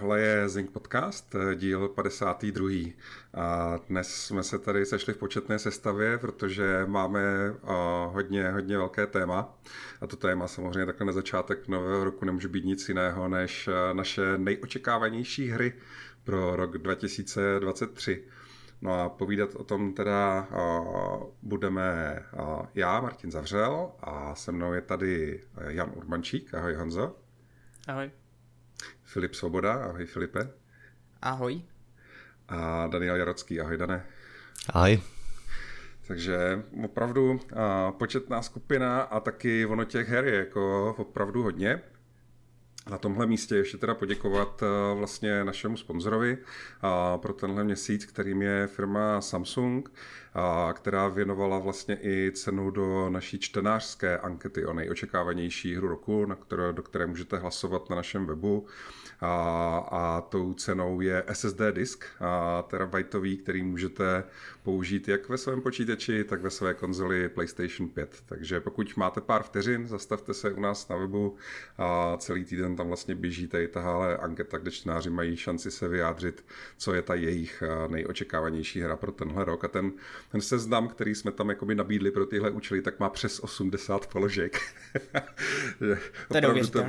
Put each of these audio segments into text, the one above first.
Tohle je Zing Podcast, díl 52. A dnes jsme se tady sešli v početné sestavě, protože máme hodně, hodně velké téma. A to téma samozřejmě takhle na začátek nového roku nemůže být nic jiného, než naše nejočekávanější hry pro rok 2023. No a povídat o tom teda budeme já, Martin Zavřel, a se mnou je tady Jan Urbančík. Ahoj Honzo. Ahoj. Filip Svoboda, ahoj Filipe. Ahoj. A Daniel Jarocký, ahoj Dane. Ahoj. Takže opravdu a, početná skupina a taky ono těch her je jako opravdu hodně. Na tomhle místě ještě teda poděkovat vlastně našemu sponzorovi pro tenhle měsíc, kterým je firma Samsung, která věnovala vlastně i cenu do naší čtenářské ankety o nejočekávanější hru roku, na které, do které můžete hlasovat na našem webu a, a tou cenou je SSD disk, a terabajtový, který můžete použít jak ve svém počítači, tak ve své konzoli PlayStation 5. Takže pokud máte pár vteřin, zastavte se u nás na webu a celý týden tam vlastně běží tady tahle anketa, kde čtenáři mají šanci se vyjádřit, co je ta jejich nejočekávanější hra pro tenhle rok. A ten, ten seznam, který jsme tam jakoby nabídli pro tyhle účely, tak má přes 80 položek. to je to,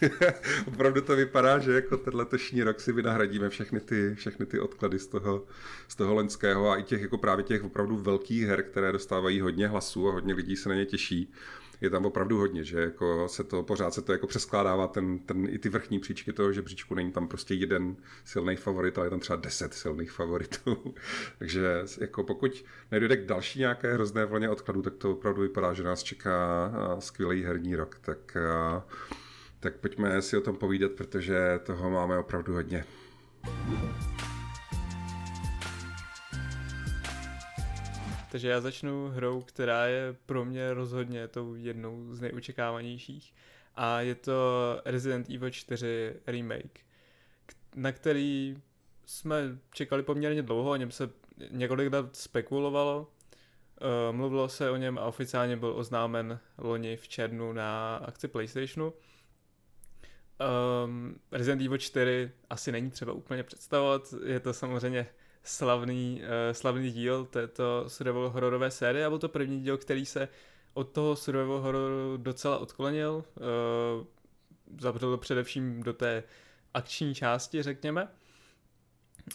opravdu to vypadá, že jako ten letošní rok si vynahradíme všechny ty, všechny ty odklady z toho, z toho loňského a i těch jako právě těch opravdu velkých her, které dostávají hodně hlasů a hodně lidí se na ně těší je tam opravdu hodně, že jako se to pořád se to jako přeskládává ten, ten, i ty vrchní příčky toho žebříčku, není tam prostě jeden silný favorit, ale je tam třeba deset silných favoritů. Takže jako pokud nedojde k další nějaké hrozné vlně odkladu, tak to opravdu vypadá, že nás čeká skvělý herní rok. Tak tak pojďme si o tom povídat, protože toho máme opravdu hodně. Takže já začnu hrou, která je pro mě rozhodně tou jednou z nejočekávanějších a je to Resident Evil 4 Remake, na který jsme čekali poměrně dlouho, o něm se několik let spekulovalo, eh, mluvilo se o něm a oficiálně byl oznámen loni v červnu na akci PlayStationu. Um, Resident Evil 4 asi není třeba úplně představovat, je to samozřejmě slavný, uh, slavný díl této survival hororové série a byl to první díl, který se od toho survival hororu docela odklonil. Uh, Zabřel to především do té akční části, řekněme.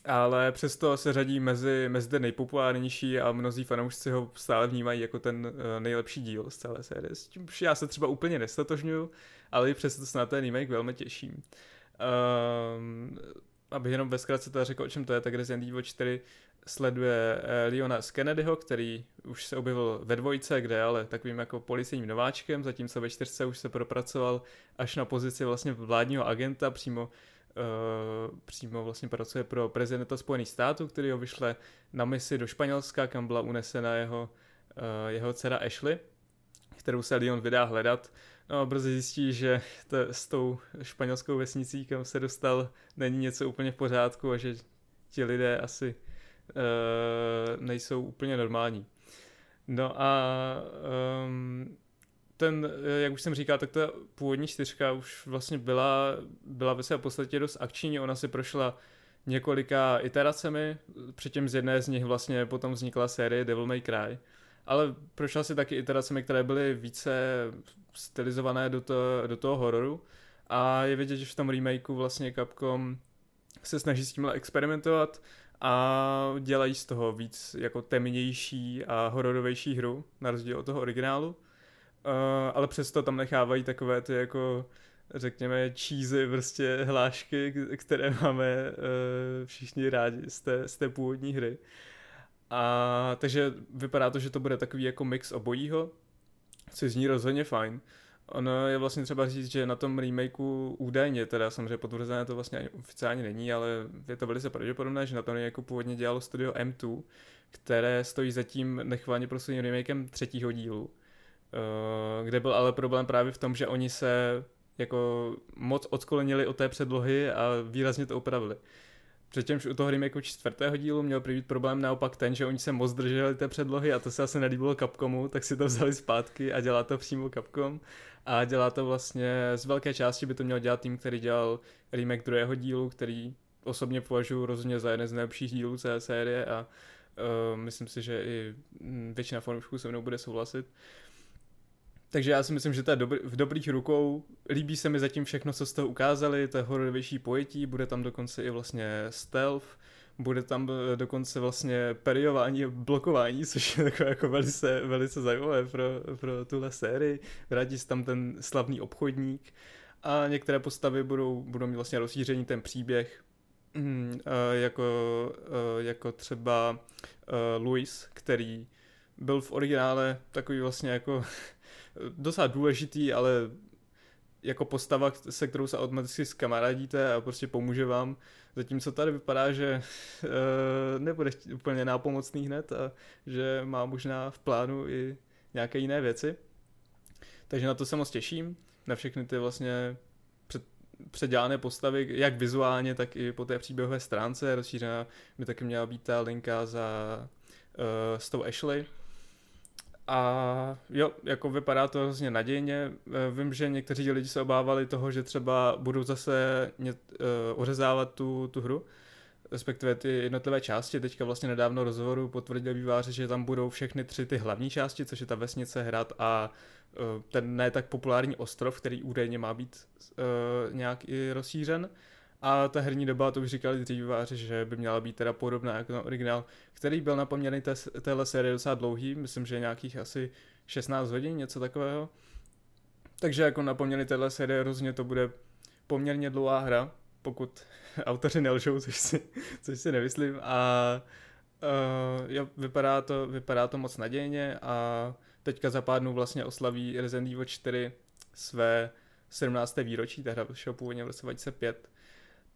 Ale přesto se řadí mezi, mezi ten nejpopulárnější a mnozí fanoušci ho stále vnímají jako ten uh, nejlepší díl z celé série. S tím já se třeba úplně nestatožňuju, ale i přesto se na ten remake velmi těším. Um, abych jenom ve zkratce teda řekl, o čem to je, tak Resident Evil 4 sleduje eh, Leona z Kennedyho, který už se objevil ve dvojce, kde ale takovým jako policejním nováčkem, zatímco ve čtyřce už se propracoval až na pozici vlastně vládního agenta, přímo Uh, přímo vlastně pracuje pro prezidenta Spojených států, který ho vyšle na misi do Španělska, kam byla unesena jeho, uh, jeho dcera Ashley, kterou se Leon vydá hledat No a brzy zjistí, že to, s tou španělskou vesnicí, kam se dostal, není něco úplně v pořádku a že ti lidé asi uh, nejsou úplně normální. No a um, ten, jak už jsem říkal, tak ta původní čtyřka už vlastně byla, byla ve své podstatě dost akční, ona si prošla několika iteracemi, přičem z jedné z nich vlastně potom vznikla série Devil May Cry, ale prošla si taky iteracemi, které byly více stylizované do, to, do toho hororu. A je vidět, že v tom remakeu vlastně Capcom se snaží s tímhle experimentovat a dělají z toho víc jako temnější a hororovější hru, na rozdíl od toho originálu. Ale přesto tam nechávají takové ty jako řekněme cheesy prostě hlášky, které máme uh, všichni rádi z té, z té původní hry. A takže vypadá to, že to bude takový jako mix obojího, což zní rozhodně fajn. Ono je vlastně třeba říct, že na tom remakeu údajně, teda samozřejmě potvrzené to vlastně oficiálně není, ale je to velice pravděpodobné, že na tom jako původně dělalo studio M2, které stojí za tím nechvalně prosím remakem třetího dílu, kde byl ale problém právě v tom, že oni se jako moc odklonili od té předlohy a výrazně to upravili. Přičemž u toho remakeu čtvrtého dílu měl být problém naopak ten, že oni se moc drželi té předlohy a to se asi nelíbilo Capcomu, tak si to vzali zpátky a dělá to přímo Capcom. A dělá to vlastně, z velké části by to měl dělat tým, který dělal remake druhého dílu, který osobně považuji rozhodně za jeden z nejlepších dílů celé série a uh, myslím si, že i mm, většina fanoušků se mnou bude souhlasit. Takže já si myslím, že to je dobr- v dobrých rukou. Líbí se mi zatím všechno, co jste ukázali, to je hororovější pojetí, bude tam dokonce i vlastně stealth, bude tam eh, dokonce vlastně periování blokování, což je takové jako velice, velice zajímavé pro, pro tuhle sérii. Vrátí se tam ten slavný obchodník a některé postavy budou, budou mít vlastně rozšíření ten příběh, mm, jako, eh, jako třeba eh, Louis, který byl v originále takový vlastně jako docela důležitý, ale jako postava, se kterou se automaticky zkamarádíte a prostě pomůže vám. Zatímco tady vypadá, že uh, nebude úplně nápomocný hned a že má možná v plánu i nějaké jiné věci. Takže na to se moc těším, na všechny ty vlastně před, předělané postavy, jak vizuálně, tak i po té příběhové stránce. Rozšířená by taky měla být ta linka za uh, s tou Ashley, a jo, jako vypadá to hrozně nadějně. Eh, vím, že někteří lidi se obávali toho, že třeba budou zase uh, ořezávat tu, tu hru, respektive ty jednotlivé části. Teďka vlastně nedávno rozhovoru potvrdil výváři, že tam budou všechny tři ty hlavní části, což je ta vesnice, hrad a uh, ten ne tak populární ostrov, který údajně má být uh, nějak i rozšířen. A ta herní doba, to už říkali dříváři, že by měla být teda podobná jako ten originál, který byl na poměrně té, téhle série docela dlouhý, myslím, že nějakých asi 16 hodin, něco takového. Takže jako na poměrně téhle série rozhodně to bude poměrně dlouhá hra, pokud autoři nelžou, což si, což si nemyslím. A uh, jo, vypadá to, vypadá to moc nadějně a teďka za pár dnů vlastně oslaví Resident Evil 4 své 17. výročí, ta hra vyšla původně v roce 2005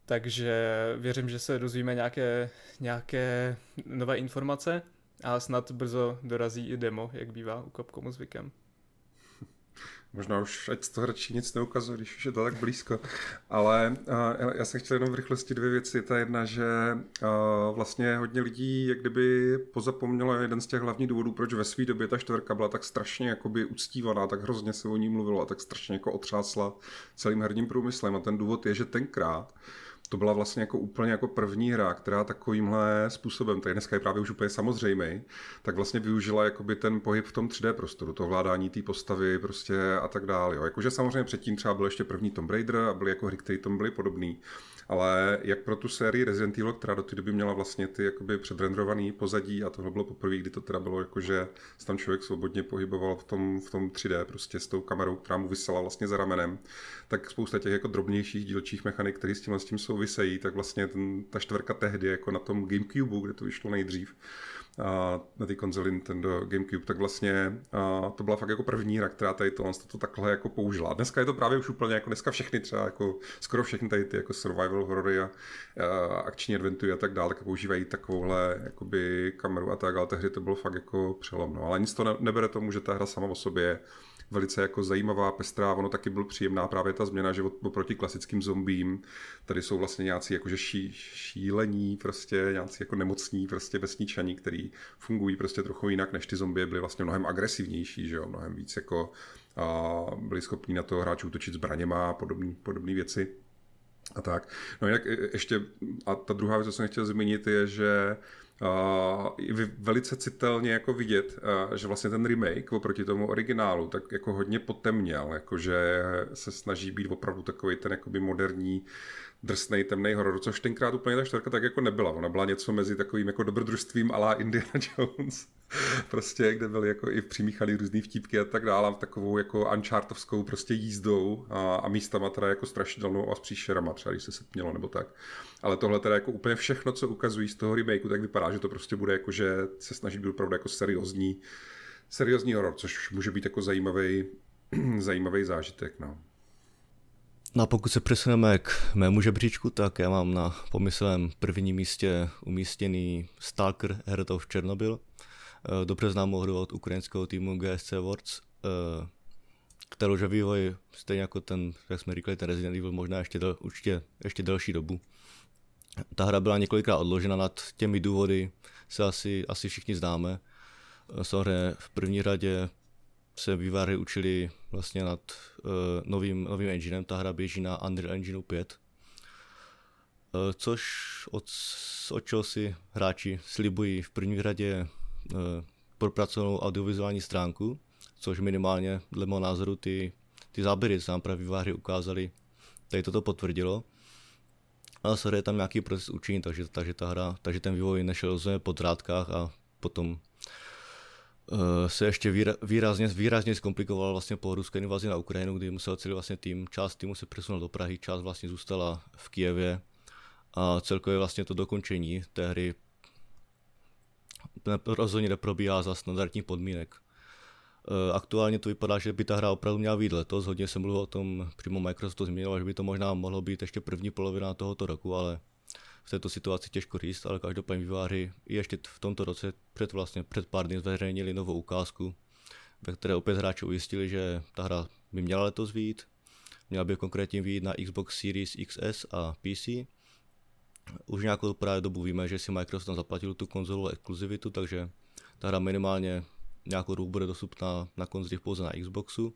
takže věřím, že se dozvíme nějaké, nějaké nové informace a snad brzo dorazí i demo, jak bývá u Capcomu zvykem. Možná už ať to radši nic neukazuje, když už je to tak blízko. Ale uh, já jsem chtěl jenom v rychlosti dvě věci. Ta jedna, že uh, vlastně hodně lidí jak kdyby pozapomnělo jeden z těch hlavních důvodů, proč ve své době ta čtvrka byla tak strašně jakoby uctívaná, tak hrozně se o ní mluvilo a tak strašně jako otřásla celým herním průmyslem. A ten důvod je, že tenkrát to byla vlastně jako úplně jako první hra, která takovýmhle způsobem, tady dneska je právě už úplně samozřejmý, tak vlastně využila jakoby ten pohyb v tom 3D prostoru, to vládání té postavy prostě a tak dále. Jakože samozřejmě předtím třeba byl ještě první Tomb Raider a byly jako hry, které tomu byly podobný, ale jak pro tu sérii Resident Evil, která do té doby měla vlastně ty jakoby předrendrovaný pozadí a tohle bylo poprvé, kdy to teda bylo jako, že se tam člověk svobodně pohyboval v tom, v tom 3D prostě s tou kamerou, která mu vysela vlastně za ramenem, tak spousta těch jako drobnějších dílčích mechanik, které s tím, s tím souvisejí, tak vlastně ten, ta čtvrka tehdy jako na tom Gamecube, kde to vyšlo nejdřív, na té konzoli Nintendo Gamecube, tak vlastně to byla fakt jako první hra, která tady to, to takhle jako použila. Dneska je to právě už úplně jako dneska všechny třeba jako skoro všechny tady ty jako survival horory a, a akční adventury a tak dále, tak používají takovouhle jakoby kameru a tak, ale tehdy to bylo fakt jako přelom. No. Ale nic to ne, nebere tomu, že ta hra sama o sobě velice jako zajímavá, pestrá, ono taky byl příjemná právě ta změna, že oproti klasickým zombím, tady jsou vlastně nějací jakože ší, šílení, prostě nějací jako nemocní, prostě vesničaní, který fungují prostě trochu jinak, než ty zombie byly vlastně mnohem agresivnější, že jo, mnohem víc jako a byli schopni na to hráči útočit zbraněma a podobné věci a tak. No jinak e, ještě, a ta druhá věc, co jsem chtěl zmínit, je, že uh, velice citelně jako vidět, že vlastně ten remake oproti tomu originálu tak jako hodně potemněl, jakože se snaží být opravdu takový ten jakoby moderní drsnej, temný horor, což tenkrát úplně ta čtvrka tak jako nebyla. Ona byla něco mezi takovým jako dobrodružstvím a Indiana Jones. prostě, kde byly jako i přimíchaný různý vtípky a tak dále, takovou jako unchartovskou prostě jízdou a, a místama teda jako strašidelnou a s příšerama, třeba když se setmělo nebo tak. Ale tohle teda jako úplně všechno, co ukazují z toho remakeu, tak vypadá, že to prostě bude jako, že se snaží být opravdu jako seriózní, seriózní horor, což může být jako zajímavý, zajímavý zážitek, no. No a pokud se přesuneme k mému žebříčku, tak já mám na pomyslném prvním místě umístěný Stalker Heart of Chernobyl, eh, dobře známou hru od ukrajinského týmu GSC Words, eh, kterou že vývoj stejně jako ten, jak jsme říkali, ten Resident Evil možná ještě, del, určitě ještě delší dobu. Ta hra byla několikrát odložena nad těmi důvody, se asi, asi všichni známe. Samozřejmě v první řadě se výváři učili vlastně nad uh, novým, novým enginem. Ta hra běží na Unreal Engine 5. Uh, což od, od čeho si hráči slibují v první řadě uh, propracovanou audiovizuální stránku, což minimálně dle mého názoru ty, ty záběry, co nám právě výváři ukázali, tady toto potvrdilo. Ale sorry, je tam nějaký proces učení, takže, takže, ta hra, takže ten vývoj nešel rozhodně po drátkách a potom se ještě výrazně, výrazně zkomplikoval vlastně po ruské invazi na Ukrajinu, kdy musel celý vlastně tým, část týmu se přesunul do Prahy, část vlastně zůstala v Kijevě a celkově vlastně to dokončení té hry rozhodně neprobíhá za standardních podmínek. Eh, aktuálně to vypadá, že by ta hra opravdu měla být letos. Hodně se mluvilo o tom, přímo Microsoft to zmínil, že by to možná mohlo být ještě první polovina tohoto roku, ale v této situaci těžko říct, ale každopádně výváři ještě v tomto roce před vlastně před pár dny zveřejnili novou ukázku, ve které opět hráči ujistili, že ta hra by měla letos vyjít. Měla by konkrétně vyjít na Xbox Series XS a PC. Už nějakou právě dobu víme, že si Microsoft tam zaplatil tu konzolu exkluzivitu, takže ta hra minimálně nějakou dobu bude dostupná na konzolích pouze na Xboxu.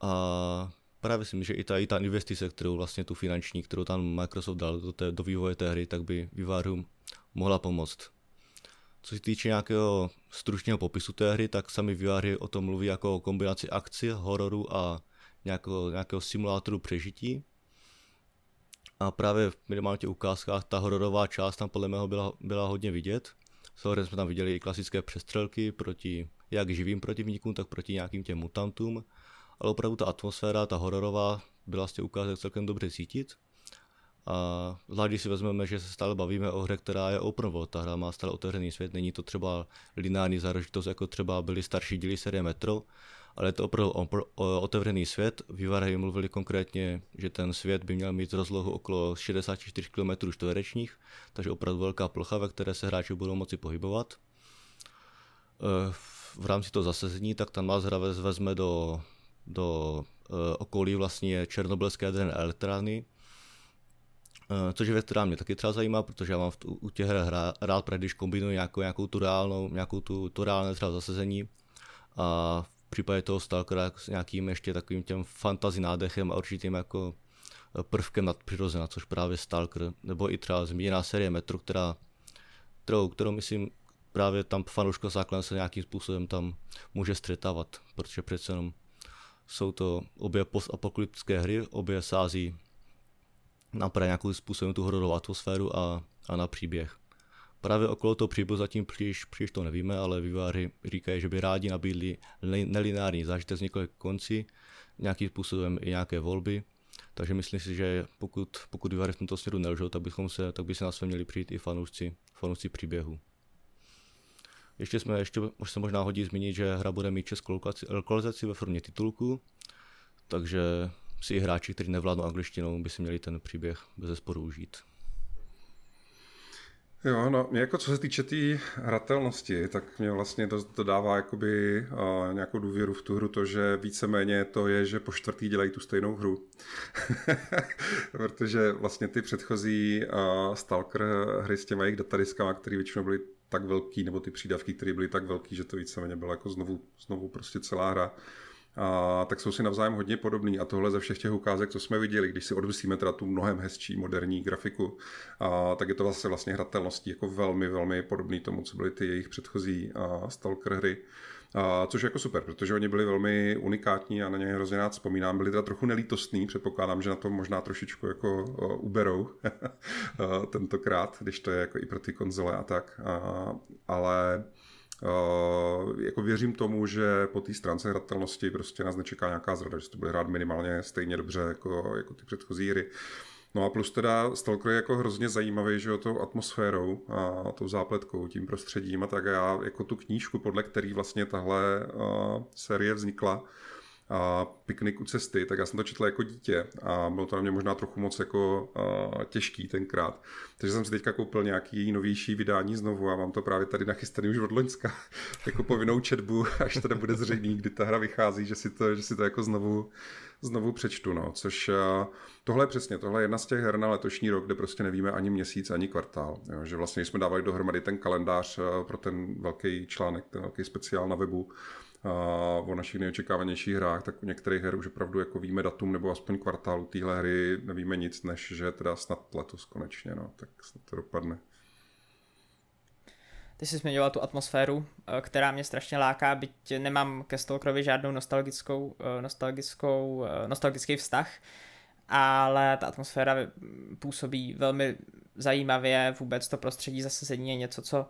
A právě si myslím, že i ta, i ta investice, kterou vlastně tu finanční, kterou tam Microsoft dal do, té, do vývoje té hry, tak by vývářům mohla pomoct. Co se týče nějakého stručného popisu té hry, tak sami výváři o tom mluví jako o kombinaci akci, hororu a nějakého, nějakého simulátoru přežití. A právě v minimálně těch ukázkách ta hororová část tam podle mého byla, byla hodně vidět. Samozřejmě jsme tam viděli i klasické přestřelky proti jak živým protivníkům, tak proti nějakým těm mutantům, ale opravdu ta atmosféra, ta hororová, byla z těch ukázek celkem dobře cítit. A zvlášť když si vezmeme, že se stále bavíme o hře, která je open world, ta hra má stále otevřený svět, není to třeba lineární záležitost, jako třeba byly starší díly série Metro, ale je to opravdu otevřený svět. Vývojáři mluvili konkrétně, že ten svět by měl mít rozlohu okolo 64 km čtverečních, takže opravdu velká plocha, ve které se hráči budou moci pohybovat. Eh, v rámci toho zasazení, tak tam nás hra vezme do, do eh, okolí vlastně Černobylské jaderné elektrárny, eh, což je věc, která mě taky třeba zajímá, protože já mám v tu, u těch her rád, když kombinuji nějakou, nějakou tu reálnou, nějakou tu, tu reálné třeba zasazení a v případě toho Stalkera s nějakým ještě takovým těm fantasy nádechem a určitým jako eh, prvkem nadpřirozena, což právě Stalker, nebo i třeba zmíněná série Metro, která, kterou, kterou myslím právě tam fanouško základem se nějakým způsobem tam může střetávat, protože přece jenom jsou to obě postapokalyptické hry, obě sází na nějakým způsobem tu hororovou atmosféru a, a na příběh. Právě okolo toho příběhu zatím příliš, příliš to nevíme, ale výváři říkají, že by rádi nabídli nelineární zážitek z několik konci, nějakým způsobem i nějaké volby. Takže myslím si, že pokud, pokud výváři v tomto směru nelžou, tak, bychom se, tak by se nás měli přijít i fanoušci, fanoušci příběhu. Ještě jsme, ještě už se možná hodí zmínit, že hra bude mít českou lokalizaci, ve formě titulku, takže si i hráči, kteří nevládnou angličtinou, by si měli ten příběh bez zesporu užít. Jo, no, mě jako co se týče té tý hratelnosti, tak mě vlastně to, to dává jakoby uh, nějakou důvěru v tu hru, to, že víceméně to je, že po čtvrtý dělají tu stejnou hru. Protože vlastně ty předchozí uh, Stalker hry s těma jejich datadiskama, které většinou byly tak velký, nebo ty přídavky, které byly tak velký, že to víceméně bylo jako znovu, znovu prostě celá hra, a, tak jsou si navzájem hodně podobný a tohle ze všech těch ukázek, co jsme viděli, když si odvisíme teda tu mnohem hezčí moderní grafiku, a, tak je to vlastně vlastně hratelností jako velmi, velmi podobný tomu, co byly ty jejich předchozí a, Stalker hry. A, což je jako super, protože oni byli velmi unikátní a na ně hrozně rád vzpomínám. Byli teda trochu nelítostní, předpokládám, že na to možná trošičku jako uh, uberou tentokrát, když to je jako i pro ty konzole a tak. A, ale Uh, jako věřím tomu, že po té stránce hratelnosti prostě nás nečeká nějaká zrada, že to bude hrát minimálně stejně dobře jako, jako ty předchozí hry. No a plus teda Stalker je jako hrozně zajímavý, že jo, tou atmosférou a tou zápletkou, tím prostředím a tak já jako tu knížku, podle který vlastně tahle uh, série vznikla, a piknik u cesty, tak já jsem to četl jako dítě a bylo to na mě možná trochu moc jako a, těžký tenkrát. Takže jsem si teďka koupil nějaký novější vydání znovu a mám to právě tady nachystaný už od Loňska, jako povinnou četbu, až to bude zřejmý, kdy ta hra vychází, že si to, že si to jako znovu, znovu přečtu, no, což a, tohle je přesně, tohle je jedna z těch her na letošní rok, kde prostě nevíme ani měsíc, ani kvartál, jo, že vlastně jsme dávali dohromady ten kalendář pro ten velký článek, ten velký speciál na webu, o našich nejočekávanějších hrách, tak u některých her už opravdu jako víme datum nebo aspoň kvartálu téhle hry nevíme nic, než že teda snad letos konečně, no, tak snad to dopadne. Ty jsi zmiňoval tu atmosféru, eh, která mě strašně láká, byť nemám ke Stalkerovi žádnou nostalgickou, eh, nostalgickou, eh, nostalgický vztah, ale ta atmosféra působí velmi zajímavě, vůbec to prostředí zasazení je něco, co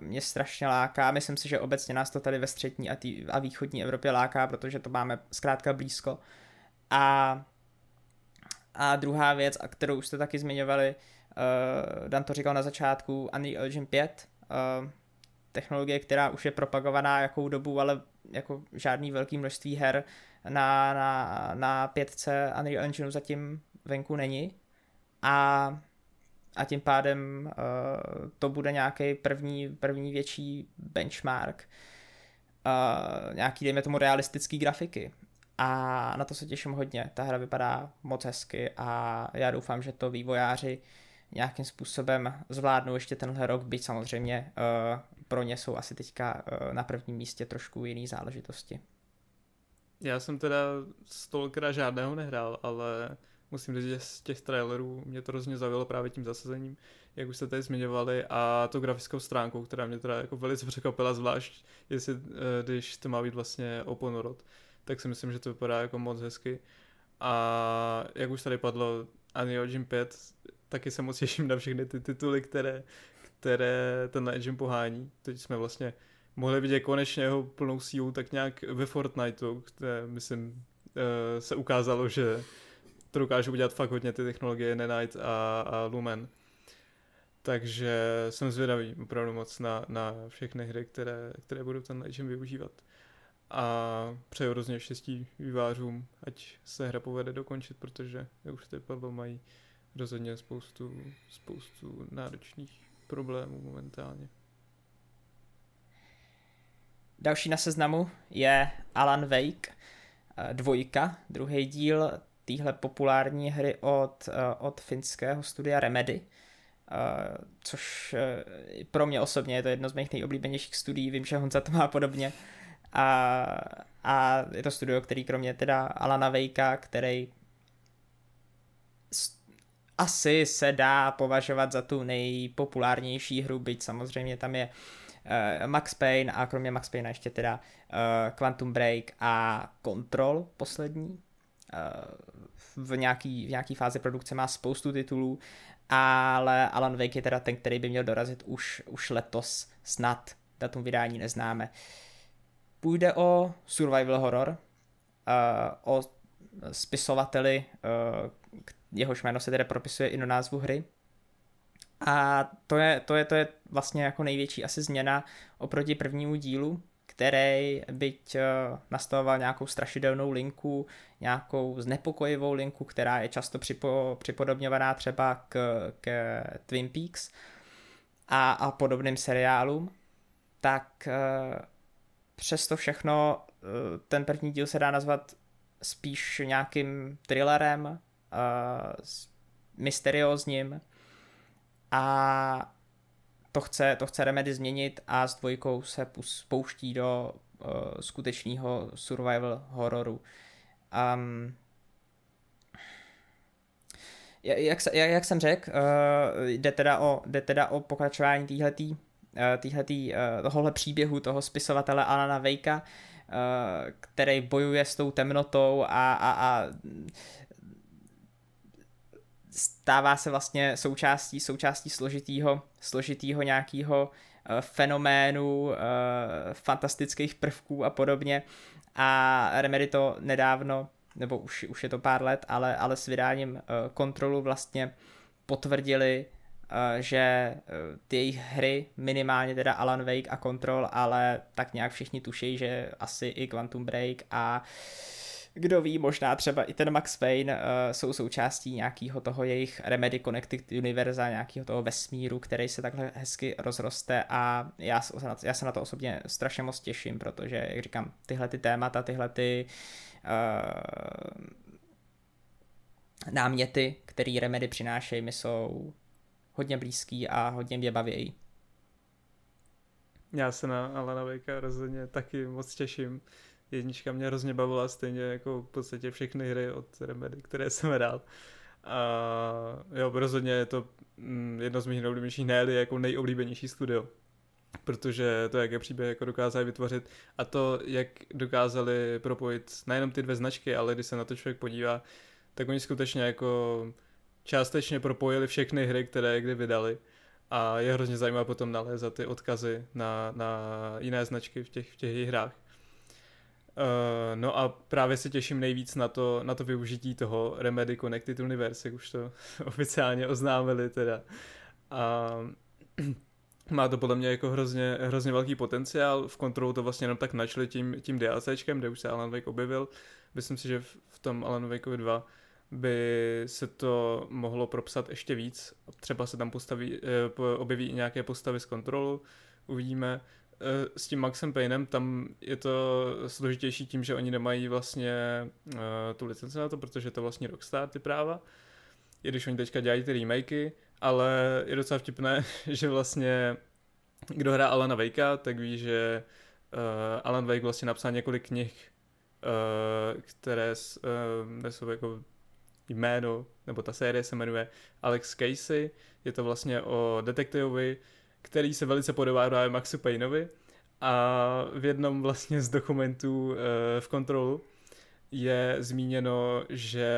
mě strašně láká. Myslím si, že obecně nás to tady ve střední a, tý, a východní Evropě láká, protože to máme zkrátka blízko. A, a druhá věc, a kterou už jste taky zmiňovali, uh, Dan to říkal na začátku, Unreal Engine 5, uh, technologie, která už je propagovaná jakou dobu, ale jako žádný velký množství her na, na, na 5 Unreal Engineu zatím venku není. A a tím pádem uh, to bude nějaký první, první větší benchmark. Uh, nějaký, dejme tomu, realistický grafiky. A na to se těším hodně. Ta hra vypadá moc hezky a já doufám, že to vývojáři nějakým způsobem zvládnou ještě tenhle rok, byť samozřejmě uh, pro ně jsou asi teďka uh, na prvním místě trošku jiný záležitosti. Já jsem teda Stalkera žádného nehrál, ale musím říct, že z těch trailerů mě to hrozně zaujalo právě tím zasazením, jak už jste tady zmiňovali, a to grafickou stránkou, která mě teda jako velice překvapila, zvlášť jestli, eh, když to má být vlastně open world, tak si myslím, že to vypadá jako moc hezky. A jak už tady padlo, Unreal Engine 5, taky se moc těším na všechny ty tituly, které, které ten engine pohání. Teď jsme vlastně mohli vidět konečně jeho plnou sílu tak nějak ve Fortniteu, kde myslím eh, se ukázalo, že to dokážu udělat fakt hodně ty technologie Nanite a, a Lumen. Takže jsem zvědavý opravdu moc na, na všechny hry, které, které budou ten engine využívat. A přeju hrozně štěstí vývářům, ať se hra povede dokončit, protože, jak už tady padlo, mají rozhodně spoustu, spoustu náročných problémů momentálně. Další na seznamu je Alan Wake, eh, dvojka, druhý díl téhle populární hry od, eh, od finského studia Remedy, Uh, což uh, pro mě osobně je to jedno z mých nejoblíbenějších studií, vím, že Honza to má podobně. A, a je to studio, který kromě teda Alana Vejka, který asi se dá považovat za tu nejpopulárnější hru, byť samozřejmě tam je uh, Max Payne a kromě Max Payne ještě teda uh, Quantum Break a Control poslední. Uh, v nějaký, v nějaký fázi produkce má spoustu titulů, ale Alan Wake je teda ten, který by měl dorazit už, už letos snad, datum vydání neznáme. Půjde o survival horror, uh, o spisovateli, uh, jehož jméno se tedy propisuje i do názvu hry. A to je, to je, to je vlastně jako největší asi změna oproti prvnímu dílu, který byť eh, nastavoval nějakou strašidelnou linku, nějakou znepokojivou linku, která je často připo, připodobňovaná třeba k, k Twin Peaks a, a podobným seriálům, tak eh, přesto všechno eh, ten první díl se dá nazvat spíš nějakým thrillerem, mysteriózním a to chce, to chce Remedy změnit a s dvojkou se pouští do uh, skutečného survival hororu. Um, jak, jak, jak jsem řekl, uh, jde, teda o, jde teda o pokračování týhletý, uh, týhletý, uh, tohohle příběhu toho spisovatele Alana Vejka, uh, který bojuje s tou temnotou a, a, a stává se vlastně součástí, součástí složitýho, složitýho nějakého uh, fenoménu, uh, fantastických prvků a podobně. A Remedy to nedávno, nebo už, už je to pár let, ale, ale s vydáním uh, kontrolu vlastně potvrdili že ty jejich hry, minimálně teda Alan Wake a Control, ale tak nějak všichni tuší, že asi i Quantum Break a kdo ví, možná třeba i ten Max Payne uh, jsou součástí nějakého toho jejich Remedy Connected Univerza, nějakého toho vesmíru, který se takhle hezky rozroste a já, já se na to osobně strašně moc těším, protože, jak říkám, tyhle ty témata, tyhle ty uh, náměty, který Remedy přinášejí, mi jsou hodně blízký a hodně mě baví. Já se na Alana Wakea rozhodně taky moc těším jednička mě hrozně bavila, stejně jako v podstatě všechny hry od Remedy, které jsem hrál. A jo, rozhodně je to mm, jedno z mých nejoblíbenějších, ne jako nejoblíbenější studio. Protože to, jaké příběhy jako dokázali vytvořit a to, jak dokázali propojit nejenom ty dvě značky, ale když se na to člověk podívá, tak oni skutečně jako částečně propojili všechny hry, které kdy vydali a je hrozně zajímavé potom nalézat ty odkazy na, na jiné značky v těch, v těch hrách. Uh, no a právě se těším nejvíc na to, na to využití toho Remedy Connected Universe, jak už to oficiálně oznámili teda. A má to podle mě jako hrozně, hrozně velký potenciál, v kontrolu to vlastně jenom tak načli tím, tím DLCčkem, kde už se Alan Wake objevil. Myslím si, že v, v tom Alan Wake 2 by se to mohlo propsat ještě víc. Třeba se tam postaví, eh, objeví nějaké postavy z kontrolu, uvidíme. Eh, s tím Maxem Paynem tam je to složitější tím, že oni nemají vlastně uh, tu licenci na to, protože to vlastně Rockstar ty práva, i když oni teďka dělají ty remakey, ale je docela vtipné, že vlastně kdo hrá Alana Wakea, tak ví, že uh, Alan Wake vlastně napsal několik knih, uh, které uh, nesou jako jméno, nebo ta série se jmenuje Alex Casey, je to vlastně o detektivovi, který se velice podobá právě Maxu Payneovi a v jednom vlastně z dokumentů uh, v kontrolu je zmíněno, že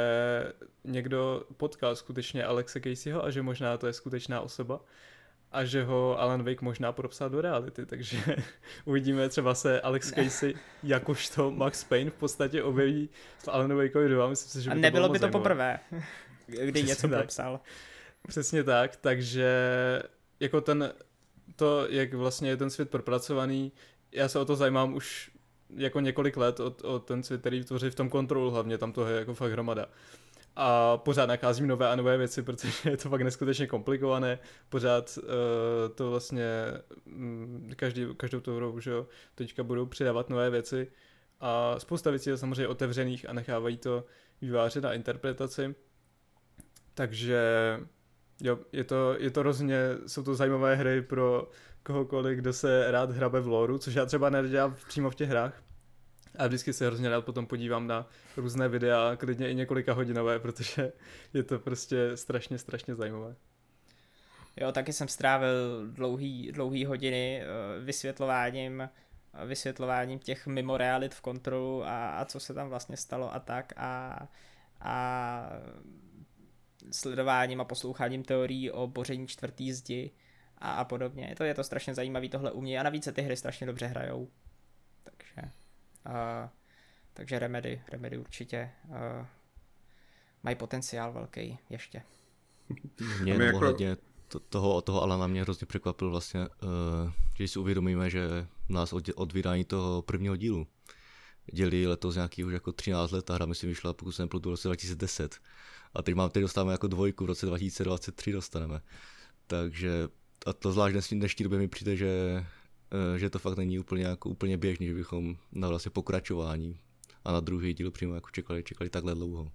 někdo potkal skutečně Alexe Caseyho a že možná to je skutečná osoba a že ho Alan Wake možná propsal do reality, takže uvidíme, třeba se Alex Casey jakožto Max Payne v podstatě objeví v Alan Wakeovi 2, myslím si, že by a nebylo to by to zajímavé. poprvé, kdy Přesně něco tak. propsal. Přesně tak, takže jako ten to, jak vlastně je ten svět propracovaný, já se o to zajímám už jako několik let o, o ten svět, který tvoří v tom kontrolu hlavně, tam to je jako fakt hromada. A pořád nakázím nové a nové věci, protože je to fakt neskutečně komplikované. Pořád uh, to vlastně um, každý, každou tu hru, že jo, teďka budou přidávat nové věci. A spousta věcí je samozřejmě otevřených a nechávají to vyvářet na interpretaci. Takže Jo, je to, je to rozně, jsou to zajímavé hry pro kohokoliv, kdo se rád hrabe v loru, což já třeba nedělám přímo v těch hrách. A vždycky se hrozně rád potom podívám na různé videa, klidně i několika hodinové, protože je to prostě strašně, strašně zajímavé. Jo, taky jsem strávil dlouhý, dlouhý hodiny eh, vysvětlováním vysvětlováním těch mimo realit v kontrolu a, a co se tam vlastně stalo a tak a, a sledováním a posloucháním teorií o boření čtvrtý zdi a, a podobně. Je to, je to strašně zajímavý tohle u mě a navíc se ty hry strašně dobře hrajou. Takže, uh, takže Remedy, Remedy určitě uh, mají potenciál velký ještě. Mě jako... ohledně to, toho, toho Alana mě hrozně překvapil vlastně, uh, že si uvědomíme, že nás od, od vydání toho prvního dílu dělí letos nějaký už jako 13 let, a hra myslím vyšla, pokud jsem neplutu, v roce 2010. A teď, mám, teď dostáváme jako dvojku, v roce 2023 dostaneme. Takže a to zvlášť v dnešní době mi přijde, že, eh, že to fakt není úplně, jako, úplně běžný, že bychom na vlastně pokračování a na druhý díl přímo jako čekali, čekali takhle dlouho.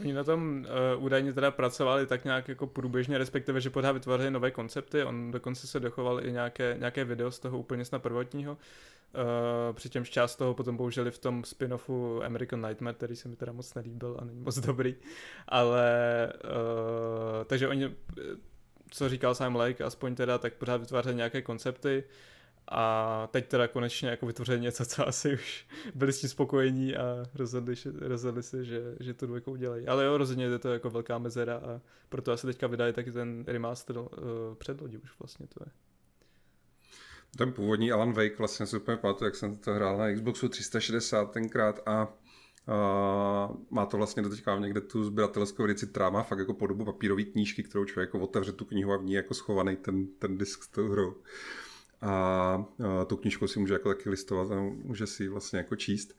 Oni na tom uh, údajně teda pracovali tak nějak jako průběžně, respektive, že pořád vytvářeli nové koncepty, on dokonce se dochoval i nějaké, nějaké video z toho úplně snad prvotního, Uh, přičemž část toho potom použili v tom spin-offu American Nightmare, který se mi teda moc nelíbil a není moc dobrý. Ale uh, takže oni, co říkal Sam Lake, aspoň teda, tak pořád vytvářeli nějaké koncepty a teď teda konečně jako vytvořili něco, co asi už byli s tím spokojení a rozhodli, rozhodli se, že, že tu dvojku udělají. Ale jo, rozhodně je to jako velká mezera a proto asi teďka vydali taky ten remaster uh, předlodí už vlastně to je. Ten původní Alan Wake vlastně super pamatuju, jak jsem to hrál na Xboxu 360 tenkrát a Uh, má to vlastně doteďka někde tu sběratelskou edici, která má fakt jako podobu papírové knížky, kterou člověk jako otevře tu knihu a v ní jako schovaný ten, ten disk s tou hrou. A tu knížku si může jako taky listovat a může si vlastně jako číst.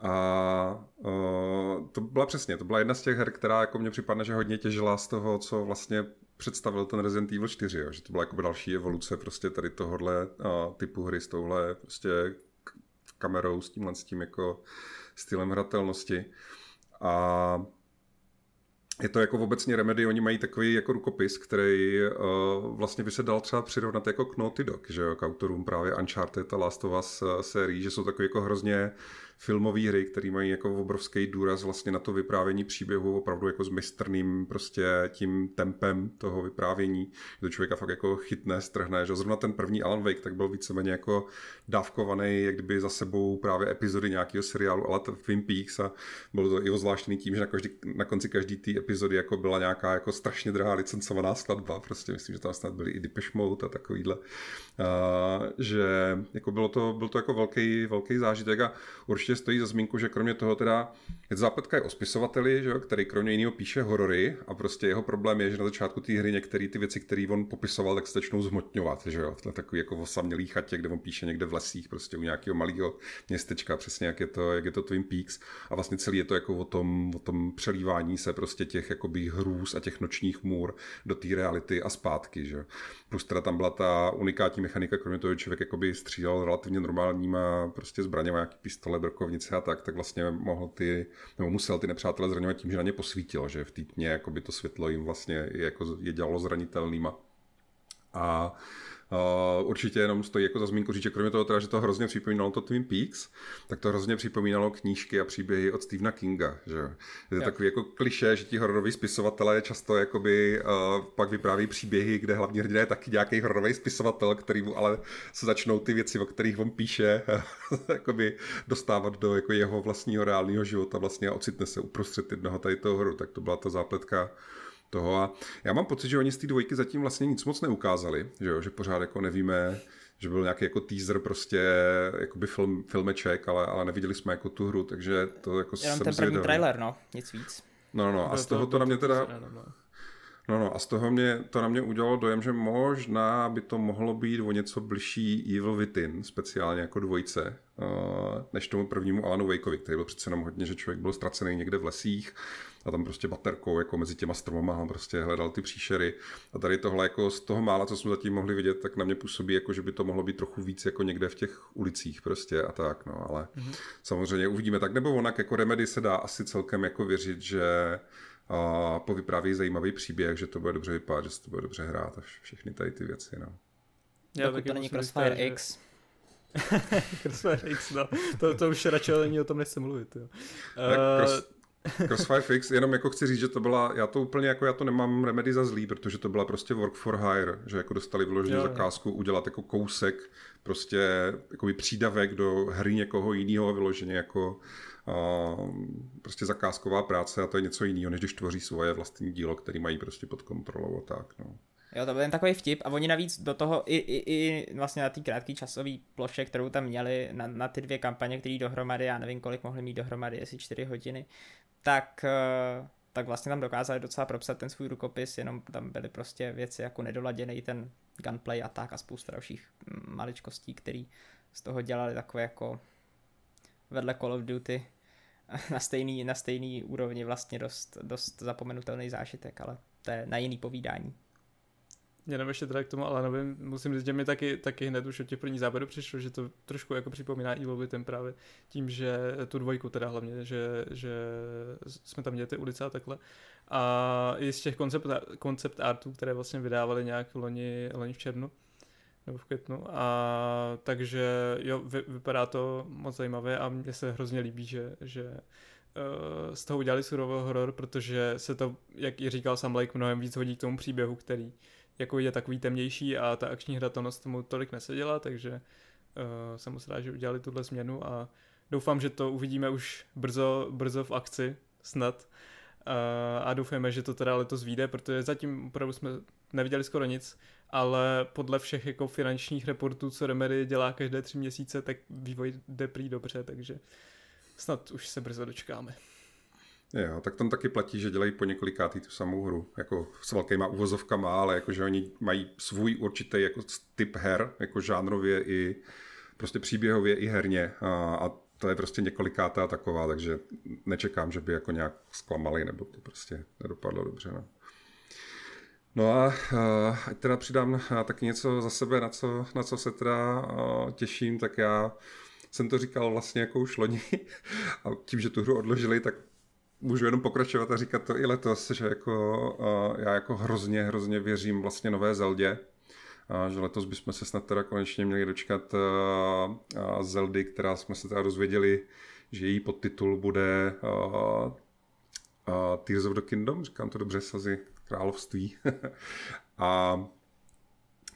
A uh, to byla přesně, to byla jedna z těch her, která jako mně připadne, že hodně těžila z toho, co vlastně představil ten Resident Evil 4, jo, že to byla jako další evoluce prostě tady tohohle uh, typu hry s touhle prostě kamerou, s tímhle s tím jako stylem hratelnosti. A je to jako obecně Remedy, oni mají takový jako rukopis, který uh, vlastně by se dal třeba přirovnat jako k Naughty Dog, že jo, k autorům právě Uncharted a Last of Us uh, sérií, že jsou takový jako hrozně filmové hry, které mají jako obrovský důraz vlastně na to vyprávění příběhu opravdu jako s mistrným prostě tím tempem toho vyprávění, to člověka fakt jako chytne, strhne, že zrovna ten první Alan Wake tak byl víceméně jako dávkovaný, jak kdyby za sebou právě epizody nějakého seriálu, ale Twin Peaks a bylo to i zvláštní tím, že na, každý, na konci každé té epizody jako byla nějaká jako strašně drahá licencovaná skladba, prostě myslím, že tam snad byly i Depeche Mode a takovýhle, a, že jako bylo to, byl to jako velký, velký zážitek a určitě určitě stojí za zmínku, že kromě toho teda, je zápletka je o spisovateli, že, který kromě jiného píše horory a prostě jeho problém je, že na začátku té hry některé ty věci, které on popisoval, tak se začnou zhmotňovat, že jo, to takový jako osamělý chatě, kde on píše někde v lesích, prostě u nějakého malého městečka, přesně jak je to, jak je to Twin Peaks. A vlastně celý je to jako o tom, o tom přelívání se prostě těch jakoby hrůz a těch nočních můr do té reality a zpátky, že Plus teda tam byla ta unikátní mechanika, kromě toho, že člověk jakoby střílel relativně normálníma prostě zbraněma, nějaký pistole, brokovnice a tak, tak vlastně mohl ty, nebo musel ty nepřátelé zraňovat tím, že na ně posvítil, že v té tmě jakoby to světlo jim vlastně je, jako je dělalo zranitelnýma. A Uh, určitě jenom stojí jako za zmínku říct, že kromě toho, teda, že to hrozně připomínalo to Twin Peaks, tak to hrozně připomínalo knížky a příběhy od Stephena Kinga. Že? Je to takový jako kliše, že ti hororoví spisovatelé často jakoby, uh, pak vypráví příběhy, kde hlavní hrdina je taky nějaký hororový spisovatel, který mu ale se začnou ty věci, o kterých on píše, jakoby dostávat do jako jeho vlastního reálného života vlastně a ocitne se uprostřed jednoho tady toho hru. Tak to byla ta zápletka toho a já mám pocit, že oni z té dvojky zatím vlastně nic moc neukázali, že, jo? že pořád jako nevíme, že byl nějaký jako teaser prostě, jakoby film, filmeček, ale, ale neviděli jsme jako tu hru, takže to jako Jenom ten první zvědavý. trailer, no, nic víc. No, no, no a z toho to, to na mě teda... No, no, a z toho mě, to na mě udělalo dojem, že možná by to mohlo být o něco bližší Evil Within, speciálně jako dvojce, než tomu prvnímu Alanu Wakeovi, který byl přece jenom hodně, že člověk byl ztracený někde v lesích, a tam prostě baterkou jako mezi těma stromama prostě hledal ty příšery. A tady tohle jako z toho mála, co jsme zatím mohli vidět, tak na mě působí jako, že by to mohlo být trochu víc jako někde v těch ulicích prostě a tak, no, ale mm-hmm. samozřejmě uvidíme tak nebo onak, jako Remedy se dá asi celkem jako věřit, že a povypráví zajímavý příběh, že to bude dobře vypadat, že se to bude dobře hrát a všechny tady ty věci, no. Já Dokud to není Crossfire. X. Crossfire X, no. To, to už radši není o tom nechci mluvit, jo. Uh, cross, Crossfire Fix, jenom jako chci říct, že to byla, já to úplně jako, já to nemám remedy za zlý, protože to byla prostě work for hire, že jako dostali vyloženě zakázku udělat jako kousek, prostě jako přídavek do hry někoho jiného vyloženě jako uh, prostě zakázková práce a to je něco jiného, než když tvoří svoje vlastní dílo, který mají prostě pod kontrolou a tak, no. Jo, to byl jen takový vtip a oni navíc do toho i, i, i vlastně na té krátké časové ploše, kterou tam měli na, na ty dvě kampaně, které dohromady, já nevím kolik mohli mít dohromady, jestli čtyři hodiny, tak, eh, tak vlastně tam dokázali docela propsat ten svůj rukopis, jenom tam byly prostě věci jako nedoladěný ten gunplay a tak a spousta dalších maličkostí, který z toho dělali takové jako vedle Call of Duty na stejný, na stejný úrovni vlastně dost, dost zapomenutelný zážitek, ale to je na jiný povídání. Jenom ještě teda k tomu Alanovi, musím říct, že mi taky, taky hned už od těch prvních záběrů přišlo, že to trošku jako připomíná Evil Within právě tím, že tu dvojku teda hlavně, že, že jsme tam měli ty ulice a takhle. A i z těch koncept, koncept artů, které vlastně vydávali nějak loni, loni v červnu, nebo v květnu. A takže jo, vy, vypadá to moc zajímavě a mně se hrozně líbí, že, že uh, z toho udělali surový horor, protože se to, jak i říkal sam Lake, mnohem víc hodí k tomu příběhu, který jako je takový temnější a ta akční hratelnost tomu tolik neseděla, takže uh, jsem moc rád, že udělali tuhle změnu a doufám, že to uvidíme už brzo, brzo v akci, snad. Uh, a doufáme, že to teda letos vyjde, protože zatím opravdu jsme neviděli skoro nic, ale podle všech jako finančních reportů, co Remedy dělá každé tři měsíce, tak vývoj jde prý dobře, takže snad už se brzo dočkáme. Jo, tak tam taky platí, že dělají po několikátý tu samou hru, jako s velkýma uvozovkama, ale jakože oni mají svůj určitý jako typ her, jako žánrově i prostě příběhově i herně a, a to je prostě několikátá taková, takže nečekám, že by jako nějak zklamali, nebo to prostě nedopadlo dobře. No. No a ať teda přidám taky něco za sebe, na co, na co se teda těším, tak já jsem to říkal vlastně jako už loni a tím, že tu hru odložili, tak můžu jenom pokračovat a říkat to i letos, že jako já jako hrozně, hrozně věřím vlastně nové Zeldě, a že letos bychom se snad teda konečně měli dočkat Zeldy, která jsme se teda dozvěděli, že její podtitul bude Tears of the Kingdom, říkám to dobře, sazy království. a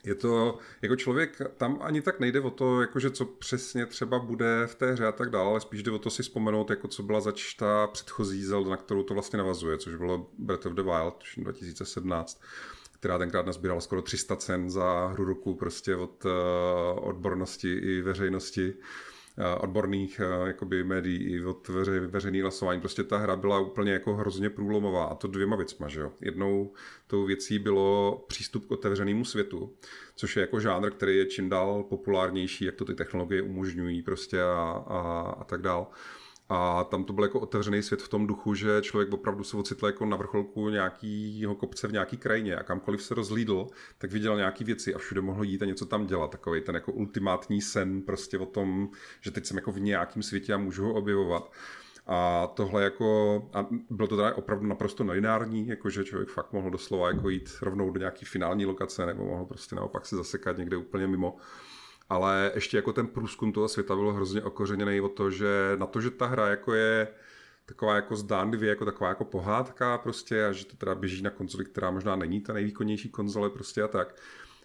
je to, jako člověk, tam ani tak nejde o to, jakože co přesně třeba bude v té hře a tak dále, ale spíš jde o to si vzpomenout, jako co byla zač ta předchozí Zelda, na kterou to vlastně navazuje, což bylo Breath of the Wild, 2017 která tenkrát nazbírala skoro 300 cen za hru roku prostě od uh, odbornosti i veřejnosti odborných jakoby médií i od veře, veřejný hlasování. Prostě ta hra byla úplně jako hrozně průlomová a to dvěma věcma, že jo. Jednou tou věcí bylo přístup k otevřenému světu, což je jako žánr, který je čím dál populárnější, jak to ty technologie umožňují prostě a, a, a tak dál. A tam to byl jako otevřený svět v tom duchu, že člověk opravdu se ocitl jako na vrcholku nějakého kopce v nějaký krajině a kamkoliv se rozlídl, tak viděl nějaký věci a všude mohl jít a něco tam dělat. Takový ten jako ultimátní sen prostě o tom, že teď jsem jako v nějakém světě a můžu ho objevovat. A tohle jako, a bylo to teda opravdu naprosto nelineární, jakože člověk fakt mohl doslova jako jít rovnou do nějaký finální lokace, nebo mohl prostě naopak se zasekat někde úplně mimo ale ještě jako ten průzkum toho světa byl hrozně okořeněný o to, že na to, že ta hra jako je taková jako zdánlivě, jako taková jako pohádka prostě a že to teda běží na konzoli, která možná není ta nejvýkonnější konzole prostě a tak,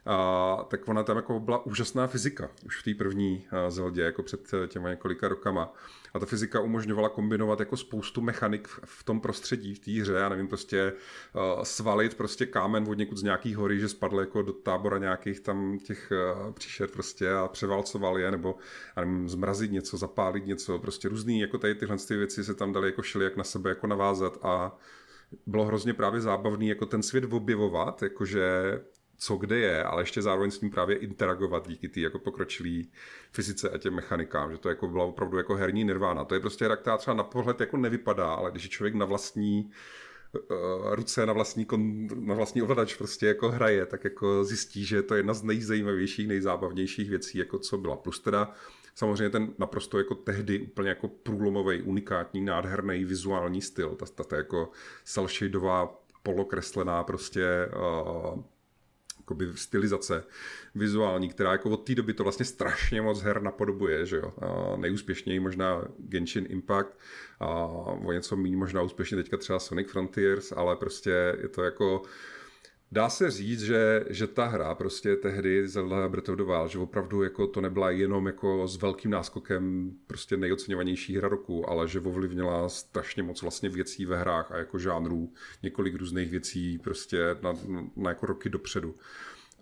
a, tak ona tam jako byla úžasná fyzika už v té první Zeldě, jako před těma několika rokama. A ta fyzika umožňovala kombinovat jako spoustu mechanik v tom prostředí, v té hře, já nevím, prostě uh, svalit prostě kámen od někud z nějakých hory, že spadl jako do tábora nějakých tam těch uh, příšer prostě a převalcoval je, nebo já nevím, zmrazit něco, zapálit něco, prostě různý, jako tady tyhle ty věci se tam dali jako šili jak na sebe jako navázat a bylo hrozně právě zábavný jako ten svět objevovat, jakože co kde je, ale ještě zároveň s ním právě interagovat díky té jako pokročilý fyzice a těm mechanikám, že to jako byla opravdu jako herní nirvána. To je prostě hra, která třeba na pohled jako nevypadá, ale když je člověk na vlastní uh, ruce, na vlastní, kon, na vlastní ovladač prostě jako hraje, tak jako zjistí, že to je jedna z nejzajímavějších, nejzábavnějších věcí, jako co byla. Plus teda samozřejmě ten naprosto jako tehdy úplně jako průlomový, unikátní, nádherný vizuální styl, ta, ta, ta jako cel polokreslená prostě uh, jakoby stylizace vizuální, která jako od té doby to vlastně strašně moc her napodobuje, že jo. A nejúspěšněji možná Genshin Impact a o něco méně možná úspěšně teďka třeba Sonic Frontiers, ale prostě je to jako Dá se říct, že, že ta hra prostě tehdy Zelda Breath of the Wild, že opravdu jako to nebyla jenom jako s velkým náskokem prostě nejoceňovanější hra roku, ale že ovlivnila strašně moc vlastně věcí ve hrách a jako žánrů, několik různých věcí prostě na, na jako roky dopředu.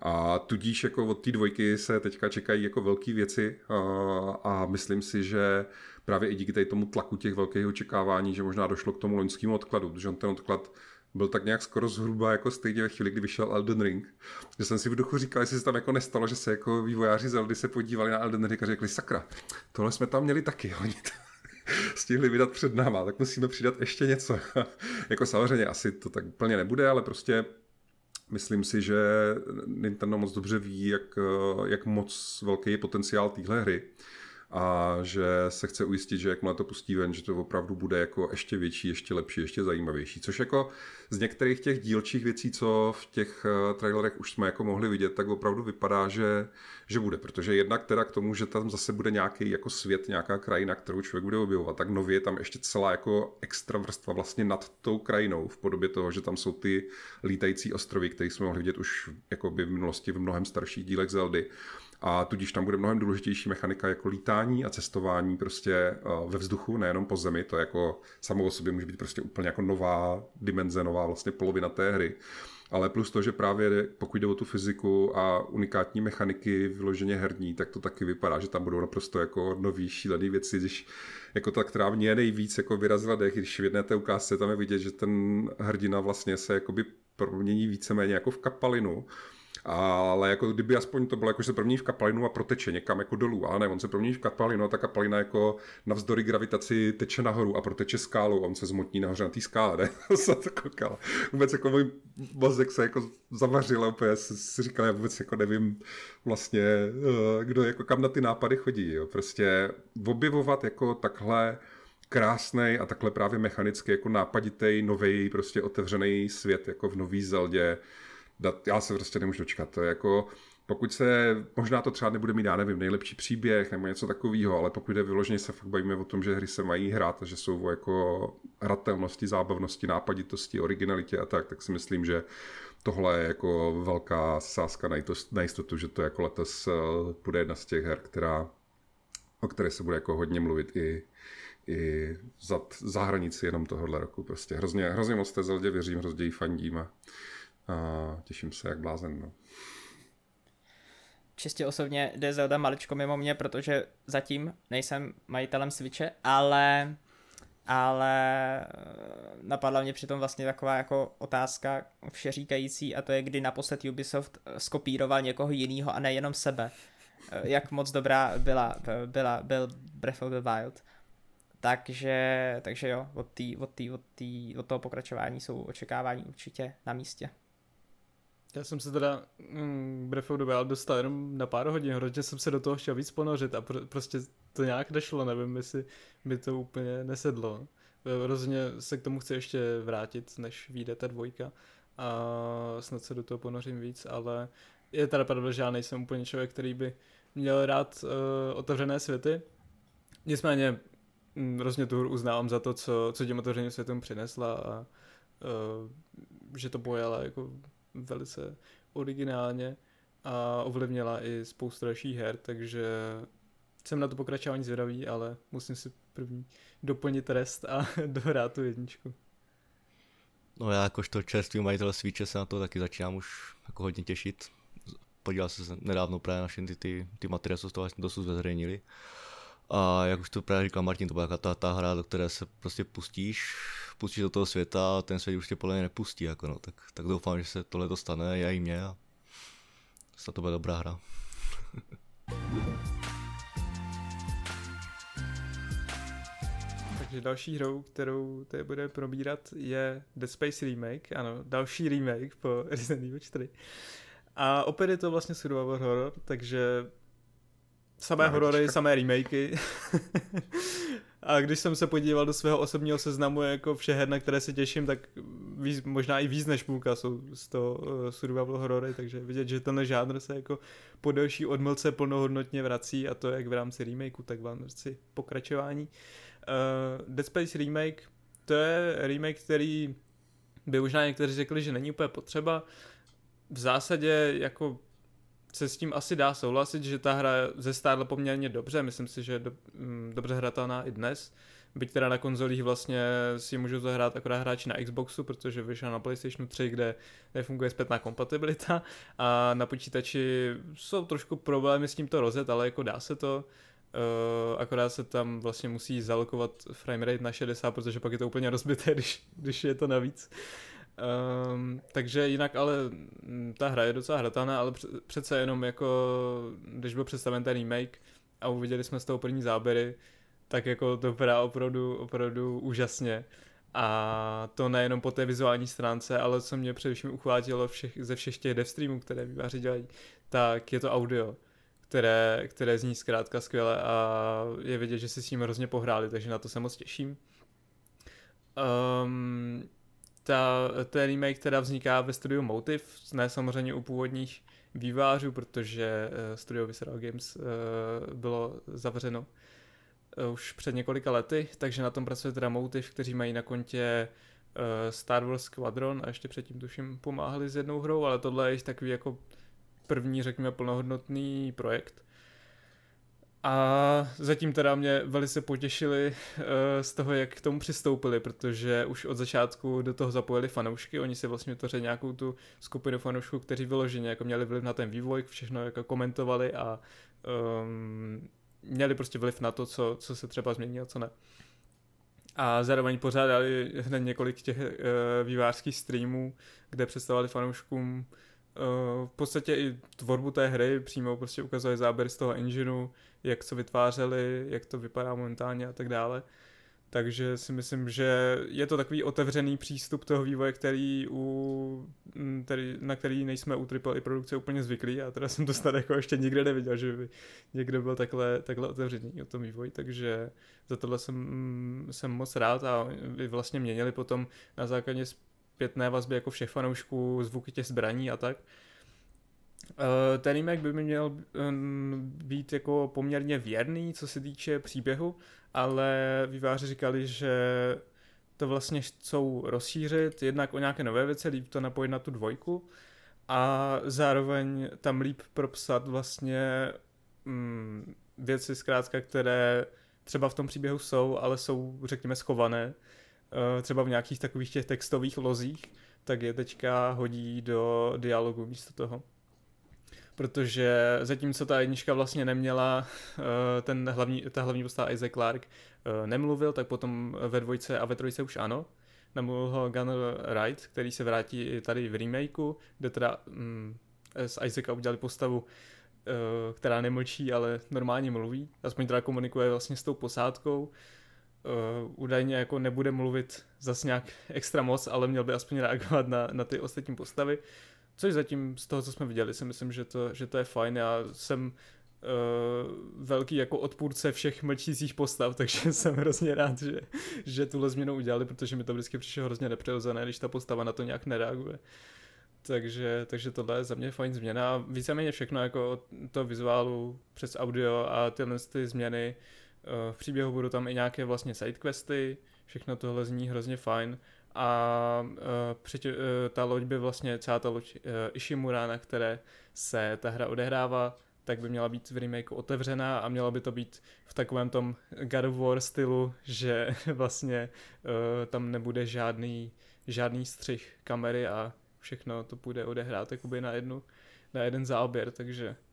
A tudíž jako od té dvojky se teďka čekají jako velké věci a, a myslím si, že právě i díky tady tomu tlaku těch velkých očekávání, že možná došlo k tomu loňskému odkladu, protože on ten odklad byl tak nějak skoro zhruba jako stejně ve chvíli, kdy vyšel Elden Ring. Že jsem si v duchu říkal, jestli se tam jako nestalo, že se jako vývojáři Zeldy se podívali na Elden Ring a řekli, sakra, tohle jsme tam měli taky, oni to stihli vydat před náma, tak musíme přidat ještě něco. jako samozřejmě asi to tak úplně nebude, ale prostě myslím si, že Nintendo moc dobře ví, jak, jak moc velký je potenciál téhle hry a že se chce ujistit, že jakmile to pustí ven, že to opravdu bude jako ještě větší, ještě lepší, ještě zajímavější. Což jako z některých těch dílčích věcí, co v těch eh, trailerech už jsme jako mohli vidět, tak opravdu vypadá, že, že bude. Protože jednak teda k tomu, že tam zase bude nějaký jako svět, nějaká krajina, kterou člověk bude objevovat, tak nově je tam ještě celá jako extra vrstva vlastně nad tou krajinou v podobě toho, že tam jsou ty lítající ostrovy, které jsme mohli vidět už jako by v minulosti v mnohem starších dílech Zeldy a tudíž tam bude mnohem důležitější mechanika jako lítání a cestování prostě eh, ve vzduchu, nejenom po zemi, to jako samo o sobě může být prostě úplně jako nová dimenze, nová vlastně polovina té hry. ale plus to, že právě pokud jde o tu fyziku a unikátní mechaniky vyloženě herní, tak to taky vypadá, že tam budou naprosto jako nový šílený věci, když jako ta, která mě nejvíc jako vyrazila dech, když v jedné té ukázce tam je vidět, že ten hrdina vlastně se jakoby promění víceméně jako v kapalinu, ale jako kdyby aspoň to bylo jako, že se promění v kapalinu a proteče někam jako dolů, ale ne, on se promění v kapalinu a ta kapalina jako navzdory gravitaci teče nahoru a proteče skálu on se zmotní nahoře na té skále, ne? se to koukal. Vůbec jako můj mozek se jako zavařil a úplně si říkal, já vůbec jako nevím vlastně, eh, kdo jako kam na ty nápady chodí, jo. Prostě objevovat jako takhle krásný a takhle právě mechanicky jako nápaditý, nový, prostě otevřený svět jako v Nový Zeldě, dat, já se prostě nemůžu dočkat. To je jako, pokud se, možná to třeba nebude mít, já nevím, nejlepší příběh nebo něco takového, ale pokud je vyloženě se fakt bavíme o tom, že hry se mají hrát a že jsou o jako hratelnosti, zábavnosti, nápaditosti, originalitě a tak, tak si myslím, že tohle je jako velká sázka na jistotu, že to jako letos eh, bude jedna z těch her, která, o které se bude jako hodně mluvit i, i za, za hranici jenom tohohle roku. Prostě hrozně, hrozně moc té Zeldě věřím, hrozně jí fandím a a těším se jak blázen. No. Čistě osobně jde Zelda maličko mimo mě, protože zatím nejsem majitelem Switche, ale ale eh, napadla mě přitom vlastně taková jako otázka všeříkající a to je, kdy naposled Ubisoft eh, skopíroval někoho jiného a nejenom sebe. Eh, jak moc dobrá byla, byla, byl Breath of the Wild. Takže, takže jo, od, tý, od, tý, od, tý, od toho pokračování jsou očekávání určitě na místě. Já jsem se teda mm, Breath of the Wild dostal jenom na pár hodin, hrozně jsem se do toho chtěl víc ponořit a pr- prostě to nějak nešlo, nevím, jestli mi to úplně nesedlo. Hrozně se k tomu chci ještě vrátit, než vyjde ta dvojka a snad se do toho ponořím víc, ale je teda pravda, že já nejsem úplně člověk, který by měl rád uh, otevřené světy. Nicméně mm, hrozně tu hru uznávám za to, co, co těm otevřeným světům přinesla a uh, že to pojala jako velice originálně a ovlivnila i spoustu dalších her, takže jsem na to pokračování zvědavý, ale musím si první doplnit rest a dohrát tu jedničku. No já jakožto čerstvý majitel Switche se na to taky začínám už jako hodně těšit. Podíval jsem se nedávno právě na všechny ty, ty materiály, co z toho vlastně dosud zveřejnili. A jak už to právě říkal Martin, to byla ta, ta hra, do které se prostě pustíš, pustíš do toho světa a ten svět už tě podle mě nepustí, jako no, tak, tak doufám, že se tohle dostane, já i mě a to bude dobrá hra. Takže další hrou, kterou tady bude probírat, je Dead Space Remake, ano, další remake po Resident Evil 4. A opět je to vlastně survival horror, takže samé horory, samé remakey. A když jsem se podíval do svého osobního seznamu jako vše her, na které se těším, tak víc, možná i víc než půlka jsou z toho uh, survival horory, takže vidět, že tenhle žánr se jako po delší odmlce plnohodnotně vrací a to jak v rámci remakeu, tak v rámci pokračování. Uh, Dead Space Remake, to je remake, který by možná někteří řekli, že není úplně potřeba. V zásadě jako se s tím asi dá souhlasit, že ta hra zestárla poměrně dobře, myslím si, že je do, mm, dobře hratelná i dnes. Byť teda na konzolích vlastně si můžu zahrát akorát hráči na Xboxu, protože vyšla na PlayStation 3, kde nefunguje zpětná kompatibilita a na počítači jsou trošku problémy s tímto rozet, ale jako dá se to. Uh, akorát se tam vlastně musí zalokovat framerate na 60, protože pak je to úplně rozbité, když, když je to navíc. Um, takže jinak ale mm, ta hra je docela hratelná, ale přece jenom jako, když byl představen ten remake a uviděli jsme z toho první záběry, tak jako to vypadá opravdu, opravdu úžasně. A to nejenom po té vizuální stránce, ale co mě především uchvátilo všech, ze všech těch devstreamů, které výváři dělají, tak je to audio, které, které zní zkrátka skvěle a je vidět, že si s tím hrozně pohráli, takže na to se moc těším. Um, ta, ten remake teda vzniká ve studiu Motive, ne samozřejmě u původních vývářů, protože uh, studio Visceral Games uh, bylo zavřeno uh, už před několika lety, takže na tom pracuje teda Motive, kteří mají na kontě Star Wars Squadron a ještě předtím tuším pomáhali s jednou hrou, ale tohle je takový jako první, řekněme, plnohodnotný projekt. A zatím teda mě velice potěšili uh, z toho, jak k tomu přistoupili, protože už od začátku do toho zapojili fanoušky, oni si vlastně vytvořili nějakou tu skupinu fanoušků, kteří vyloženě jako měli vliv na ten vývoj, všechno jako komentovali a um, měli prostě vliv na to, co, co se třeba změní a co ne. A zároveň pořádali hned několik těch uh, vývářských streamů, kde představovali fanouškům v podstatě i tvorbu té hry, přímo prostě ukazovali záběry z toho engineu, jak co vytvářeli, jak to vypadá momentálně a tak dále. Takže si myslím, že je to takový otevřený přístup toho vývoje, který u, který, na který nejsme u AAA produkce úplně zvyklí. A teda jsem to snad jako ještě nikde neviděl, že by někdo byl takhle, takhle otevřený o tom vývoji, takže za tohle jsem, jsem moc rád a vy vlastně měnili potom na základě zpětné vazby jako všech fanoušků zvuky těch zbraní a tak. Uh, ten remake by měl um, být jako poměrně věrný, co se týče příběhu, ale výváři říkali, že to vlastně chcou rozšířit, jednak o nějaké nové věci, líp to napojit na tu dvojku a zároveň tam líp propsat vlastně um, věci zkrátka, které třeba v tom příběhu jsou, ale jsou, řekněme, schované, třeba v nějakých takových těch textových lozích, tak je teďka hodí do dialogu místo toho protože zatímco ta jednička vlastně neměla, eh, ten hlavní, ta hlavní postava Isaac Clark eh, nemluvil, tak potom ve dvojce a ve trojce už ano. Nemluvil ho Gunnar Wright, který se vrátí tady v remakeu, kde teda mm, z Isaaca udělali postavu, eh, která nemlčí, ale normálně mluví. Aspoň teda komunikuje vlastně s tou posádkou. Uh, údajně jako nebude mluvit zase nějak extra moc, ale měl by aspoň reagovat na, na ty ostatní postavy. Což zatím z toho, co jsme viděli, si myslím, že to, že to je fajn. Já jsem uh, velký jako odpůrce všech mlčících postav, takže jsem hrozně rád, že, že tuhle změnu udělali, protože mi to vždycky přišlo hrozně nepřirozené, když ta postava na to nějak nereaguje. Takže, takže tohle je za mě fajn změna. Víceméně všechno jako to vizuálu přes audio a tyhle ty změny. Uh, v příběhu budou tam i nějaké vlastně sidequesty, všechno tohle zní hrozně fajn. A uh, přetě, uh, ta loď by vlastně, celá ta loď Ishimura, na které se ta hra odehrává, tak by měla být v remakeu otevřená a měla by to být v takovém tom God of War stylu, že vlastně tam nebude žádný, žádný střih kamery a všechno to půjde odehrát jakoby na jednu, na jeden záběr, takže Eh,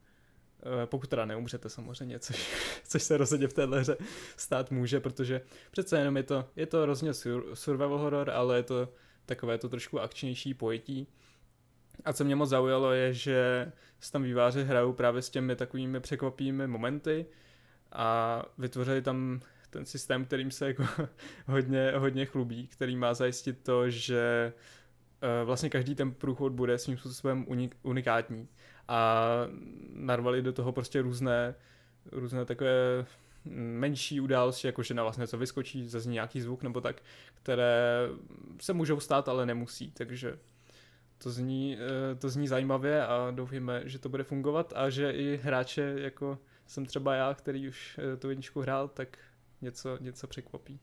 pokud teda neumřete samozřejmě, což, což se rozhodně v téhle hře stát může, protože přece jenom je to, je to hrozně sur, survival horror, ale je to takové to trošku akčnější pojetí. A co mě moc zaujalo je, že se tam výváři hrajou právě s těmi takovými překvapivými momenty a vytvořili tam ten systém, kterým se jako hodně, hodně chlubí, který má zajistit to, že eh, vlastně každý ten průchod bude svým způsobem unik, unikátní a narvali do toho prostě různé, různé takové menší události, jako že na vás něco vyskočí, zazní nějaký zvuk nebo tak, které se můžou stát, ale nemusí, takže to zní, eh, to zní zajímavě a doufíme, že to bude fungovat a že i hráče, jako jsem třeba já, který už eh, tu jedničku hrál, tak něco, něco překvapí.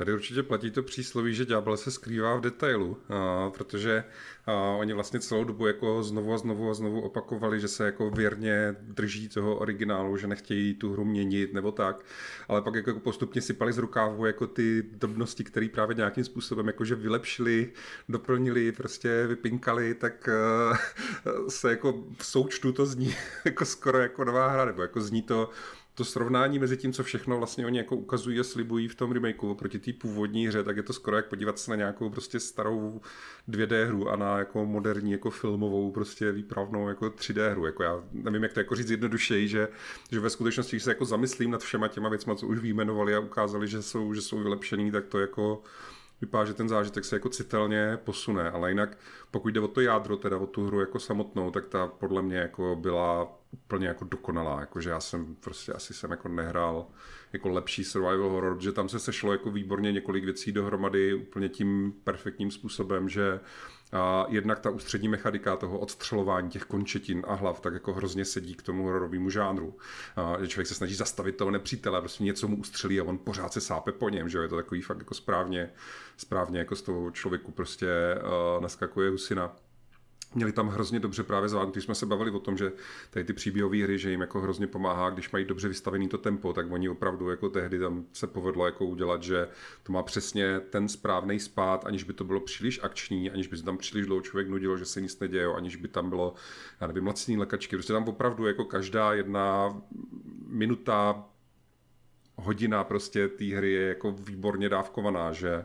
Tady určitě platí to přísloví, že ďábel se skrývá v detailu, a, protože a, oni vlastně celou dobu jako znovu a znovu a znovu opakovali, že se jako věrně drží toho originálu, že nechtějí tu hru měnit nebo tak, ale pak jako postupně sypali z rukávu jako ty drobnosti, které právě nějakým způsobem jakože vylepšili, doplnili, prostě vypinkali, tak a, se jako v součtu to zní jako skoro jako nová hra, nebo jako zní to to srovnání mezi tím, co všechno vlastně oni jako ukazují a slibují v tom remakeu proti té původní hře, tak je to skoro jak podívat se na nějakou prostě starou 2D hru a na jako moderní jako filmovou prostě výpravnou jako 3D hru. Jako já nevím, jak to jako říct jednodušeji, že, že ve skutečnosti, když se jako zamyslím nad všema těma věcma, co už vyjmenovali a ukázali, že jsou, že jsou vylepšený, tak to jako vypadá, že ten zážitek se jako citelně posune, ale jinak pokud jde o to jádro, teda o tu hru jako samotnou, tak ta podle mě jako byla úplně jako dokonalá, jakože já jsem prostě asi jsem jako nehrál jako lepší survival horror, že tam se sešlo jako výborně několik věcí dohromady úplně tím perfektním způsobem, že a jednak ta ústřední mechanika toho odstřelování těch končetin a hlav tak jako hrozně sedí k tomu hororovému žánru. A, že člověk se snaží zastavit toho nepřítele, prostě něco mu ustřelí a on pořád se sápe po něm, že je to takový fakt jako správně, správně jako z toho člověku prostě uh, naskakuje husina. Měli tam hrozně dobře právě zvládnout. Když jsme se bavili o tom, že tady ty příběhové hry, že jim jako hrozně pomáhá, když mají dobře vystavený to tempo, tak oni opravdu jako tehdy tam se povedlo jako udělat, že to má přesně ten správný spát, aniž by to bylo příliš akční, aniž by se tam příliš dlouho člověk nudilo, že se nic neděje, aniž by tam bylo, já nevím, laciný lekačky. Prostě tam opravdu jako každá jedna minuta hodina prostě té hry je jako výborně dávkovaná, že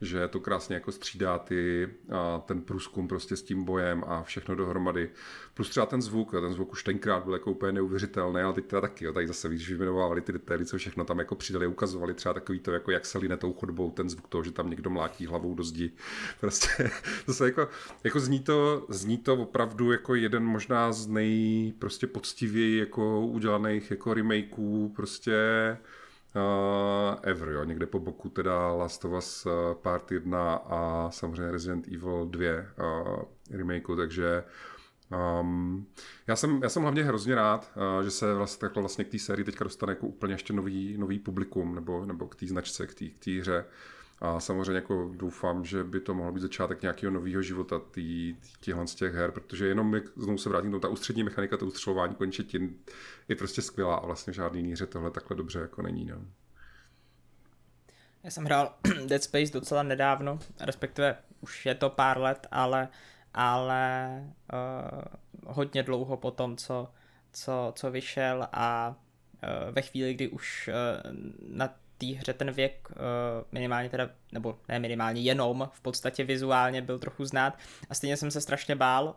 že to krásně jako střídá ty, a ten průzkum prostě s tím bojem a všechno dohromady. Plus třeba ten zvuk, ten zvuk už tenkrát byl jako úplně neuvěřitelný, ale teď teda taky, jo, tady zase víš, vyjmenovávali ty detaily, co všechno tam jako přidali, ukazovali třeba takový to, jako jak se line tou chodbou, ten zvuk toho, že tam někdo mlátí hlavou do zdi. Prostě to se jako, jako zní to, zní to opravdu jako jeden možná z nej prostě poctivěji jako udělaných jako remakeů prostě uh, ever, jo. Někde po boku teda Last of Us uh, Part 1 a samozřejmě Resident Evil 2 uh, remakeu, takže Um, já, jsem, já jsem hlavně hrozně rád, uh, že se vlastně takhle vlastně k té sérii teďka dostane jako úplně ještě nový, nový publikum nebo, nebo k té značce, k té hře. A samozřejmě jako doufám, že by to mohlo být začátek nějakého nového života těchhle z těch her, protože jenom jak znovu se vrátím, ta ústřední mechanika, to ustřelování končetin je prostě skvělá a vlastně žádný hře tohle takhle dobře jako není. No. Já jsem hrál Dead Space docela nedávno, respektive už je to pár let, ale, ale uh, hodně dlouho po tom, co, co, co vyšel a uh, ve chvíli, kdy už uh, na té hře ten věk uh, minimálně teda, nebo ne minimálně, jenom v podstatě vizuálně byl trochu znát. A stejně jsem se strašně bál.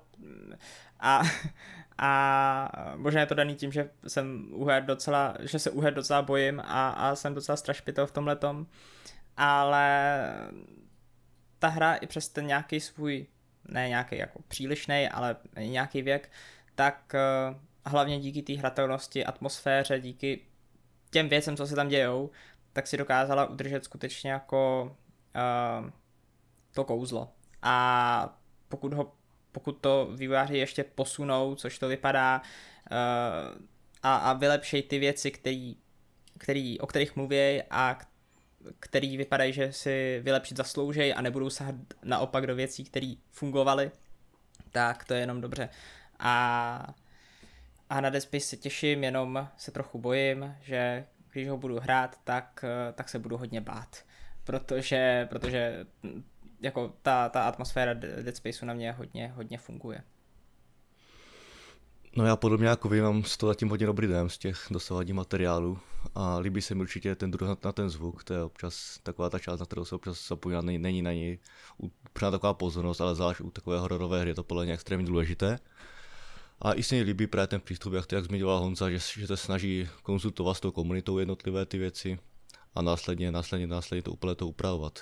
A, a možná je to daný tím, že jsem uhed docela, že se uhed docela bojím a, a jsem docela strašpitel v tomhle tom, ale ta hra i přes ten nějaký svůj, ne nějaký jako přílišný, ale nějaký věk, tak uh, hlavně díky té hratelnosti, atmosféře, díky těm věcem, co se tam dějou, tak si dokázala udržet skutečně jako uh, to kouzlo. A pokud, ho, pokud to vývojáři ještě posunou, což to vypadá, uh, a, a vylepšej ty věci, který, který, o kterých mluví a který vypadají, že si vylepšit zasloužej a nebudou sahat naopak do věcí, které fungovaly, tak to je jenom dobře. A, a na Space se těším, jenom se trochu bojím, že když ho budu hrát, tak, eh, tak se budu hodně bát. Protože, protože hm, jako ta, ta atmosféra Dead Spaceu na mě hodně, hodně funguje. No já podobně jako vy mám z toho zatím hodně dobrý dojem z těch dosavadních materiálů a líbí se mi určitě ten druh na ten zvuk, to je občas taková ta část, na kterou se občas zapomíná, není, není na něj úplně taková pozornost, ale zvlášť u takové hororové hry je to podle mě extrémně důležité. A i se mi líbí právě ten přístup, jak, jak zmiňoval Honza, že, že to snaží konzultovat s tou komunitou jednotlivé ty věci a následně, následně, následně to úplně to upravovat.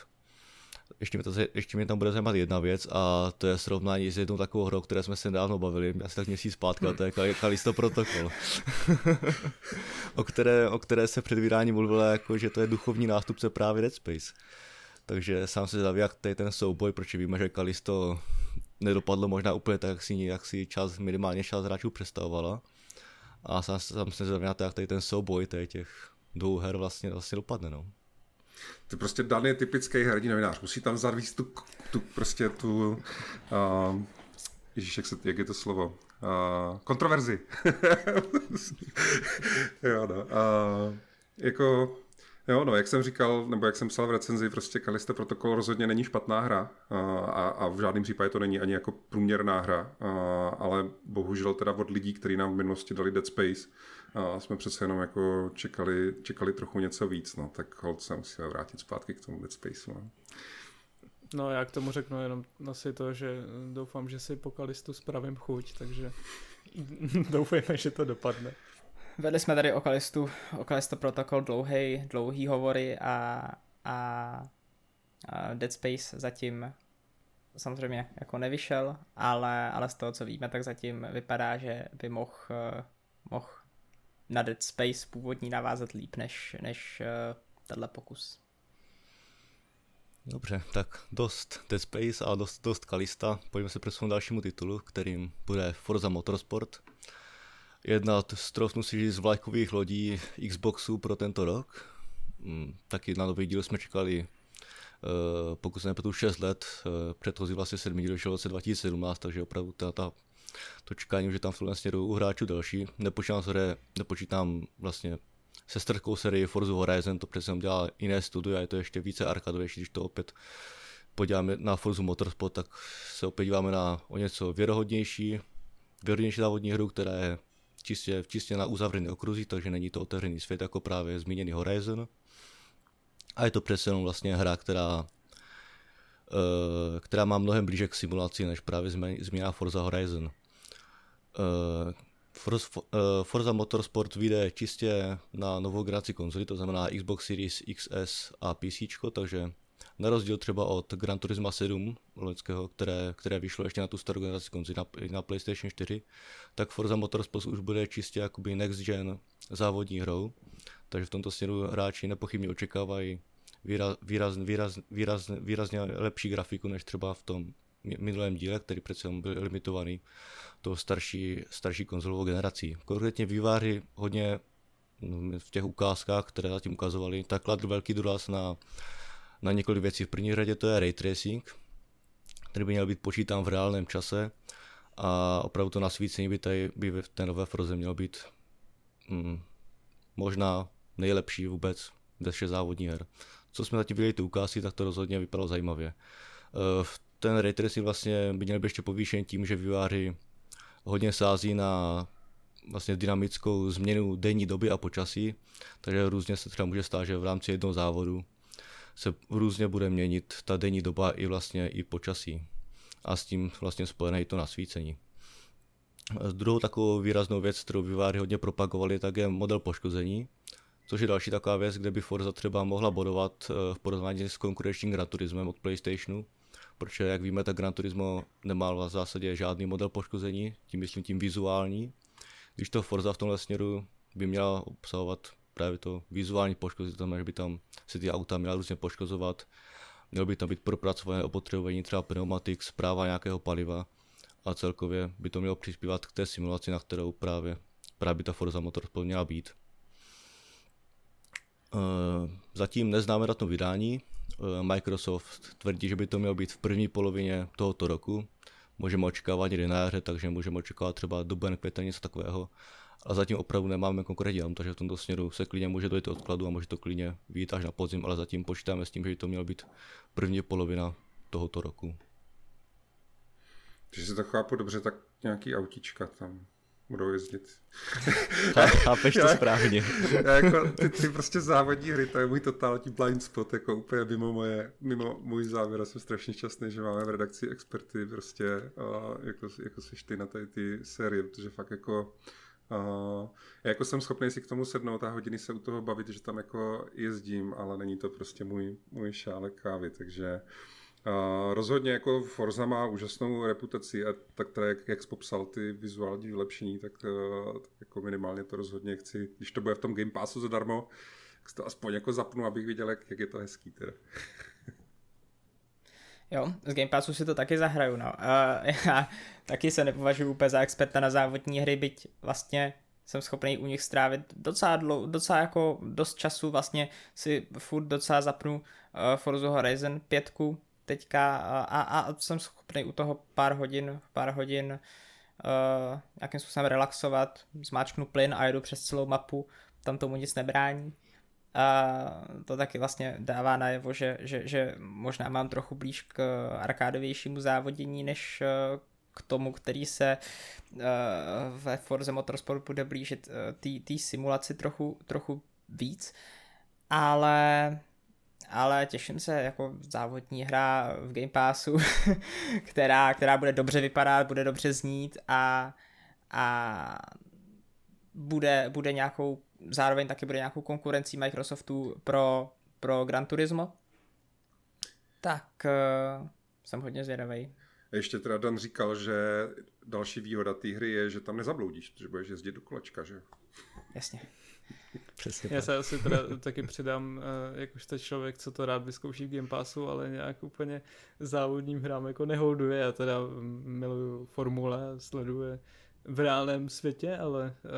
Ještě mě, to, ještě mě tam bude zajímat jedna věc a to je srovnání s jednou takovou hrou, které jsme se nedávno bavili, asi tak měsíc zpátky, to je Kalisto Protokol, o, které, o které se před vydáním mluvilo jako, že to je duchovní nástupce právě Dead Space. Takže sám se zaví, jak tady ten souboj, proč víme, že Kalisto nedopadlo možná úplně tak, jak si, jak si čas, minimálně čas hráčů představovala. A sám, sám se zrovna jak tady ten souboj tady těch dvou her vlastně, vlastně dopadne. No. To prostě Dan je typický herní novinář. Musí tam zarvíst tu, tu prostě tu... Uh, Ježíš, jak, se, jak je to slovo? Uh, kontroverzi. jo, no. Uh, jako Jo, no, jak jsem říkal, nebo jak jsem psal v recenzi, prostě Kalista Protocol rozhodně není špatná hra a, a v žádném případě to není ani jako průměrná hra, a, ale bohužel teda od lidí, kteří nám v minulosti dali Dead Space, a jsme přece jenom jako čekali, čekali trochu něco víc, no, tak hold se musíme vrátit zpátky k tomu Dead Space. No. No já k tomu řeknu jenom asi to, že doufám, že si po Kalistu spravím chuť, takže doufejme, že to dopadne. Vedli jsme tady o Kalistu, o Kalisto protokol dlouhý, dlouhý hovory a, a, a Dead Space zatím samozřejmě jako nevyšel, ale, ale z toho, co víme, tak zatím vypadá, že by mohl moh na Dead Space původní navázat líp než, než uh, tenhle pokus. Dobře, tak dost Dead Space a dost, dost Kalista. Pojďme se přesunout dalšímu titulu, kterým bude Forza Motorsport jedna z troufnu si z vlajkových lodí Xboxu pro tento rok. Mm, taky na nový díl jsme čekali pokud se nepletu 6 let, předchozí vlastně sedmý díl vyšel v roce 2017, takže opravdu ta, ta to čekání, že tam v tomhle směru u hráčů další. Nepočítám, se, nepočítám vlastně sestrkou sérii Forza Horizon, to přece dělá jiné studio a je to ještě více arkadovější, když to opět podíváme na Forza Motorsport, tak se opět díváme na o něco věrohodnější, věrohodnější závodní hru, která je čistě, čistě na uzavřený okruzi, takže není to otevřený svět jako právě zmíněný Horizon. A je to přece jenom vlastně hra, která, uh, která má mnohem blíže k simulaci než právě zmíněná Forza Horizon. Forza, uh, Forza Motorsport vyjde čistě na novou generaci konzoli, to znamená Xbox Series XS a PC, takže na rozdíl třeba od Gran Turismo 7 loňského, které, které vyšlo ještě na tu starou generaci konzoli na, na PlayStation 4, tak Forza Motorsport už bude čistě jakoby next gen závodní hrou, takže v tomto směru hráči nepochybně očekávají výraz, výraz, výraz, výraz, výrazně lepší grafiku než třeba v tom minulém díle, který přece byl limitovaný tou starší, starší konzolovou generací. Konkrétně výváři hodně no, v těch ukázkách, které zatím ukazovali, tak kladl velký důraz na, na několik věcí. V první řadě to je ray tracing, který by měl být počítán v reálném čase a opravdu to nasvícení by, tady, by v té nové Froze mělo být mm, možná nejlepší vůbec ze všech závodních her. Co jsme zatím viděli ty ukázky, tak to rozhodně vypadalo zajímavě. Eh, ten ray tracing vlastně by měl být ještě povýšen tím, že výváři hodně sází na vlastně dynamickou změnu denní doby a počasí, takže různě se třeba může stát, že v rámci jednoho závodu se různě bude měnit ta denní doba i vlastně i počasí. A s tím vlastně spojené i to nasvícení. Druhou takovou výraznou věc, kterou výváři hodně propagovali, tak je model poškození, což je další taková věc, kde by Forza třeba mohla bodovat eh, v porovnání s konkurenčním Gran Turismem od PlayStationu, protože jak víme, tak Gran Turismo nemá v zásadě žádný model poškození, tím myslím tím vizuální, když to Forza v tomhle směru by měla obsahovat právě to vizuální poškození, to znamená, že by tam se ty auta měla různě poškozovat, mělo by tam být propracované opotřebování třeba pneumatik, zpráva nějakého paliva a celkově by to mělo přispívat k té simulaci, na kterou právě, právě ta Forza Motorsport měla být. Eh, zatím neznáme datum vydání. Eh, Microsoft tvrdí, že by to mělo být v první polovině tohoto roku. Můžeme očekávat někdy na jaře, takže můžeme očekávat třeba duben, květen, něco takového. A zatím opravdu nemáme konkurentní takže v tomto směru se klidně může dojít odkladu a může to klidně být až na podzim, ale zatím počítáme s tím, že by to mělo být první polovina tohoto roku. Když si to chápu dobře, tak nějaký autíčka tam budou jezdit. Chápeš to správně. Já jako, ty, ty prostě závodní hry, to je můj totální blind spot, jako úplně mimo, moje, mimo můj závěr. jsem strašně šťastný, že máme v redakci experty prostě, jako, jako seš ty na té ty série, protože fakt jako Uh, jako jsem schopný si k tomu sednout a hodiny se u toho bavit, že tam jako jezdím, ale není to prostě můj, můj šálek kávy, takže Uh, rozhodně jako Forza má úžasnou reputaci a tak teda, jak, jak jsi popsal ty vizuální vylepšení, tak, uh, tak jako minimálně to rozhodně chci, když to bude v tom Game Passu zadarmo, tak to aspoň jako zapnu, abych viděl, jak, jak je to hezký teda. Jo, z Game Passu si to taky zahraju, no. Uh, já taky se nepovažuji úplně za experta na závodní hry, byť vlastně jsem schopný u nich strávit docela, dlou, docela jako dost času, vlastně si furt docela zapnu uh, Forza Horizon 5, teďka a, a, a jsem schopný u toho pár hodin, pár hodin uh, nějakým způsobem relaxovat, zmáčknu plyn a jedu přes celou mapu, tam tomu nic nebrání. A to taky vlastně dává najevo, že, že, že možná mám trochu blíž k arkádovějšímu závodění, než uh, k tomu, který se uh, ve Forze Motorsport bude blížit uh, té simulaci trochu, trochu víc. Ale ale těším se jako závodní hra v Game Passu, která, která bude dobře vypadat, bude dobře znít a, a bude, bude nějakou, zároveň taky bude nějakou konkurencí Microsoftu pro, pro Gran Turismo. Tak uh, jsem hodně zvědavý. Ještě teda Dan říkal, že další výhoda té hry je, že tam nezabloudíš, že budeš jezdit do kolečka, že Jasně. Přesně Já tak. se asi teda taky přidám, uh, jakožto člověk, co to rád vyzkouší v Game Passu, ale nějak úplně závodním hrám jako neholduje. Já teda miluju formule, sleduje v reálném světě, ale uh,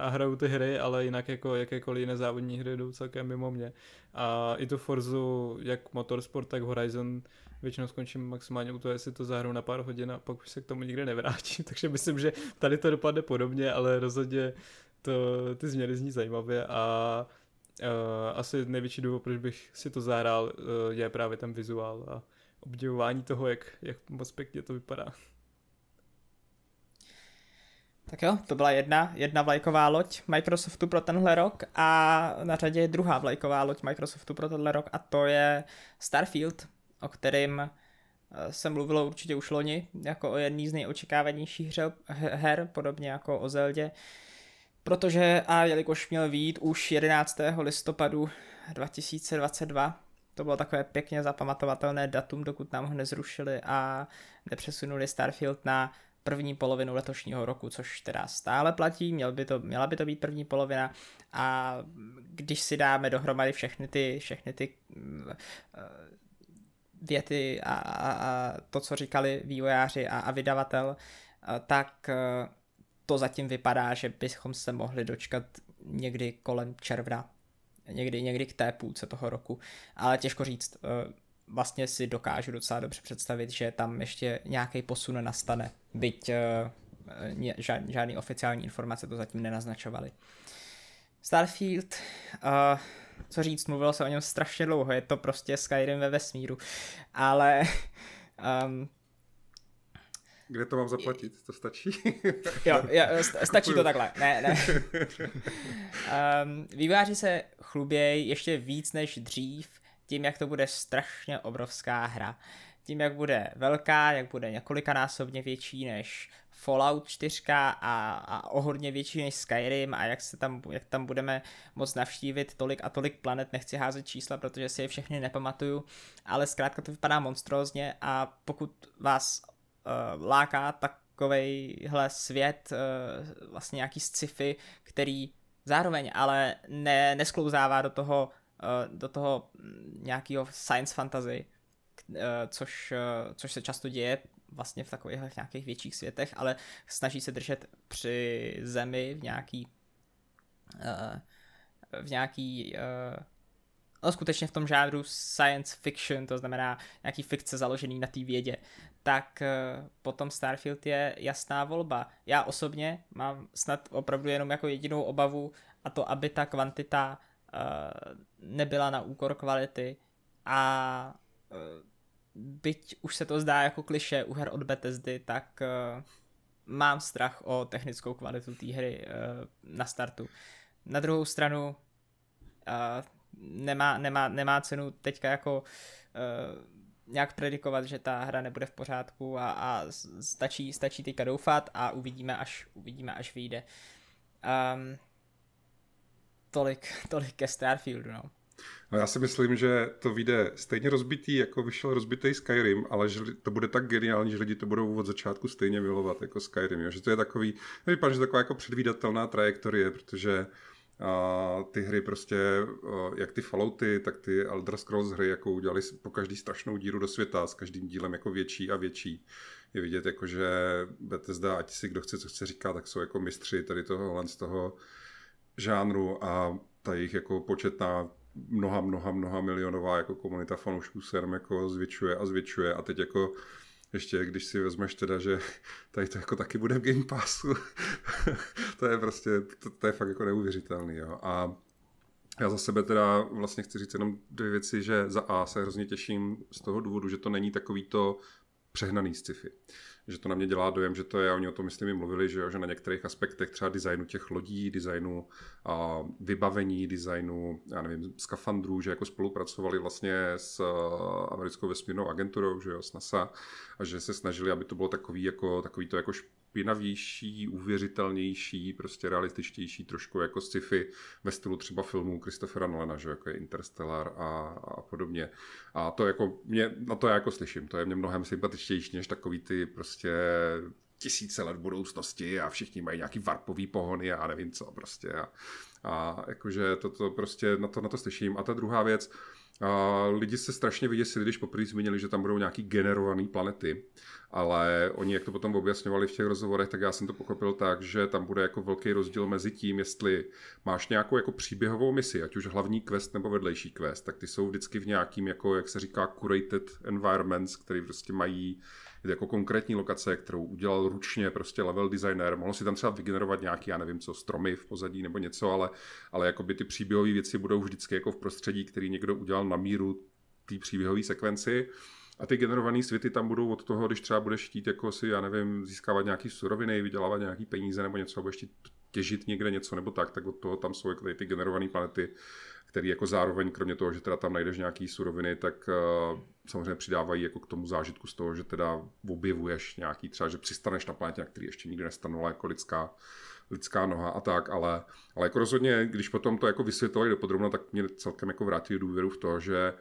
a hraju ty hry, ale jinak jako jakékoliv jiné závodní hry jdou celkem mimo mě. A i tu Forzu, jak Motorsport, tak Horizon většinou skončím maximálně u toho, jestli to zahraju na pár hodin a pak už se k tomu nikdy nevrátím. Takže myslím, že tady to dopadne podobně, ale rozhodně to, ty změny zní zajímavě a uh, asi největší důvod, proč bych si to zahrál, uh, je právě ten vizuál a obdivování toho, jak, jak moc pěkně to vypadá. Tak jo, to byla jedna, jedna vlajková loď Microsoftu pro tenhle rok a na řadě je druhá vlajková loď Microsoftu pro tenhle rok a to je Starfield, o kterým eh, se mluvilo určitě už loni, jako o jedný z nejočekávanějších her, podobně jako o Zeldě. Protože a jelikož měl výjít už 11. listopadu 2022, to bylo takové pěkně zapamatovatelné datum, dokud nám ho nezrušili a nepřesunuli Starfield na první polovinu letošního roku, což teda stále platí, měl by to, měla by to být první polovina. A když si dáme dohromady všechny ty, všechny ty uh, věty a, a, a to, co říkali vývojáři a, a vydavatel, uh, tak uh, to zatím vypadá, že bychom se mohli dočkat někdy kolem června, někdy, někdy k té půlce toho roku, ale těžko říct, vlastně si dokážu docela dobře představit, že tam ještě nějaký posun nastane, byť uh, žádný, žádný oficiální informace to zatím nenaznačovaly. Starfield, uh, co říct, mluvilo se o něm strašně dlouho, je to prostě Skyrim ve vesmíru, ale um, kde to mám zaplatit? To stačí? jo, jo, stačí to takhle. Ne, ne. Um, vývojáři se chlubějí ještě víc než dřív tím, jak to bude strašně obrovská hra. Tím, jak bude velká, jak bude několikanásobně větší než Fallout 4 a, a o hodně větší než Skyrim a jak, se tam, jak tam budeme moc navštívit tolik a tolik planet, nechci házet čísla, protože si je všechny nepamatuju, ale zkrátka to vypadá monstrózně a pokud vás uh, láká takovejhle svět, uh, vlastně nějaký sci-fi, který zároveň ale ne, nesklouzává do toho do toho nějakého science fantasy, eh, což, eh, což se často děje vlastně v takových nějakých větších světech, ale snaží se držet při zemi v nějaký v nějaký no skutečně v tom žádru science fiction, to znamená nějaký fikce založený na té vědě, tak potom Starfield je jasná volba. Já osobně mám snad opravdu jenom jako jedinou obavu a to, aby ta kvantita Eh, nebyla na úkor kvality a eh, byť už se to zdá jako kliše u her od Bethesdy, tak eh, mám strach o technickou kvalitu té hry na startu. Na druhou stranu nemá, nemá, nemá cenu teďka jako nějak predikovat, že ta hra nebude v pořádku a, a stačí, stačí teďka doufat a uvidíme, až, uvidíme, až vyjde. Um, tolik, tolik ke Starfieldu, no. No já si myslím, že to vyjde stejně rozbitý, jako vyšel rozbitý Skyrim, ale že to bude tak geniální, že lidi to budou od začátku stejně milovat jako Skyrim. Jo? Že to je takový, vypadá, že taková jako předvídatelná trajektorie, protože a ty hry prostě, jak ty Fallouty, tak ty Elder Scrolls hry, jako udělali po každý strašnou díru do světa, s každým dílem jako větší a větší. Je vidět, jako že Bethesda, ať si kdo chce, co chce říkat, tak jsou jako mistři tady tohohle z toho žánru a ta jejich jako početná mnoha, mnoha, mnoha milionová jako komunita fanoušků se jenom jako zvětšuje a zvětšuje a teď jako ještě když si vezmeš teda, že tady to jako taky bude v Game Passu, to je prostě, to, to je fakt jako neuvěřitelný, jo. A já za sebe teda vlastně chci říct jenom dvě věci, že za A se hrozně těším z toho důvodu, že to není takový to přehnaný sci-fi. Že to na mě dělá dojem, že to je, oni o tom myslím mluvili, že, že na některých aspektech třeba designu těch lodí, designu a vybavení, designu, já nevím, skafandrů, že jako spolupracovali vlastně s americkou vesmírnou agenturou, že jo, s NASA a že se snažili, aby to bylo takový, jako, takový to jako špinavější, uvěřitelnější, prostě realističtější, trošku jako sci-fi ve stylu třeba filmů Christophera Nolana, že jako je Interstellar a, a podobně. A to jako mě, na to já jako slyším, to je mě mnohem sympatičtější, než takový ty prostě tisíce let budoucnosti a všichni mají nějaký varpový pohony a nevím co prostě. A, a jakože to, to prostě na to, na to slyším. A ta druhá věc, a lidi se strašně vyděsili, když poprvé zmínili, že tam budou nějaký generované planety ale oni, jak to potom objasňovali v těch rozhovorech, tak já jsem to pochopil tak, že tam bude jako velký rozdíl mezi tím, jestli máš nějakou jako příběhovou misi, ať už hlavní quest nebo vedlejší quest, tak ty jsou vždycky v nějakým, jako, jak se říká, curated environments, který prostě mají jako konkrétní lokace, kterou udělal ručně prostě level designer. Mohl si tam třeba vygenerovat nějaký, já nevím co, stromy v pozadí nebo něco, ale, ale jako by ty příběhové věci budou vždycky jako v prostředí, který někdo udělal na míru té příběhové sekvenci. A ty generované světy tam budou od toho, když třeba budeš chtít jako si, já nevím, získávat nějaký suroviny, vydělávat nějaký peníze nebo něco, budeš chtít těžit někde něco nebo tak, tak od toho tam jsou jako ty generované planety, které jako zároveň, kromě toho, že teda tam najdeš nějaký suroviny, tak uh, samozřejmě přidávají jako k tomu zážitku z toho, že teda objevuješ nějaký třeba, že přistaneš na planetě, na který ještě nikdy nestanula jako lidská, lidská noha a tak, ale, ale jako rozhodně, když potom to jako vysvětlovali dopodrobno, tak mě celkem jako vrátili důvěru v to, že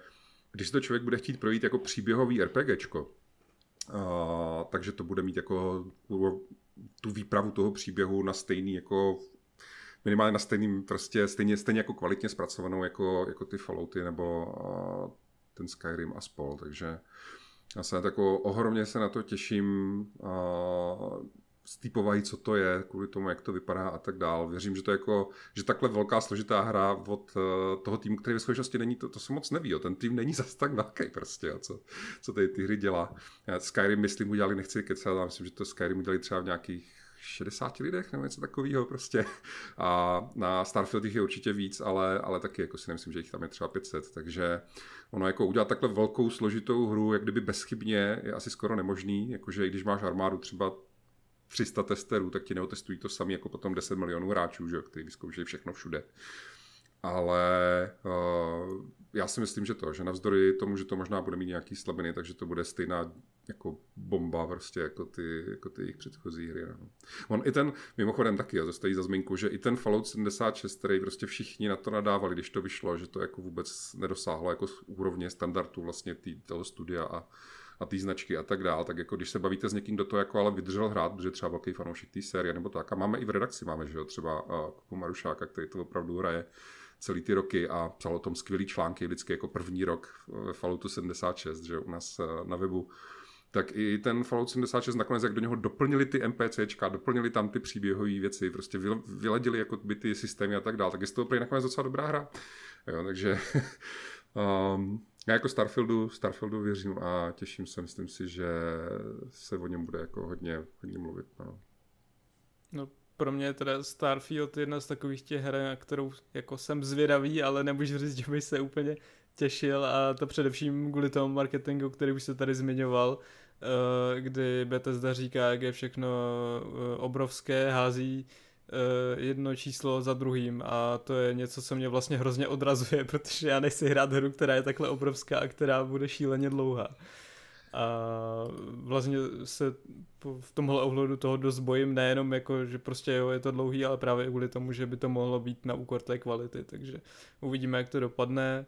když si to člověk bude chtít projít jako příběhový RPGčko, uh, takže to bude mít jako tu výpravu toho příběhu na stejný jako minimálně na stejným, prostě stejně, stejně jako kvalitně zpracovanou jako, jako ty Fallouty nebo ten Skyrim a spol, takže já se jako ohromně se na to těším. Povahy, co to je, kvůli tomu, jak to vypadá a tak dál. Věřím, že to je jako, že takhle velká složitá hra od uh, toho týmu, který ve skutečnosti není, to, to se moc neví, jo. ten tým není zas tak velký prostě, jo, co, co tady ty hry dělá. Skyrim, myslím, udělali, nechci kecat, ale myslím, že to Skyrim udělali třeba v nějakých 60 lidech nebo něco takového prostě. A na Starfield je určitě víc, ale, ale taky jako si nemyslím, že jich tam je třeba 500, takže ono jako udělat takhle velkou složitou hru, jak kdyby bezchybně, je asi skoro nemožný, jakože i když máš armádu třeba 300 testerů, tak ti neotestují to sami jako potom 10 milionů hráčů, že, který vyzkoušejí všechno všude. Ale uh, já si myslím, že to, že navzdory tomu, že to možná bude mít nějaký slabiny, takže to bude stejná jako bomba prostě jako ty, jako ty jejich předchozí hry. No. On i ten, mimochodem taky, jo, to stojí za zmínku, že i ten Fallout 76, který prostě všichni na to nadávali, když to vyšlo, že to jako vůbec nedosáhlo jako úrovně standardu vlastně tý, toho studia a, a té značky a tak dál, tak jako když se bavíte s někým, kdo to jako ale vydržel hrát, protože třeba velký fanoušek té série nebo tak. A máme i v redakci, máme, že jo, třeba Kupu Marušáka, který to opravdu hraje celý ty roky a psal o tom skvělý články vždycky jako první rok ve Falloutu 76, že u nás na webu tak i ten Fallout 76 nakonec, jak do něho doplnili ty NPCčka, doplnili tam ty příběhové věci, prostě vyladili jako by ty systémy a tak dále, tak je to nakonec docela dobrá hra. Jo, takže um, já jako Starfieldu, Starfieldu věřím a těším se, myslím si, že se o něm bude jako hodně, hodně mluvit. No. no pro mě je teda Starfield jedna z takových těch her, na kterou jako jsem zvědavý, ale nemůžu říct, že bych se úplně těšil a to především kvůli tomu marketingu, který už se tady zmiňoval, eh, kdy Bethesda říká, jak je všechno eh, obrovské, hází eh, jedno číslo za druhým a to je něco, co mě vlastně hrozně odrazuje, protože já nechci hrát hru, která je takhle obrovská a která bude šíleně dlouhá. A vlastně se v tomhle ohledu toho dost bojím, nejenom jako, že prostě jo, je to dlouhý, ale právě kvůli tomu, že by to mohlo být na úkor té kvality, takže uvidíme, jak to dopadne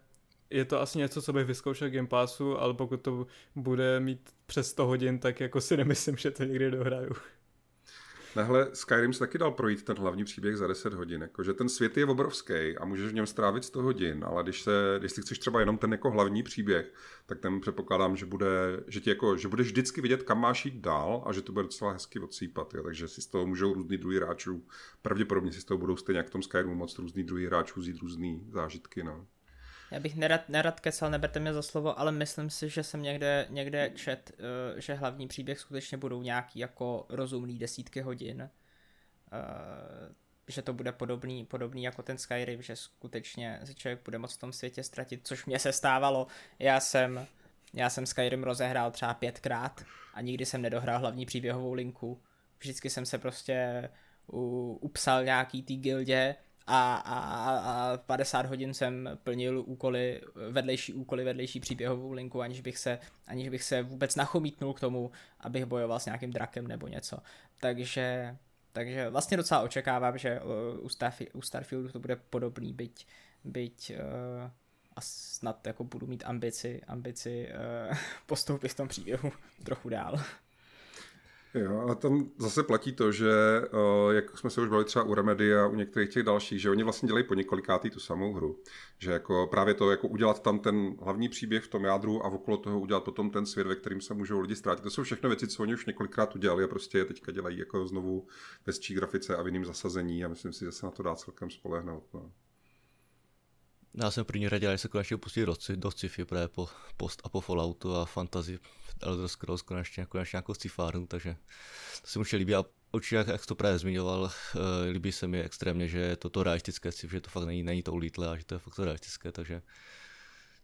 je to asi něco, co bych vyzkoušel Game Passu, ale pokud to bude mít přes 100 hodin, tak jako si nemyslím, že to někdy dohraju. Nahle Skyrim se taky dal projít ten hlavní příběh za 10 hodin. Jakože ten svět je obrovský a můžeš v něm strávit 100 hodin, ale když, se, když si chceš třeba jenom ten jako hlavní příběh, tak ten předpokládám, že, bude, že, ti jako, že budeš vždycky vidět, kam máš jít dál a že to bude docela hezky odsýpat. Jo. Takže si z toho můžou různý druhý hráčů, pravděpodobně si z toho budou stejně jak v tom Skyrimu moc různý druhý hráčů vzít různý zážitky. No. Já bych nerad, nerad kecal, neberte mě za slovo, ale myslím si, že jsem někde, někde čet, uh, že hlavní příběh skutečně budou nějaký jako rozumný desítky hodin. Uh, že to bude podobný, podobný jako ten Skyrim, že skutečně si člověk bude moc v tom světě ztratit, což mě se stávalo. Já jsem, já jsem Skyrim rozehrál třeba pětkrát a nikdy jsem nedohrál hlavní příběhovou linku. Vždycky jsem se prostě u, upsal nějaký tý gildě, a, a, a 50 hodin jsem plnil úkoly, vedlejší úkoly, vedlejší příběhovou linku, aniž bych se, aniž bych se vůbec nachomítnul k tomu, abych bojoval s nějakým drakem nebo něco. Takže, takže vlastně docela očekávám, že u, Starf- u Starfieldu to bude podobný, byť, byť uh, a snad jako budu mít ambici, ambici uh, postoupit v tom příběhu trochu dál. Jo, ale tam zase platí to, že jak jsme se už bavili třeba u Remedy a u některých těch dalších, že oni vlastně dělají po několikátý tu samou hru. Že jako právě to jako udělat tam ten hlavní příběh v tom jádru a okolo toho udělat potom ten svět, ve kterým se můžou lidi ztrátit. To jsou všechno věci, co oni už několikrát udělali a prostě je teďka dělají jako znovu ve grafice a v jiným zasazení a myslím si, že se na to dá celkem spolehnout. No. Já jsem první radě, že se konečně pustí do, do sci-fi právě po post a po Falloutu a fantasy Elder Scrolls konečně, konečně nějakou sci takže to se mi už líbí. A určitě, jak, jak to právě zmiňoval, uh, líbí se mi extrémně, že je to, to realistické sci že to fakt není, není to ulítlé a že to je fakt to realistické, takže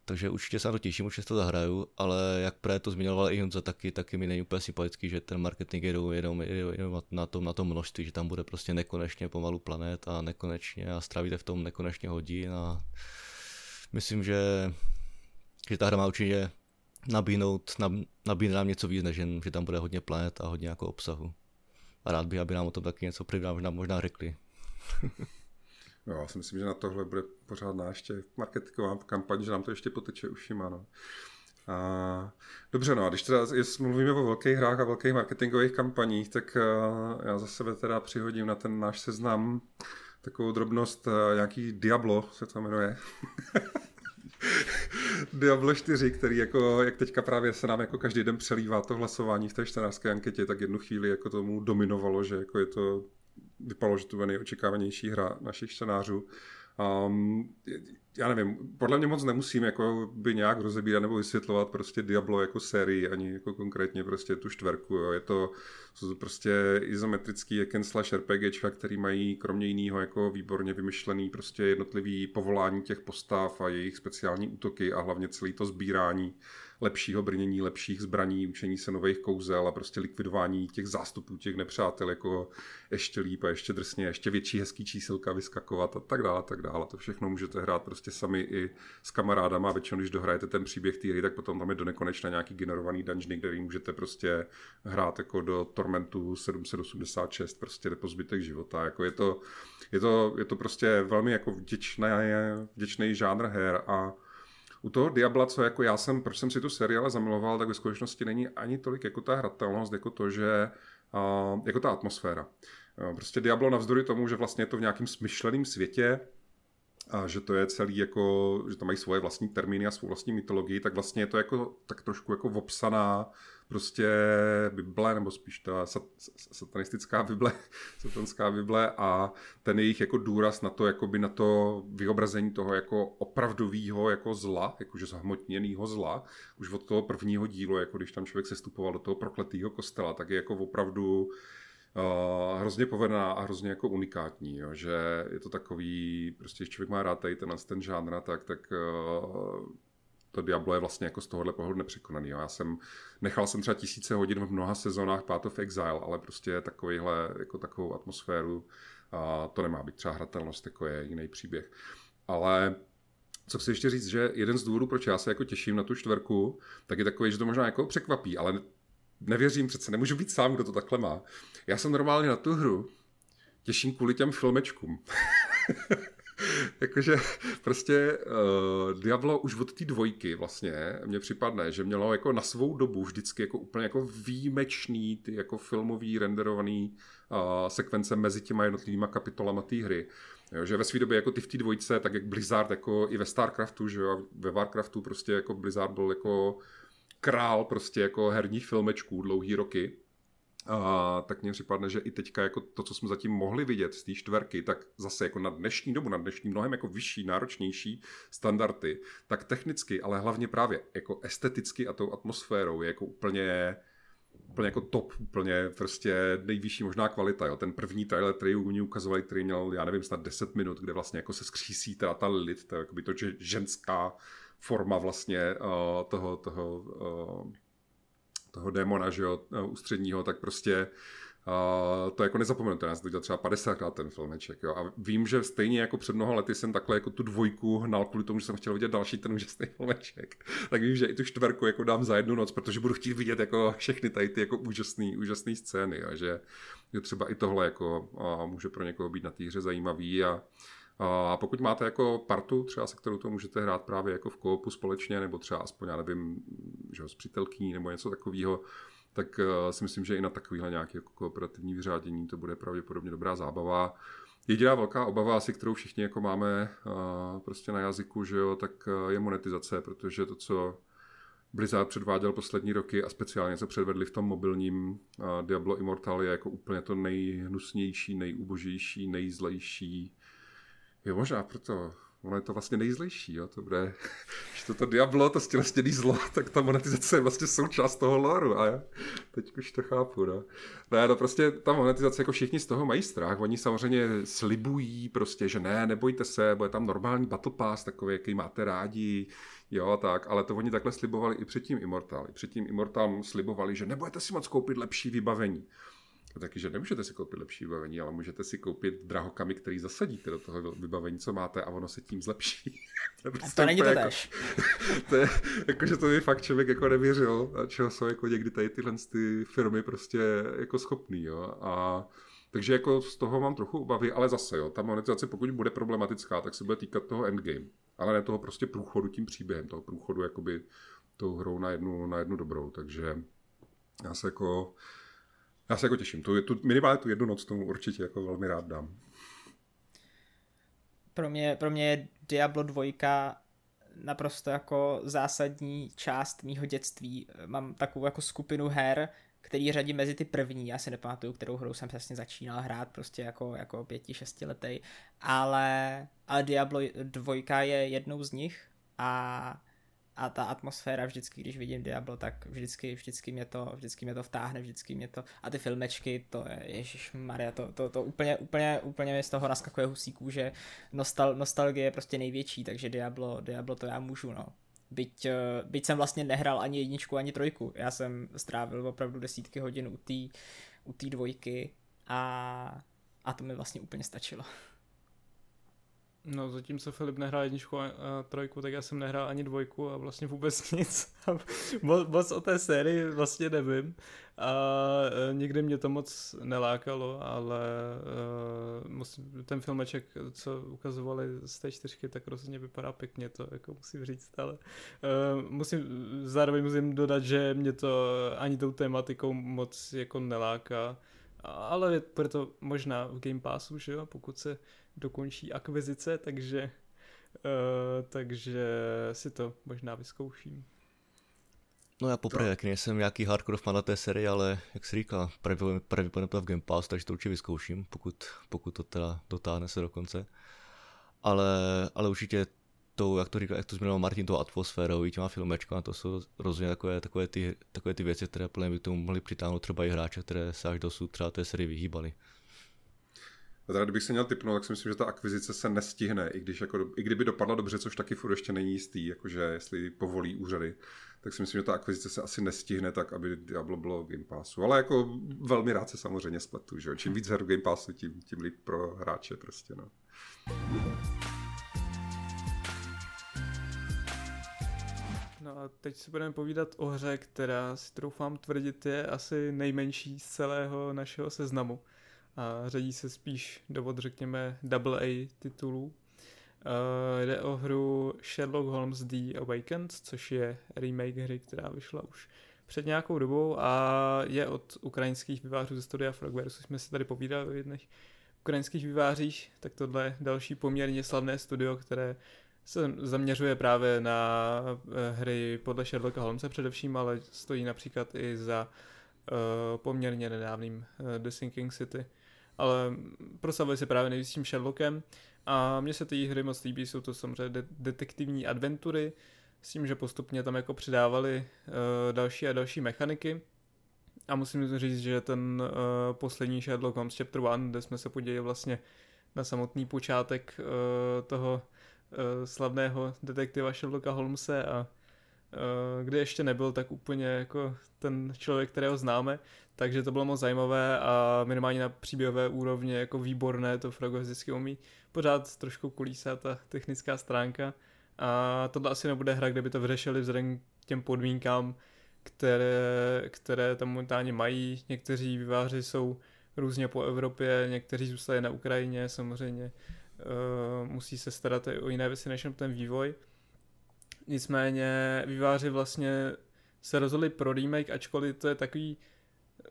takže určitě se na to těším, určitě to zahraju, ale jak právě to zmiňoval i Honza, taky, taky mi není úplně sympatický, že ten marketing je jenom, jenom na, tom, na tom množství, že tam bude prostě nekonečně pomalu planet a nekonečně a strávíte v tom nekonečně hodin a myslím, že, že ta hra má určitě nabídnout, nab, nabídne nám něco víc, než jen, že tam bude hodně planet a hodně jako obsahu. A rád bych, aby nám o tom taky něco prvná možná, možná řekli. jo, já si myslím, že na tohle bude pořád ještě marketingová kampaň, že nám to ještě poteče ušima. No. A, dobře, no a když teda mluvíme o velkých hrách a velkých marketingových kampaních, tak uh, já za sebe teda přihodím na ten náš seznam takovou drobnost, uh, nějaký Diablo se to jmenuje. Diablo 4, který jako, jak teďka právě se nám jako každý den přelívá to hlasování v té čtenářské anketě, tak jednu chvíli jako tomu dominovalo, že jako je to, vypadalo, že to bude nejočekávanější hra našich čtenářů. Um, já nevím, podle mě moc nemusím jako by nějak rozebírat nebo vysvětlovat prostě Diablo jako sérii, ani jako konkrétně prostě tu čtverku. Jo. Je to, prostě izometrický jak slash RPG, který mají kromě jiného jako výborně vymyšlený prostě jednotlivý povolání těch postav a jejich speciální útoky a hlavně celý to sbírání lepšího brnění, lepších zbraní, učení se nových kouzel a prostě likvidování těch zástupů těch nepřátel jako ještě líp a ještě drsně, ještě větší hezký čísilka vyskakovat a tak dále, tak dále. To všechno můžete hrát prostě sami i s kamarádama a většinou, když dohrajete ten příběh té hry, tak potom tam je do nekonečna nějaký generovaný dungeon, který můžete prostě hrát jako do Tormentu 786, prostě po zbytek života. Jako je, to, je, to, je to prostě velmi jako vděčný, vděčný žánr her a u toho Diabla, co jako já jsem, proč jsem si tu seriále zamiloval, tak ve skutečnosti není ani tolik jako ta hratelnost, jako to, že jako ta atmosféra. Prostě Diablo navzdory tomu, že vlastně je to v nějakém smyšleném světě, a že to je celý jako, že to mají svoje vlastní termíny a svou vlastní mytologii, tak vlastně je to jako tak trošku jako vopsaná prostě Bible, nebo spíš ta satanistická Bible, satanská Bible a ten jejich jako důraz na to, jakoby na to vyobrazení toho jako opravdového jako zla, jakože zahmotněného zla, už od toho prvního dílu, jako když tam člověk sestupoval do toho prokletého kostela, tak je jako opravdu uh, hrozně povedená a hrozně jako unikátní, jo, že je to takový, prostě když člověk má rád tady ten, ten žánr, tak, tak uh, to Diablo je vlastně jako z tohohle pohledu nepřekonaný. Já jsem, nechal jsem třeba tisíce hodin v mnoha sezónách Path of Exile, ale prostě takovýhle, jako takovou atmosféru a to nemá být třeba hratelnost, jako je jiný příběh. Ale co chci ještě říct, že jeden z důvodů, proč já se jako těším na tu čtverku, tak je takový, že to možná jako překvapí, ale nevěřím přece, nemůžu být sám, kdo to takhle má. Já jsem normálně na tu hru těším kvůli těm filmečkům. Jakože prostě uh, Diablo už od té dvojky vlastně mně připadne, že mělo jako na svou dobu vždycky jako úplně jako výjimečný ty jako filmový renderovaný uh, sekvence mezi těma jednotlivýma kapitolama té hry. Jo, že ve své době jako ty v té dvojce, tak jak Blizzard jako i ve StarCraftu, že jo, ve Warcraftu prostě jako Blizzard byl jako král prostě jako herních filmečků dlouhý roky a tak mně připadne, že i teďka jako to, co jsme zatím mohli vidět z té čtverky, tak zase jako na dnešní dobu, na dnešní mnohem jako vyšší, náročnější standardy, tak technicky, ale hlavně právě jako esteticky a tou atmosférou je jako úplně úplně jako top, úplně prostě nejvyšší možná kvalita. Jo. Ten první trailer, který oni ukazovali, který měl, já nevím, snad 10 minut, kde vlastně jako se skřísí teda ta Lilith, to, by to, že ženská forma vlastně uh, toho, toho uh, toho démona, že jo, eh, ústředního, tak prostě uh, to jako nezapomenu, já jsem to dělal třeba 50 krát ten filmeček, jo, a vím, že stejně jako před mnoha lety jsem takhle jako tu dvojku hnal kvůli tomu, že jsem chtěl vidět další ten úžasný filmeček, tak vím, že i tu čtverku jako dám za jednu noc, protože budu chtít vidět jako všechny tady ty jako úžasné úžasný scény, a že, že třeba i tohle jako uh, může pro někoho být na té hře zajímavý a a pokud máte jako partu, třeba se kterou to můžete hrát právě jako v koopu společně, nebo třeba aspoň, já nevím, že s přítelkyní nebo něco takového, tak si myslím, že i na takovýhle nějaké jako kooperativní vyřádění to bude pravděpodobně dobrá zábava. Jediná velká obava asi, kterou všichni jako máme prostě na jazyku, že jo, tak je monetizace, protože to, co Blizzard předváděl poslední roky a speciálně co předvedli v tom mobilním Diablo Immortal je jako úplně to nejhnusnější, nejubožejší, nejzlejší. Je možná proto ono je to vlastně nejzlejší, jo, to bude, že toto Diablo, to stělestěný zlo, tak ta monetizace je vlastně součást toho loru a já teď už to chápu, no. Ne, no prostě ta monetizace, jako všichni z toho mají strach, oni samozřejmě slibují prostě, že ne, nebojte se, bude tam normální battle pass, takový, jaký máte rádi, jo, tak, ale to oni takhle slibovali i předtím Immortal, i předtím Immortal slibovali, že nebudete si moc koupit lepší vybavení taky, že nemůžete si koupit lepší vybavení, ale můžete si koupit drahokamy, který zasadíte do toho vybavení, co máte a ono se tím zlepší. to, prostě to není to jako, tež. to je, jakože to by fakt člověk jako nevěřil, a čeho jsou jako někdy tady tyhle ty firmy prostě jako schopný, jo. A takže jako z toho mám trochu obavy, ale zase jo, ta monetizace pokud bude problematická, tak se bude týkat toho endgame, ale ne toho prostě průchodu tím příběhem, toho průchodu jakoby tou hrou na jednu, na jednu dobrou, takže já se jako já se jako těším. Tu, tu, minimálně tu jednu noc tomu určitě jako velmi rád dám. Pro mě, pro mě je Diablo 2 naprosto jako zásadní část mýho dětství. Mám takovou jako skupinu her, který řadí mezi ty první, já si nepamatuju, kterou hru jsem přesně začínal hrát, prostě jako, jako pěti, šestiletej, ale, ale Diablo 2 je jednou z nich a a ta atmosféra vždycky, když vidím Diablo, tak vždycky, vždycky mě to, vždycky mě to vtáhne, vždycky mě to, a ty filmečky, to je, Ježíš Maria, to, to, to, úplně, úplně, úplně mi z toho naskakuje husí kůže, Nostal, nostalgie je prostě největší, takže Diablo, Diablo to já můžu, no. Byť, eh, byť jsem vlastně nehrál ani jedničku, ani trojku, já jsem strávil opravdu desítky hodin u té u tý dvojky a, a to mi vlastně úplně stačilo. No, zatímco Filip nehrál jedničku a, a trojku, tak já jsem nehrál ani dvojku a vlastně vůbec nic. moc, moc o té sérii vlastně nevím. A e, nikdy mě to moc nelákalo, ale e, ten filmeček, co ukazovali z té čtyřky, tak rozhodně vypadá pěkně, to jako musím říct, ale e, musím, zároveň musím dodat, že mě to ani tou tématikou moc jako neláká. Ale bude to možná v Game Passu, že jo, pokud se dokončí akvizice, takže, uh, takže si to možná vyzkouším. No já poprvé, jak nejsem nějaký hardcore fan na té série, ale jak se říká, pravděpodobně to v Game Pass, takže to určitě vyzkouším, pokud, pokud to teda dotáhne se do konce. Ale, ale určitě tou, jak to říká, jak to zmiňoval Martin, tou atmosférou, i těma filmečkama, to jsou rozhodně takové, takové, ty, takové ty věci, které mě by k tomu mohly přitáhnout třeba i hráče, které se až dosud třeba té sérii vyhýbali. A teda kdybych se měl typnout, tak si myslím, že ta akvizice se nestihne, i, když jako, i kdyby dopadla dobře, což taky furt ještě není jistý, jakože jestli povolí úřady, tak si myslím, že ta akvizice se asi nestihne tak, aby Diablo bylo Game Passu. Ale jako velmi rád se samozřejmě spletu, že Čím víc her Game Passu, tím, tím líp pro hráče prostě, no. No a teď si budeme povídat o hře, která si troufám tvrdit je asi nejmenší z celého našeho seznamu a řadí se spíš do řekněme double A titulů. Uh, jde o hru Sherlock Holmes The Awakened, což je remake hry, která vyšla už před nějakou dobou a je od ukrajinských vývářů ze studia Frogwares, což jsme si tady povídali o jedných ukrajinských vývářích, tak tohle je další poměrně slavné studio, které se zaměřuje právě na eh, hry podle Sherlocka Holmesa především, ale stojí například i za uh, poměrně nedávným uh, The Sinking City ale proslavili se právě nejvíc tím Sherlockem a mně se ty hry moc líbí, jsou to samozřejmě de- detektivní adventury, s tím, že postupně tam jako přidávali uh, další a další mechaniky. A musím říct, že ten uh, poslední Sherlock Holmes Chapter 1, kde jsme se podívali vlastně na samotný počátek uh, toho uh, slavného detektiva Sherlocka Holmese a uh, kde ještě nebyl tak úplně jako ten člověk, kterého známe, takže to bylo moc zajímavé a minimálně na příběhové úrovně jako výborné, to Frago vždycky umí pořád trošku kulísá ta technická stránka a tohle asi nebude hra, kde by to vyřešili vzhledem k těm podmínkám, které, které tam momentálně mají. Někteří výváři jsou různě po Evropě, někteří zůstali na Ukrajině, samozřejmě uh, musí se starat o jiné věci než ten vývoj. Nicméně výváři vlastně se rozhodli pro remake, ačkoliv to je takový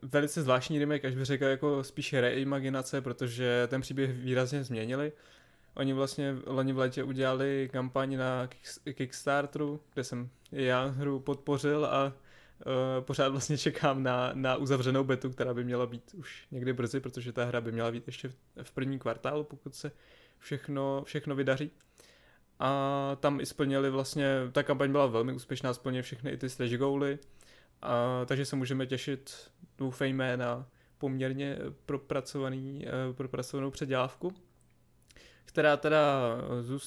velice zvláštní remake, až bych řekl jako spíše reimaginace, protože ten příběh výrazně změnili. Oni vlastně loni v létě udělali kampaň na Kickstarteru, kde jsem já hru podpořil a uh, pořád vlastně čekám na, na uzavřenou betu, která by měla být už někdy brzy, protože ta hra by měla být ještě v, v první kvartálu, pokud se všechno, všechno vydaří. A tam i splnili vlastně, ta kampaň byla velmi úspěšná, splnili všechny i ty stretch goaly, a, takže se můžeme těšit, doufejme, na poměrně propracovaný, uh, propracovanou předělávku která teda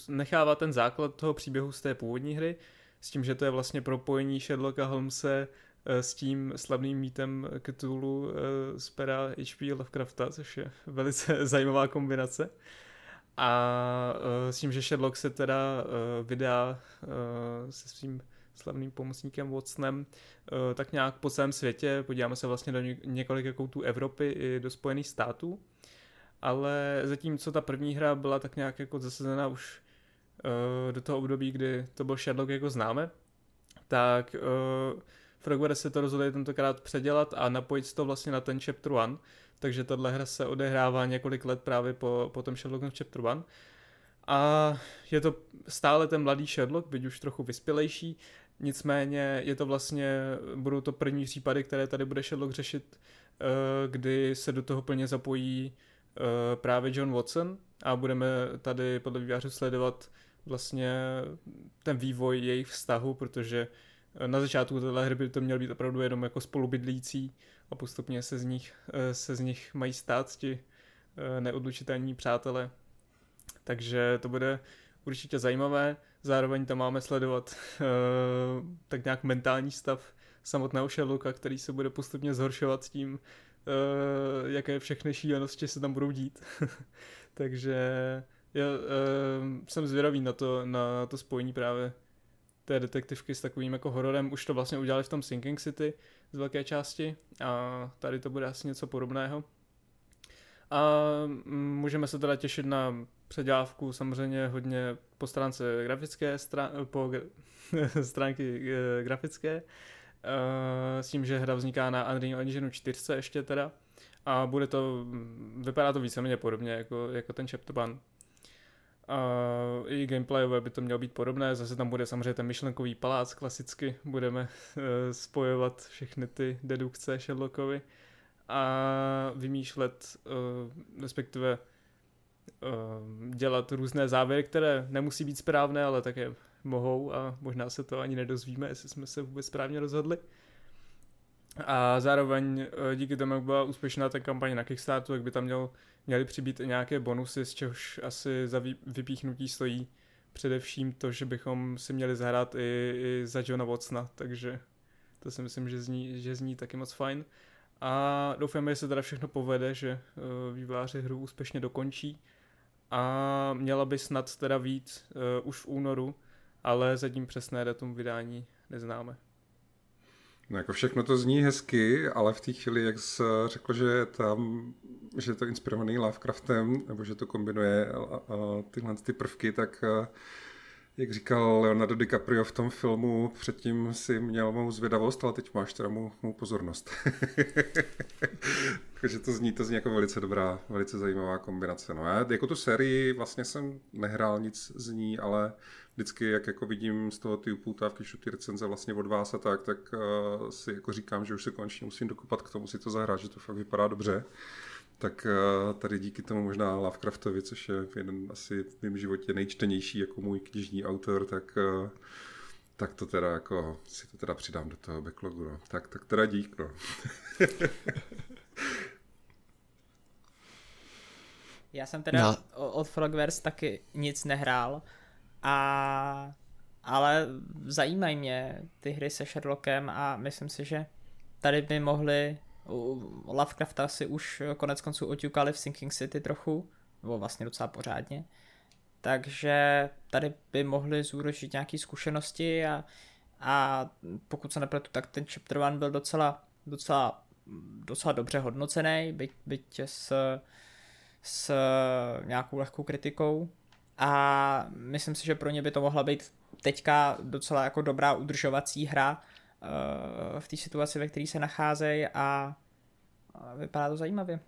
nechává ten základ toho příběhu z té původní hry, s tím, že to je vlastně propojení Sherlocka Holmese eh, s tím slavným mítem Cthulhu eh, z pera H.P. Lovecrafta, což je velice zajímavá kombinace. A eh, s tím, že Sherlock se teda vydá se svým slavným pomocníkem Watsonem, tak nějak po celém světě, podíváme se vlastně do několika koutů Evropy i do Spojených států. Ale zatímco ta první hra byla tak nějak jako zasazena už do toho období, kdy to byl Sherlock jako známe, tak Frogware se to rozhodli tentokrát předělat a napojit to vlastně na ten Chapter 1, takže tahle hra se odehrává několik let právě po, po tom Sherlocku Chapter 1. A je to stále ten mladý Sherlock, byť už trochu vyspělejší, nicméně je to vlastně, budou to první případy, které tady bude Sherlock řešit, uh, kdy se do toho plně zapojí Eh, právě John Watson a budeme tady podle vývářů sledovat vlastně ten vývoj jejich vztahu, protože eh, na začátku téhle hry by to měl být opravdu jenom jako spolubydlící a postupně se z nich, eh, se z nich mají stát ti neodlučitelní přátelé. Takže to bude určitě zajímavé. Zároveň tam máme sledovat tak nějak mentální stav samotného Sherlocka, který se bude postupně zhoršovat s tím, jaké všechny šílenosti se tam budou dít. Takže já jsem zvědavý na to, na to spojení právě té detektivky s takovým jako hororem. Už to vlastně udělali v tom Sinking City z velké části a tady to bude asi něco podobného. A mm, můžeme se teda těšit na předělávku samozřejmě hodně po stránce grafické, po stránky eh, grafické, s tím, že hra vzniká na Unreal Engine 4 ještě teda a bude to, vypadá to víceméně podobně jako, jako ten Chapter. A i gameplayové by to mělo být podobné, zase tam bude samozřejmě ten myšlenkový palác klasicky, budeme uh, spojovat všechny ty dedukce Sherlockovi a vymýšlet, uh, respektive uh, dělat různé závěry, které nemusí být správné, ale také mohou a možná se to ani nedozvíme, jestli jsme se vůbec správně rozhodli. A zároveň díky tomu, jak byla úspěšná ta kampaně na Kickstarteru, jak by tam měl, měly přibýt i nějaké bonusy, z čehož asi za vypíchnutí stojí především to, že bychom si měli zahrát i, i za Johna Watsona, takže to si myslím, že zní, že zní taky moc fajn. A doufáme, že se teda všechno povede, že uh, výváři hru úspěšně dokončí a měla by snad teda víc uh, už v únoru, ale zatím přesné datum vydání neznáme. No jako všechno to zní hezky, ale v té chvíli, jak jsi řekl, že tam, že je to inspirovaný Lovecraftem, nebo že to kombinuje a, a tyhle ty prvky, tak jak říkal Leonardo DiCaprio v tom filmu, předtím si měl mou zvědavost, ale teď máš teda mou, mou pozornost. Takže to zní, to zní jako velice dobrá, velice zajímavá kombinace. No já jako tu sérii vlastně jsem nehrál nic z ní, ale vždycky, jak jako vidím z toho ty upoutávky, ty recenze vlastně od vás a tak, tak uh, si jako říkám, že už se konečně musím dokupat k tomu si to zahrát, že to fakt vypadá dobře. Tak uh, tady díky tomu možná Lovecraftovi, což je jeden asi v mém životě nejčtenější jako můj knižní autor, tak uh, tak to teda jako si to teda přidám do toho backlogu, no. Tak, tak teda dík, no. Já jsem teda no. od Frogverse taky nic nehrál, a, ale zajímají mě ty hry se Sherlockem a myslím si, že tady by mohli Lovecrafta si už konec konců oťukali v Sinking City trochu, nebo vlastně docela pořádně. Takže tady by mohli zúročit nějaké zkušenosti a, a pokud se nepletu, tak ten chapter one byl docela, docela, docela dobře hodnocený, byť, byť s, s nějakou lehkou kritikou, a myslím si, že pro ně by to mohla být teďka docela jako dobrá udržovací hra v té situaci, ve které se nacházejí a vypadá to zajímavě.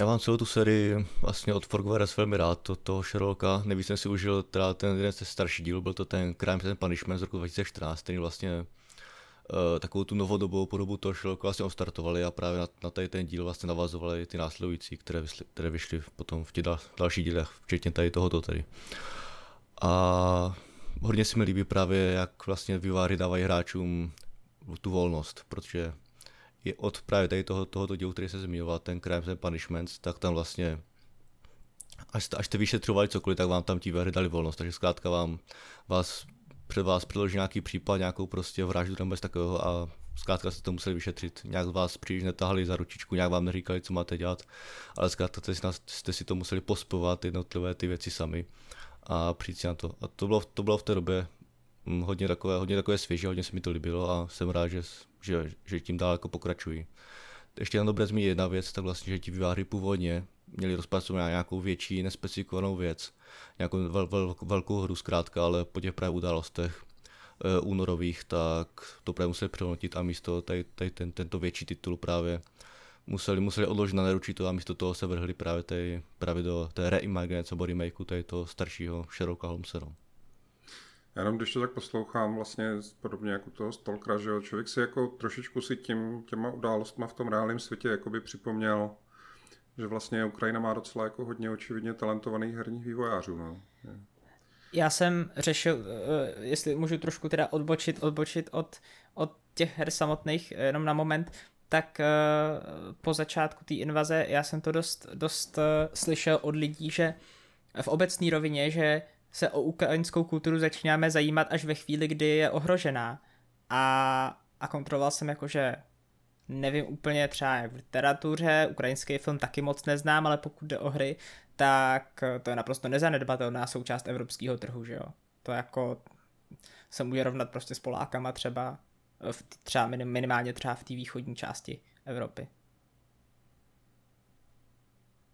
Já mám celou tu sérii vlastně od Forgveres velmi rád, to, toho Sherlocka. Nejvíc jsem si užil teda ten jeden starší díl, byl to ten Crime and Punishment z roku 2014, který vlastně takovou tu novodobou podobu toho Sherlocka vlastně ostartovali a právě na, na tady ten díl vlastně navazovali ty následující, které, vyšly, které vyšly potom v těch dal, dalších dílech, včetně tady tohoto tady. A hodně si mi líbí právě, jak vlastně výváry dávají hráčům tu volnost, protože je od právě tady toho, tohoto dílu, který se zmiňoval, ten Crimes and Punishments, tak tam vlastně až, až jste vyšetřovali cokoliv, tak vám tam ti hry dali volnost, takže zkrátka vám vás před vás předloží nějaký případ, nějakou prostě vraždu nebo bez takového a zkrátka jste to museli vyšetřit. Nějak vás příliš netahali za ručičku, nějak vám neříkali, co máte dělat, ale zkrátka jste si, to museli pospovat jednotlivé ty věci sami a přijít si na to. A to bylo, to bylo v té době hm, hodně takové, hodně takové svěže, hodně se mi to líbilo a jsem rád, že že, že tím dál jako pokračují. Ještě na dobré zmínit jedna věc, tak vlastně, že ti výváři původně měli rozpracovat nějakou větší nespecifikovanou věc, nějakou vel, vel, velkou hru zkrátka, ale po těch právě událostech e, únorových, tak to právě museli přehodnotit a místo tady, tady ten, tento větší titul právě museli, museli odložit na neručito a místo toho se vrhli právě, tady, právě do té reimaginace nebo remakeu tady toho staršího Sherlocka Holmesa. No. Já jenom když to tak poslouchám, vlastně podobně jako toho Stalkera, že jo, člověk si jako trošičku si tím, těma událostma v tom reálném světě jako by připomněl, že vlastně Ukrajina má docela jako hodně očividně talentovaných herních vývojářů. No. Já jsem řešil, eh, jestli můžu trošku teda odbočit, odbočit od, od těch her samotných jenom na moment, tak eh, po začátku té invaze já jsem to dost, dost eh, slyšel od lidí, že v obecné rovině, že se o ukrajinskou kulturu začínáme zajímat až ve chvíli, kdy je ohrožená. A, a kontroloval jsem jako, že nevím úplně třeba jak v literatuře, ukrajinský film taky moc neznám, ale pokud jde o hry, tak to je naprosto nezanedbatelná součást evropského trhu, že jo. To jako se může rovnat prostě s Polákama třeba, v, třeba minimálně třeba v té východní části Evropy.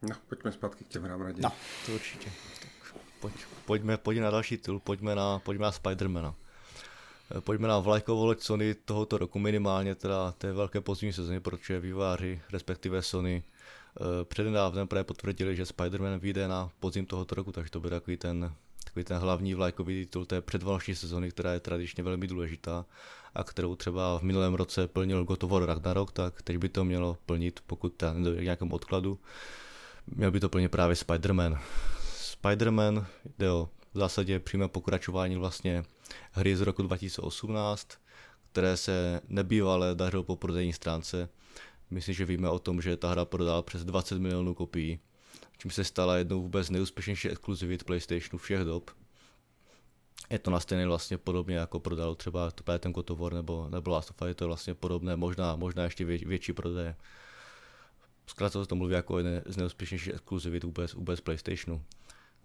No, pojďme zpátky k těm hrám raději. No, to určitě pojď, pojďme, pojďme na další titul, pojďme na, pojďme na Spidermana. Eh, pojďme na vlajkovou loď Sony tohoto roku minimálně, teda té velké pozdní sezóny, protože výváři, respektive Sony, eh, přednedávnem právě potvrdili, že Spider-Man vyjde na podzim tohoto roku, takže to bude takový ten, takový ten hlavní vlajkový titul té předvánoční sezóny, která je tradičně velmi důležitá a kterou třeba v minulém roce plnil God of War Ragnarok, tak teď by to mělo plnit, pokud tam nedojde k nějakému odkladu, měl by to plnit právě Spider-Man. Spider-Man jde o v zásadě přímé pokračování vlastně hry z roku 2018, které se nebývale dařilo po prodejní stránce. Myslím, že víme o tom, že ta hra prodala přes 20 milionů kopií, čím se stala jednou vůbec nejúspěšnější exkluzivit PlayStationu všech dob. Je to nastavené vlastně podobně jako prodal třeba ten God of War nebo, nebo Last of Us, je to vlastně podobné, možná, možná ještě vě, větší prodeje. Zkrátka se to mluví jako jedné z nejúspěšnějších exkluzivit vůbec, vůbec PlayStationu.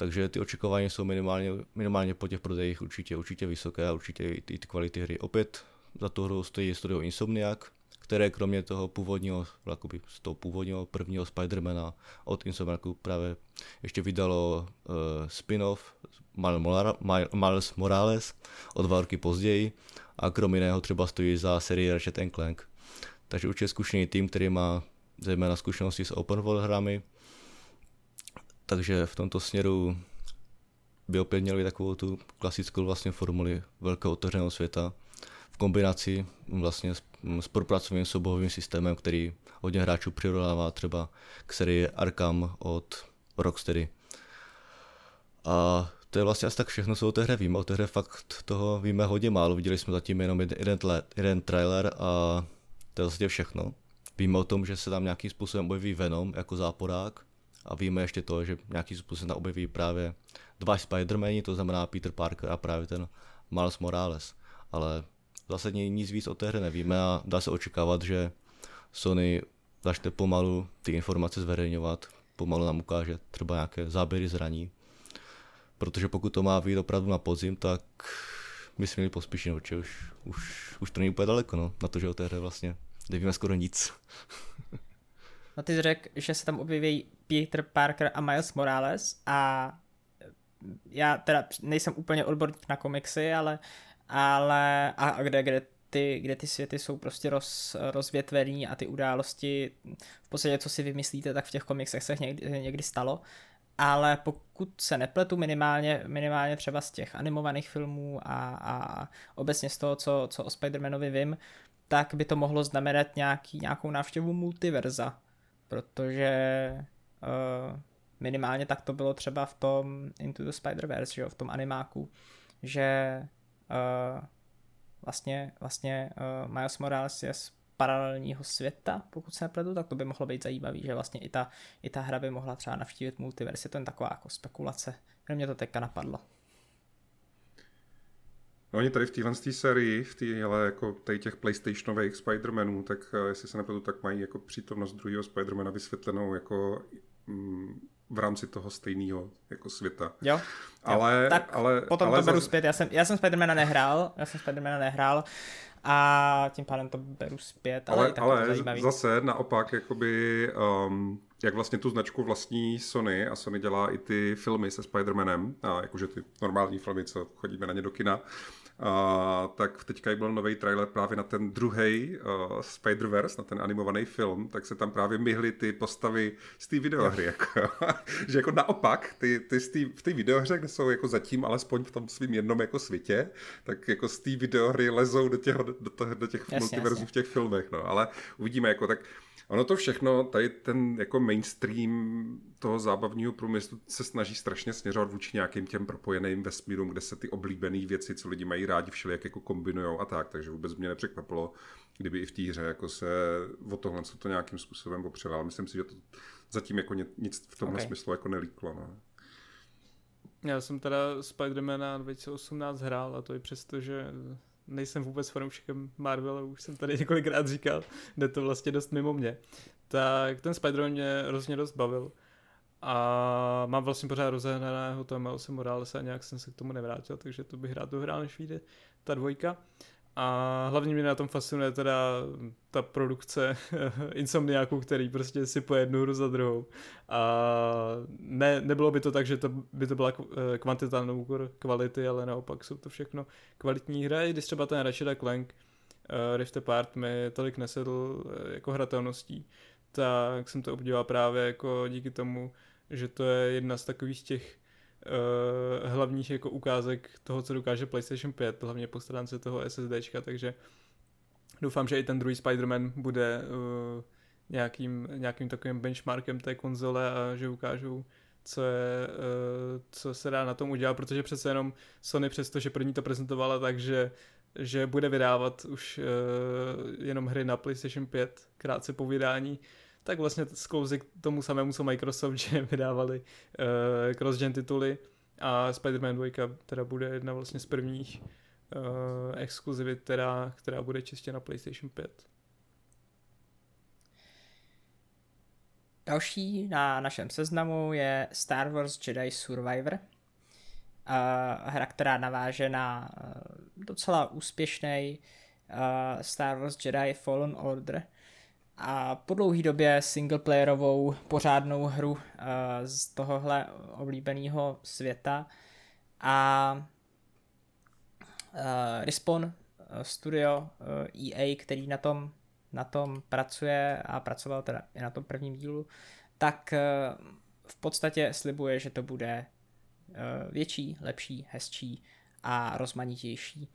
Takže ty očekávání jsou minimálně, minimálně po těch prodejích určitě, určitě vysoké a určitě i ty, ty kvality hry. Opět za tu hru stojí studio Insomniac, které kromě toho původního, jakoby z toho původního prvního Spidermana od Insomniacu právě ještě vydalo uh, spin-off Miles Morales o dva roky později a kromě jiného třeba stojí za sérii Ratchet Clank. Takže určitě zkušený tým, který má zejména zkušenosti s open world hrami, takže v tomto směru by opět měli takovou tu klasickou vlastně formuli velkého otevřeného světa v kombinaci vlastně s, s propracovaným soubojovým systémem, který hodně hráčů přirovnává třeba k sérii Arkham od Rocksteady. A to je vlastně asi tak všechno, co o té hře víme. O té hře fakt toho víme hodně málo. Viděli jsme zatím jenom jeden, jeden trailer a to je vlastně všechno. Víme o tom, že se tam nějakým způsobem objeví Venom jako záporák, a víme ještě to, že nějaký způsob se objeví právě dva Spider-Mani, to znamená Peter Parker a právě ten Miles Morales. Ale zásadně nic víc o té hře nevíme a dá se očekávat, že Sony začne pomalu ty informace zveřejňovat, pomalu nám ukáže třeba nějaké záběry zraní. Protože pokud to má být opravdu na podzim, tak my jsme měli pospíšit, no, už, už, už to není úplně daleko, no, na to, že o té hře vlastně nevíme skoro nic. No ty řekl, že se tam objeví Peter Parker a Miles Morales a já teda nejsem úplně odborník na komiksy, ale, ale a, a kde, kde ty, kde ty světy jsou prostě roz, rozvětvený a ty události, v podstatě co si vymyslíte, tak v těch komiksech se někdy, někdy stalo. Ale pokud se nepletu minimálně, minimálně třeba z těch animovaných filmů a, a obecně z toho, co, co o Spider-Manovi vím, tak by to mohlo znamenat nějaký, nějakou návštěvu multiverza, protože uh, minimálně tak to bylo třeba v tom Into the Spider-Verse, že jo, v tom animáku, že uh, vlastně, vlastně uh, Miles Morales je z paralelního světa, pokud se nepletu, tak to by mohlo být zajímavý, že vlastně i ta, i ta hra by mohla třeba navštívit multiverse, to je taková jako spekulace, jenom mě to teďka napadlo. No oni tady v téhle sérii, v té, ale jako tady těch PlayStationových Spider-Manů, tak eh, jestli se nepletu, tak mají jako přítomnost druhého Spider-Mana vysvětlenou jako mm, v rámci toho stejného jako světa. Jo. Ale, tak ale, potom ale to beru zpět, já jsem, já jsem Spidermana nehrál, já jsem Spidermana nehrál a tím pádem to beru zpět, ale, ale, ale to zajímavý. zase naopak, jakoby, um, jak vlastně tu značku vlastní Sony a Sony dělá i ty filmy se Spider-Manem, a jakože ty normální filmy, co chodíme na ně do kina, a, tak teďka byl nový trailer právě na ten druhý uh, Spider-Verse, na ten animovaný film, tak se tam právě myhly ty postavy z té videohry. Jako, že jako naopak, ty, ty tý, v té videohře, kde jsou jako zatím alespoň v tom svým jednom jako světě, tak jako z té videohry lezou do těch, do, toho, do těch multiverzů v těch filmech. No. Ale uvidíme, jako tak Ono to všechno, tady ten jako mainstream toho zábavního průmyslu se snaží strašně směřovat vůči nějakým těm propojeným vesmírům, kde se ty oblíbené věci, co lidi mají rádi, všelijak jako kombinujou a tak, takže vůbec mě nepřekvapilo, kdyby i v té hře jako se o tohle co to nějakým způsobem opřelo, ale myslím si, že to zatím jako nic v tomhle okay. smyslu jako nelíklo. No. Já jsem teda Spider-Mana 2018 hrál a to i přesto, že nejsem vůbec fanouškem Marvel, už jsem tady několikrát říkal, jde to vlastně dost mimo mě. Tak ten Spider-Man mě hrozně dost bavil. A mám vlastně pořád rozehnaného toho Milesa Moralesa a nějak jsem se k tomu nevrátil, takže to bych rád dohrál, než vyjde ta dvojka. A hlavně mě na tom fascinuje teda ta produkce Insomniáků, který prostě si po jednu hru za druhou. A ne, nebylo by to tak, že to by to byla eh, kvantita na úkor kvality, ale naopak jsou to všechno kvalitní hry. I když třeba ten Ratchet Clank uh, Rift Apart mi tolik nesedl uh, jako hratelností, tak jsem to obdivoval právě jako díky tomu, že to je jedna z takových těch uh, hlavních jako ukázek toho, co dokáže PlayStation 5, hlavně po stránce toho SSDčka, takže doufám, že i ten druhý Spider-Man bude uh, nějakým, nějakým takovým benchmarkem té konzole a že ukážou, co, je, uh, co se dá na tom udělat, protože přece jenom Sony přesto, že první to prezentovala tak, že, že bude vydávat už uh, jenom hry na PlayStation 5 krátce po vydání, tak vlastně sklouzí k tomu samému, co Microsoft, že vydávali uh, cross-gen tituly a Spider-Man 2 teda bude jedna vlastně z prvních uh, exkluzivit, která, která bude čistě na PlayStation 5. Další na našem seznamu je Star Wars Jedi Survivor. Uh, hra, která naváže na docela úspěšný Star Wars Jedi Fallen Order, a po dlouhé době singleplayerovou pořádnou hru uh, z tohohle oblíbeného světa a uh, Respawn uh, Studio EA, který na tom, na tom pracuje a pracoval teda i na tom prvním dílu, tak v podstatě slibuje, že to bude větší, lepší, hezčí a rozmanitější.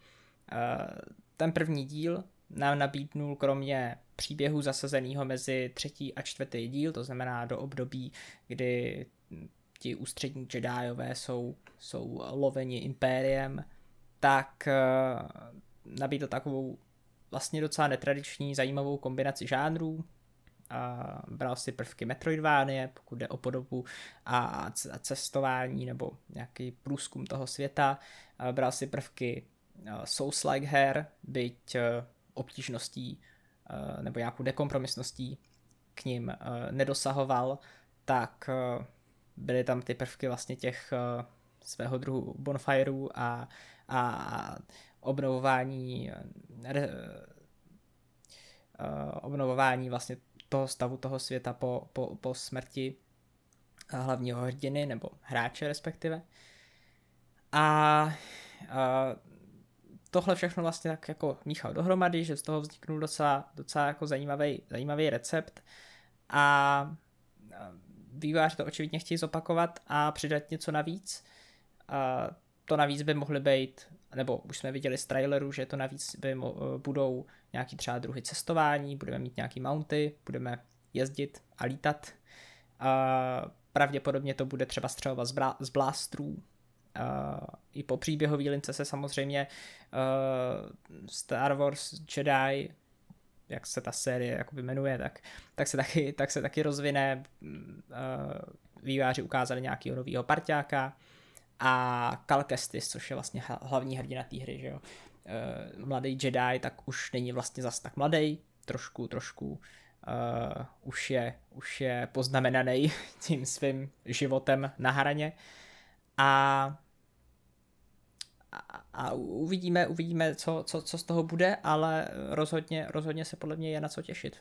Ten první díl nám nabídnul kromě příběhu zasazeného mezi třetí a čtvrtý díl, to znamená do období, kdy ti ústřední Jediové jsou, jsou loveni impériem, tak uh, nabídl takovou vlastně docela netradiční, zajímavou kombinaci žánrů. A bral si prvky Metroidvánie, pokud jde o podobu a cestování nebo nějaký průzkum toho světa. A bral si prvky Souls-like her, byť obtížností eh, nebo nějakou dekompromisností k ním eh, nedosahoval, tak eh, byly tam ty prvky vlastně těch svého druhu bonfireů a, a obnovování obnovování vlastně toho stavu toho světa po, po, po smrti hlavního hrdiny nebo hráče respektive. A, a tohle všechno vlastně tak jako míchal dohromady, že z toho vzniknul docela, docela jako zajímavý, zajímavý recept a výváři to očividně chtějí zopakovat a přidat něco navíc. A to navíc by mohly být, nebo už jsme viděli z traileru, že to navíc by mo- budou nějaký třeba druhy cestování, budeme mít nějaký mounty, budeme jezdit a lítat. A pravděpodobně to bude třeba střelovat z, blá- z blástrů, I po příběhové lince se samozřejmě uh, Star Wars Jedi, jak se ta série jakoby jmenuje, tak, tak, se taky, tak se taky rozvine. Uh, výváři ukázali nějakého nového parťáka a Cal Kestis, což je vlastně hlavní hrdina té hry, že jo. Mladý Jedi, tak už není vlastně zas tak mladý, trošku, trošku uh, už, je, už je poznamenaný tím svým životem na hraně. A a uvidíme, uvidíme co, co, co z toho bude, ale rozhodně, rozhodně se podle mě je na co těšit.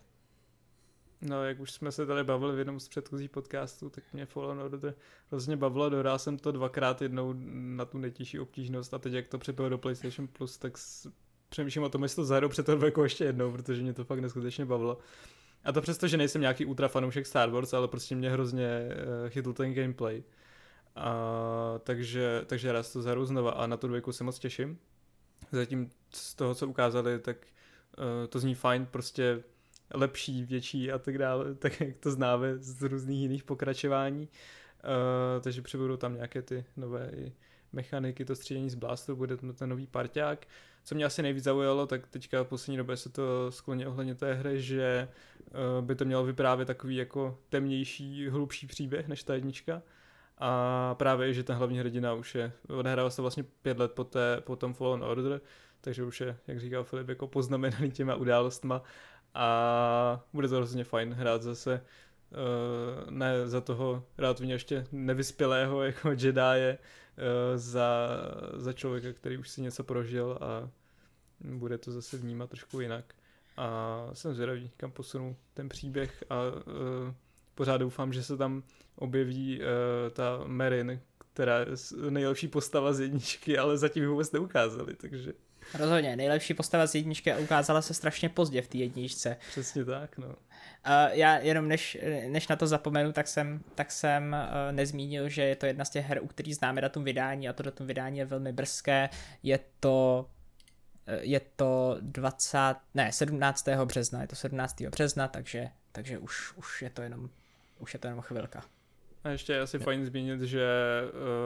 No, jak už jsme se tady bavili v jednom z předchozích podcastů, tak mě Fallen Order hrozně bavilo, dohrál jsem to dvakrát jednou na tu nejtěžší obtížnost a teď jak to připojil do PlayStation Plus, tak s... přemýšlím o tom, jestli to zahraju před to ještě jednou, protože mě to fakt neskutečně bavilo. A to přesto, že nejsem nějaký ultra fanoušek Star Wars, ale prostě mě hrozně uh, chytl ten gameplay. A, takže, takže rád to zahraju znova a na tu dvojku se moc těším. Zatím z toho, co ukázali, tak uh, to zní fajn, prostě lepší, větší a tak dále, tak jak to známe z různých jiných pokračování. Uh, takže přibudou tam nějaké ty nové mechaniky, to střídení z blastu, bude to ten nový parťák. Co mě asi nejvíc zaujalo, tak teďka v poslední době se to skloně ohledně té hry, že uh, by to mělo vyprávět takový jako temnější, hlubší příběh než ta jednička. A právě, že ten hlavní hrdina už je, odehrává se vlastně pět let po, té, po tom Fallen Order, takže už je, jak říkal Filip, jako poznamenaný těma událostma a bude to hrozně fajn hrát zase uh, ne za toho relativně ještě nevyspělého jako Jedi je uh, za, za člověka, který už si něco prožil a bude to zase vnímat trošku jinak. A jsem zvědavý, kam posunu ten příběh a uh, pořád doufám, že se tam objeví uh, ta Merin, která je nejlepší postava z jedničky, ale zatím vůbec neukázali, takže... Rozhodně, nejlepší postava z jedničky ukázala se strašně pozdě v té jedničce. Přesně tak, no. Uh, já jenom než, než na to zapomenu, tak jsem, tak jsem uh, nezmínil, že je to jedna z těch her, u kterých známe datum vydání a to datum vydání je velmi brzké. Je to je to 20, ne, 17. března, je to 17. března, takže, takže už, už je to jenom už je to jenom chvilka. A ještě je asi je. fajn zmínit, že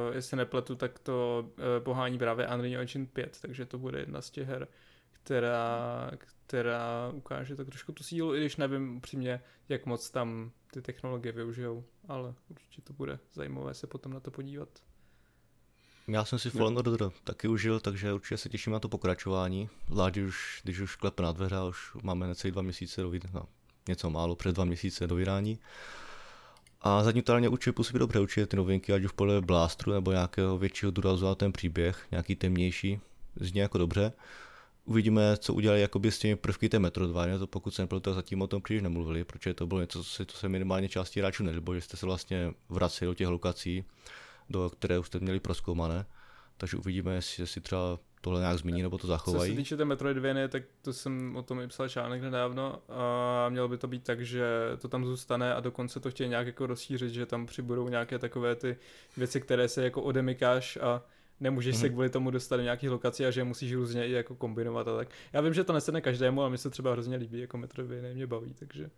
uh, jestli nepletu, tak to uh, pohání právě Unreal Engine 5, takže to bude jedna z těch her, která, která ukáže tak trošku tu sílu, i když nevím upřímně, jak moc tam ty technologie využijou, ale určitě to bude zajímavé se potom na to podívat. Já jsem si Fallen Order taky užil, takže určitě se těším na to pokračování. Zvlášť už, když už klepe na dveře, už máme necelý dva měsíce do vydání, no, něco málo před dva měsíce do vydání. A zadní talně určitě působí dobře, určitě ty novinky, ať už podle blastru nebo nějakého většího důrazu na ten příběh, nějaký temnější, zní jako dobře. Uvidíme, co udělají jakoby s těmi prvky té Metroidvania, to pokud se nepletu, zatím o tom příliš nemluvili, protože to bylo něco, co se, to se minimálně části hráčů nelíbilo, že jste se vlastně vraceli do těch lokací, do které už jste měli proskoumané. Takže uvidíme, jestli, jestli třeba tohle nějak změní nebo to zachovají. Co se týče té Metroidvanie, tak to jsem o tom i psal článek nedávno a mělo by to být tak, že to tam zůstane a dokonce to chtějí nějak jako rozšířit, že tam přibudou nějaké takové ty věci, které se jako odemykáš a nemůžeš mm-hmm. se mhm. kvůli tomu dostat do nějakých lokací a že musíš různě i jako kombinovat a tak. Já vím, že to nesedne každému, ale mi se třeba hrozně líbí, jako Metroidvania mě baví, takže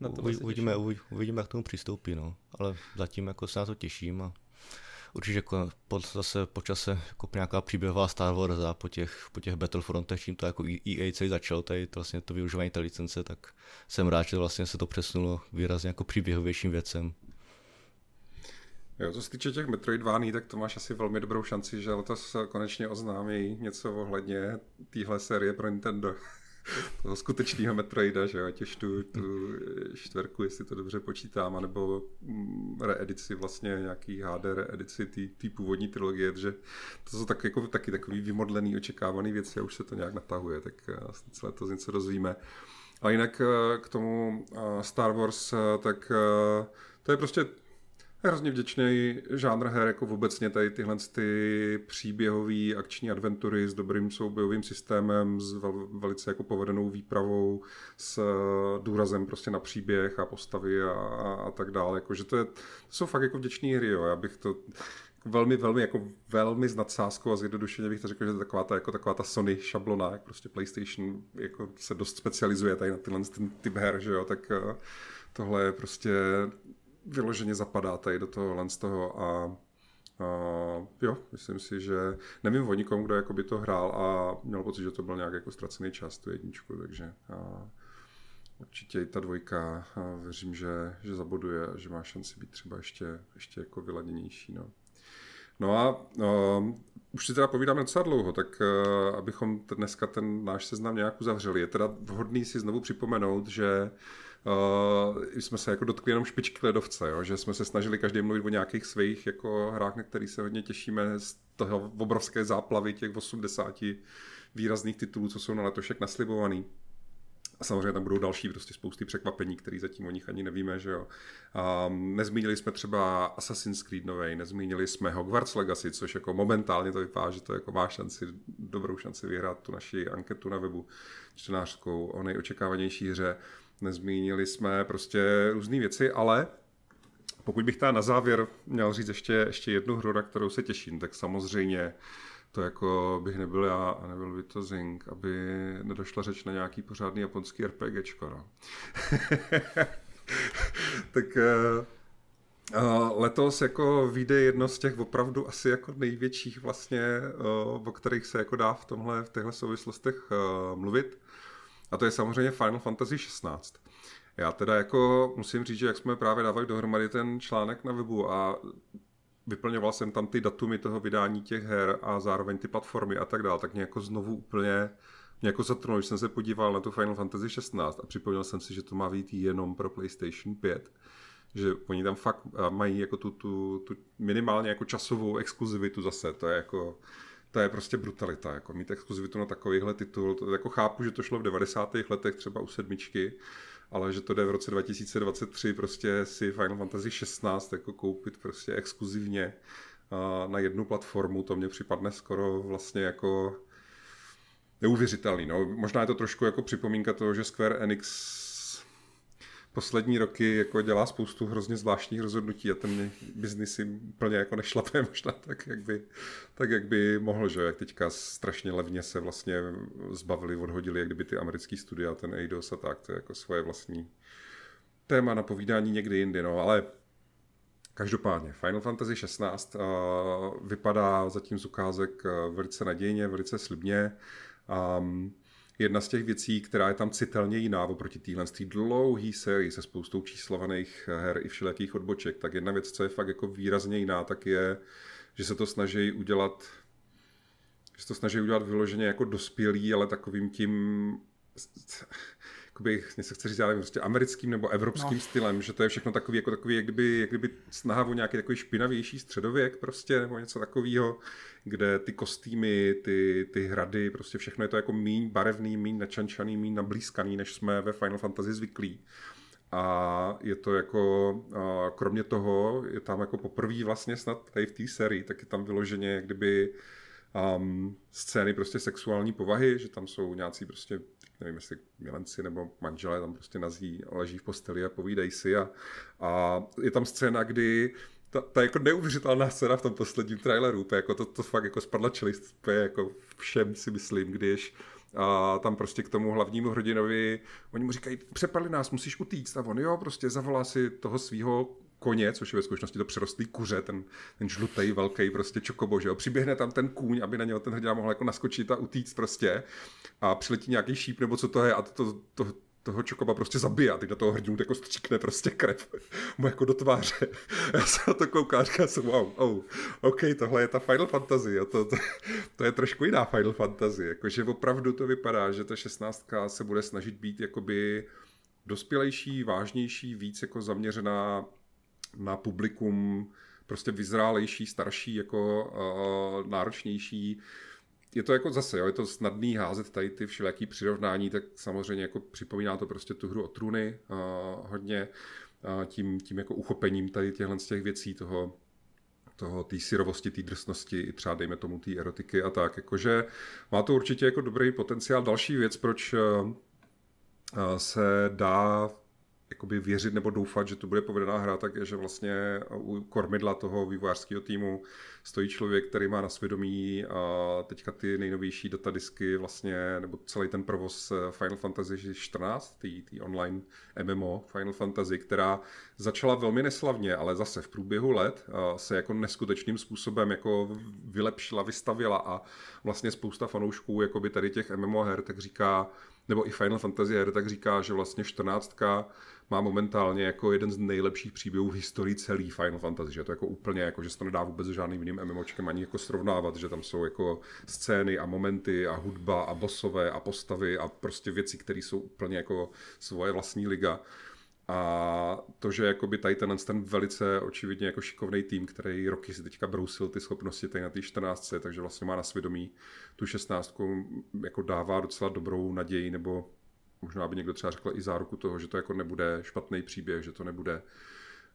na to uvidíme, uvidíme, jak tomu přistoupí, no. Ale zatím jako se na to těším a určitě jako po, zase po čase jako nějaká příběhová Star Wars a po těch, po těch Battlefrontech, čím to jako EA celý začal, tady to, vlastně to využívání té licence, tak jsem rád, že vlastně se to přesunulo výrazně jako příběhovějším věcem. Jo, co se týče těch Metroidvání, tak to máš asi velmi dobrou šanci, že letos konečně oznámí něco ohledně téhle série pro Nintendo toho skutečného Metroida, že ať už tu, tu čtverku, jestli to dobře počítám, anebo mm, reedici vlastně nějaký HD reedici té původní trilogie, že to jsou tak, jako, taky takový vymodlený, očekávaný věci a už se to nějak natahuje, tak eh, celé to něco dozvíme. A jinak eh, k tomu eh, Star Wars, tak to je prostě hrozně vděčný žánr her, jako obecně tady tyhle ty příběhové akční adventury s dobrým soubojovým systémem, s vel, velice jako povedenou výpravou, s důrazem prostě na příběh a postavy a, a tak dále. Jako, že to, je, to jsou fakt jako vděčný hry, jo. Já bych to velmi, velmi, jako velmi nadsázkou a zjednodušeně bych to řekl, že to je taková ta, jako taková ta Sony šablona, jak prostě PlayStation jako se dost specializuje tady na tyhle ten typ her, že jo, tak uh, tohle je prostě vyloženě zapadá tady do toho z toho a Uh, jo, myslím si, že nevím o nikom, kdo jako by to hrál a měl pocit, že to byl nějak jako ztracený čas, tu jedničku, takže uh, určitě i ta dvojka uh, věřím, že, že zaboduje a že má šanci být třeba ještě, ještě jako vyladěnější. No. No a uh, už si teda povídáme docela dlouho, tak uh, abychom dneska ten náš seznam nějak uzavřeli, je teda vhodný si znovu připomenout, že uh, jsme se jako dotkli jenom špičky ledovce, jo? že jsme se snažili každý mluvit o nějakých svých jako hrách, na který se hodně těšíme z toho obrovské záplavy těch 80 výrazných titulů, co jsou na letošek naslibovaný. A samozřejmě tam budou další prostě spousty překvapení, které zatím o nich ani nevíme, že jo. Um, nezmínili jsme třeba Assassin's Creed novej, nezmínili jsme Hogwarts Legacy, což jako momentálně to vypadá, že to jako má šanci, dobrou šanci vyhrát tu naši anketu na webu čtenářskou o nejočekávanější hře. Nezmínili jsme prostě různé věci, ale pokud bych teda na závěr měl říct ještě, ještě jednu hru, na kterou se těším, tak samozřejmě to jako bych nebyl já a nebyl by to Zing, aby nedošla řeč na nějaký pořádný japonský RPGčko. No. tak uh, letos jako vyjde jedno z těch opravdu asi jako největších vlastně, uh, o kterých se jako dá v tomhle, v těchto souvislostech uh, mluvit. A to je samozřejmě Final Fantasy 16. Já teda jako musím říct, že jak jsme právě dávali dohromady ten článek na webu a vyplňoval jsem tam ty datumy toho vydání těch her a zároveň ty platformy a tak dále, tak mě jako znovu úplně mě jako zatrnul, když jsem se podíval na tu Final Fantasy 16 a připomněl jsem si, že to má být jenom pro PlayStation 5 že oni tam fakt mají jako tu, tu, tu minimálně jako časovou exkluzivitu zase, to je jako to je prostě brutalita, jako mít exkluzivitu na takovýhle titul, to jako chápu, že to šlo v 90. letech třeba u sedmičky, ale že to jde v roce 2023 prostě si Final Fantasy 16 jako koupit prostě exkluzivně na jednu platformu, to mně připadne skoro vlastně jako neuvěřitelný. No, možná je to trošku jako připomínka toho, že Square Enix poslední roky jako dělá spoustu hrozně zvláštních rozhodnutí a ten biznis jim úplně jako nešlape možná tak, jak by, tak, jak by mohl, že jak teďka strašně levně se vlastně zbavili, odhodili, jak kdyby ty americký studia, ten Eidos a tak, to je jako svoje vlastní téma na povídání někdy jindy, no, ale Každopádně, Final Fantasy 16 uh, vypadá zatím z ukázek uh, velice nadějně, velice slibně. Um, jedna z těch věcí, která je tam citelně jiná oproti téhle dlouhé sérii se spoustou číslovaných her i všelijakých odboček, tak jedna věc, co je fakt jako výrazně jiná, tak je, že se to snaží udělat že se to snaží udělat vyloženě jako dospělý, ale takovým tím jakoby, něco chci říct, ale prostě americkým nebo evropským no. stylem, že to je všechno takový, jako takový, jak kdyby, jak kdyby snaha o nějaký takový špinavější středověk prostě, nebo něco takového, kde ty kostýmy, ty, ty hrady, prostě všechno je to jako míň barevný, míň načančaný, míň nablízkaný, než jsme ve Final Fantasy zvyklí. A je to jako, kromě toho, je tam jako poprvé vlastně snad tady v té sérii, tak je tam vyloženě jak kdyby um, scény prostě sexuální povahy, že tam jsou nějací prostě nevím, jestli milenci nebo manželé tam prostě nazí, leží v posteli a povídají si a, a je tam scéna, kdy ta, ta jako neuvěřitelná scéna v tom posledním traileru, jako to, to fakt jako spadla čelist, to je jako všem si myslím, když a tam prostě k tomu hlavnímu hrdinovi, oni mu říkají, přepadli nás, musíš utíct a on jo, prostě zavolá si toho svého koně, což je ve skutečnosti to přerostlý kuře, ten, ten žlutý, velký prostě čokobo, že jo. Přiběhne tam ten kůň, aby na něho ten hrdina mohl jako naskočit a utíct prostě a přiletí nějaký šíp nebo co to je a to, to, to toho čokoba prostě zabije a teď na toho hrdinu jako stříkne prostě krev mu jako do tváře. Já se na to koukám a říkám jsem, wow, oh, OK, tohle je ta Final Fantasy, to, to, to, je trošku jiná Final Fantasy, jakože opravdu to vypadá, že ta šestnáctka se bude snažit být jakoby dospělejší, vážnější, víc jako zaměřená na publikum prostě vyzrálejší, starší, jako uh, náročnější. Je to jako zase, jo, je to snadný házet tady ty všelijaký přirovnání, tak samozřejmě jako připomíná to prostě tu hru o trůny uh, hodně. tím, tím jako uchopením tady těchhle z těch věcí, toho, toho té syrovosti, té drsnosti, i třeba dejme tomu té erotiky a tak. Jakože má to určitě jako dobrý potenciál. Další věc, proč se dá jakoby věřit nebo doufat, že to bude povedená hra, tak je, že vlastně u kormidla toho vývojářského týmu stojí člověk, který má na svědomí a teďka ty nejnovější datadisky vlastně, nebo celý ten provoz Final Fantasy 14, tý, online MMO Final Fantasy, která začala velmi neslavně, ale zase v průběhu let se jako neskutečným způsobem jako vylepšila, vystavila a vlastně spousta fanoušků jakoby tady těch MMO her tak říká, nebo i Final Fantasy her tak říká, že vlastně 14 má momentálně jako jeden z nejlepších příběhů v historii celý Final Fantasy, že to jako úplně jako, že se to nedá vůbec žádným jiným MMOčkem ani jako srovnávat, že tam jsou jako scény a momenty a hudba a bosové a postavy a prostě věci, které jsou úplně jako svoje vlastní liga. A to, že jakoby tady ten, ten velice očividně jako šikovný tým, který roky si teďka brousil ty schopnosti tady na té 14, takže vlastně má na svědomí tu 16, jako dává docela dobrou naději, nebo možná by někdo třeba řekl i záruku toho, že to jako nebude špatný příběh, že to nebude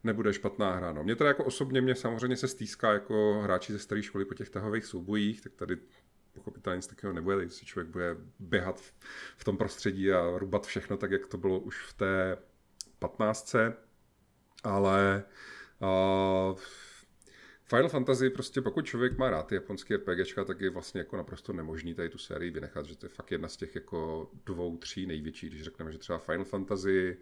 nebude špatná hra. No. Mě teda jako osobně, mě samozřejmě se stýská jako hráči ze staré školy po těch tahových soubojích, tak tady pochopitelně nic takového nebude, když si člověk bude běhat v tom prostředí a rubat všechno tak, jak to bylo už v té 15. Ale uh, Final Fantasy prostě pokud člověk má rád ty japonské RPGčka, tak je vlastně jako naprosto nemožný tady tu sérii vynechat, že to je fakt jedna z těch jako dvou, tří největších, když řekneme, že třeba Final Fantasy,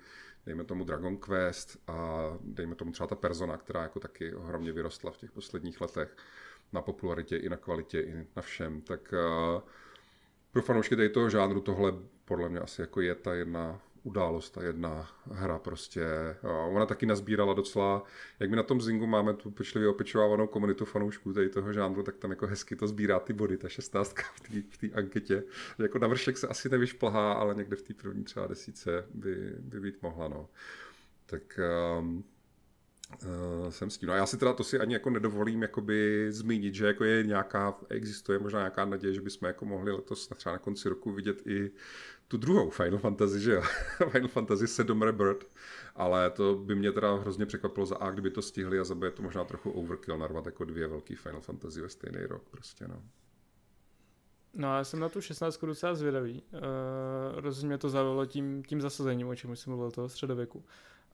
dejme tomu Dragon Quest a dejme tomu třeba ta Persona, která jako taky ohromně vyrostla v těch posledních letech na popularitě i na kvalitě i na všem, tak uh, pro fanoušky tady toho žánru tohle podle mě asi jako je ta jedna událost, ta jedna hra prostě. Ona taky nazbírala docela, jak my na tom Zingu máme tu pečlivě opečovávanou komunitu fanoušků tady toho žánru, tak tam jako hezky to sbírá ty body, ta šestnáctka v té anketě. Jako na vršek se asi nevyšplhá, ale někde v té první třeba desíce by, by být mohla. No. Tak um, Uh, jsem s tím. No a já si teda to si ani jako nedovolím jakoby zmínit, že jako je nějaká, existuje možná nějaká naděje, že bychom jako mohli letos třeba na konci roku vidět i tu druhou Final Fantasy, že jo? Final Fantasy 7 Rebirth, ale to by mě teda hrozně překvapilo za A, kdyby to stihli a za B je to možná trochu overkill narvat jako dvě velký Final Fantasy ve stejný rok prostě, no. No já jsem na tu 16 docela zvědavý. Uh, rozhodně to zaujalo tím, tím zasazením, o čem jsem mluvil, toho středověku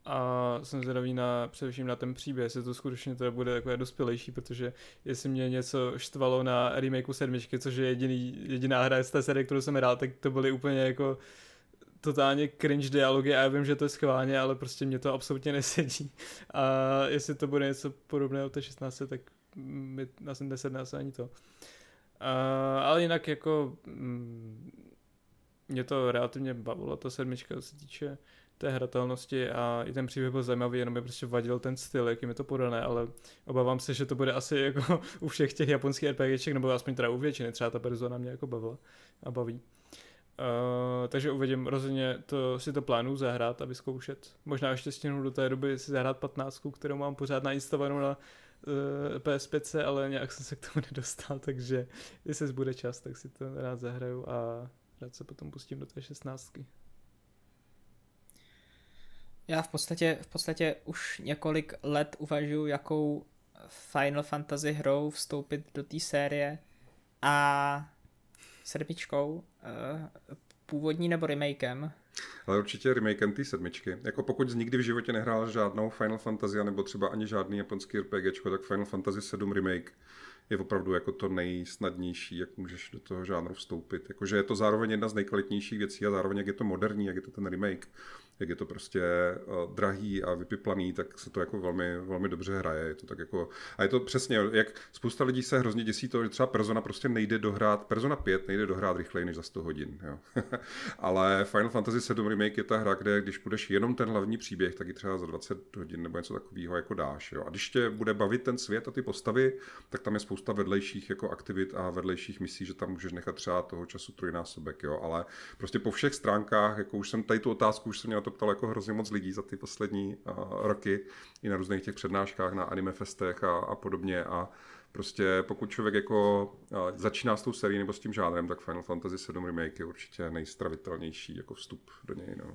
a jsem zvědavý na, především na ten příběh, jestli to skutečně to bude jako dospělejší, protože jestli mě něco štvalo na remakeu sedmičky, což je jediný, jediná hra z té série, kterou jsem hrál, tak to byly úplně jako totálně cringe dialogy a já vím, že to je schválně, ale prostě mě to absolutně nesedí. A jestli to bude něco podobného té 16, tak mi na 70 ani to. A, ale jinak jako mm, mě to relativně bavilo, ta sedmička, se týče té hratelnosti a i ten příběh byl zajímavý, jenom mi prostě vadil ten styl, jakým je to podané, ale obávám se, že to bude asi jako u všech těch japonských RPGček, nebo aspoň teda u většiny, třeba ta persona mě jako bavila a baví. Uh, takže uvidím, rozhodně to, si to plánuju zahrát a vyzkoušet. Možná ještě stihnu do té doby si zahrát 15, kterou mám pořád nainstalovanou na uh, eh, PS5, ale nějak jsem se k tomu nedostal, takže jestli bude čas, tak si to rád zahraju a rád se potom pustím do té 16. Já v podstatě, v podstatě už několik let uvažuji, jakou Final Fantasy hrou vstoupit do té série a sedmičkou, uh, původní nebo remakem? Ale určitě remakem té sedmičky. Jako pokud jsi nikdy v životě nehrál žádnou Final Fantasy, nebo třeba ani žádný japonský RPG, tak Final Fantasy 7 remake je opravdu jako to nejsnadnější, jak můžeš do toho žánru vstoupit. Jakože je to zároveň jedna z nejkvalitnějších věcí a zároveň jak je to moderní, jak je to ten remake, jak je to prostě uh, drahý a vypiplaný, tak se to jako velmi, velmi dobře hraje. Je to tak jako, a je to přesně, jak spousta lidí se hrozně děsí to, že třeba Persona prostě nejde dohrát, Persona 5 nejde dohrát rychleji než za 100 hodin. Jo. Ale Final Fantasy 7 Remake je ta hra, kde když budeš jenom ten hlavní příběh, tak ji třeba za 20 hodin nebo něco takového jako dáš. Jo. A když tě bude bavit ten svět a ty postavy, tak tam je spousta vedlejších jako aktivit a vedlejších misí, že tam můžeš nechat třeba toho času trojnásobek. Jo. Ale prostě po všech stránkách, jako už jsem tady tu otázku, už jsem měl to ptal jako hrozně moc lidí za ty poslední uh, roky i na různých těch přednáškách, na anime festech a, a podobně a prostě pokud člověk jako uh, začíná s tou sérií nebo s tím žádrem, tak Final Fantasy 7 Remake je určitě nejstravitelnější jako vstup do něj. No.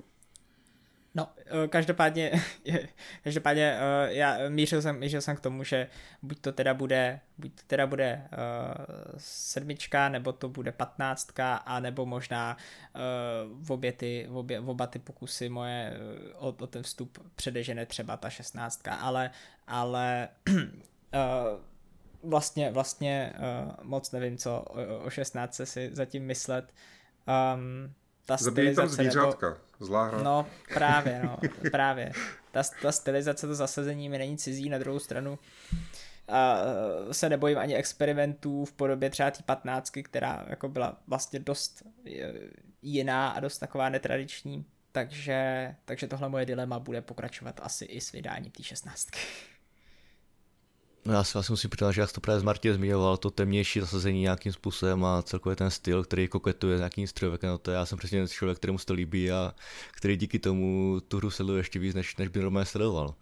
No, eh, každopádně, každopádně eh, já mířil jsem, mířil jsem k tomu, že buď to teda bude, buď to teda bude uh, sedmička, nebo to bude patnáctka, a nebo možná uh, v, obě ty, v, obě, v oba ty pokusy moje o, o ten vstup předežene třeba ta šestnáctka, ale, ale uh, vlastně, vlastně uh, moc nevím, co o, o 16 si zatím myslet. Um, ta Zabíjí tam zvířátka, nebo, zlá hra. No, právě, no, právě. Ta, ta stylizace, to zasazení mi není cizí, na druhou stranu a se nebojím ani experimentů v podobě třeba té patnáctky, která jako byla vlastně dost e, jiná a dost taková netradiční. Takže, takže tohle moje dilema bude pokračovat asi i s vydáním té šestnáctky. No já si vlastně musím přiznat, že jak to právě z Martě zmiňoval, to temnější zasazení nějakým způsobem a celkově ten styl, který koketuje s nějakým strojovek, no to já jsem přesně člověk, kterému se to líbí a který díky tomu tu hru sleduje ještě víc, než, než by normálně sledoval.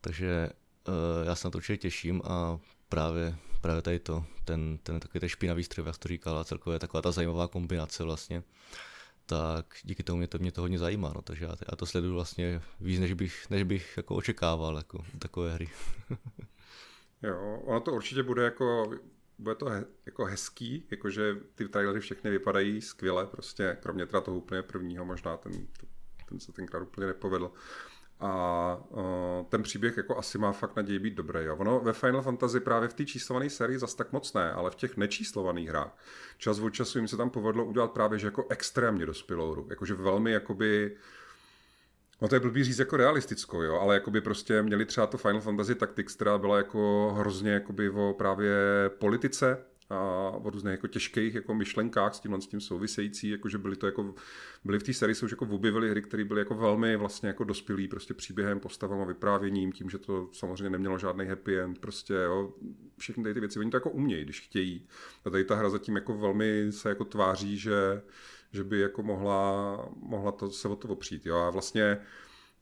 Takže uh, já se na to určitě těším a právě, právě tady to, ten, ten takový ten špinavý stroj, jak to říkal, a celkově taková ta zajímavá kombinace vlastně tak díky tomu mě to, mě to hodně zajímá, no, takže já, já to sleduju vlastně víc, než bych, než bych jako očekával jako takové hry. Jo, ono to určitě bude jako, bude to he, jako hezký, jakože ty trailery všechny vypadají skvěle, prostě kromě teda toho úplně prvního, možná ten, ten se tenkrát úplně nepovedl. A uh, ten příběh jako asi má fakt naději být dobrý. Jo. Ono ve Final Fantasy právě v té číslované sérii zas tak moc ne, ale v těch nečíslovaných hrách čas od času jim se tam povedlo udělat právě že jako extrémně dospělou hru. Jakože velmi jakoby uh, No to je blbý říct jako realistickou, jo, ale jakoby prostě měli třeba to Final Fantasy Tactics, která byla jako hrozně jakoby o právě politice a o různých jako těžkých jako myšlenkách s tímhle s tím související, jakože byly to jako, byly v té sérii se už jako objevily hry, které byly jako velmi vlastně jako dospělý prostě příběhem, postavama, vyprávěním, tím, že to samozřejmě nemělo žádný happy end, prostě jo, všechny tady ty věci, oni to jako umějí, když chtějí. A tady ta hra zatím jako velmi se jako tváří, že že by jako mohla, mohla to, se o to opřít. Jo? A vlastně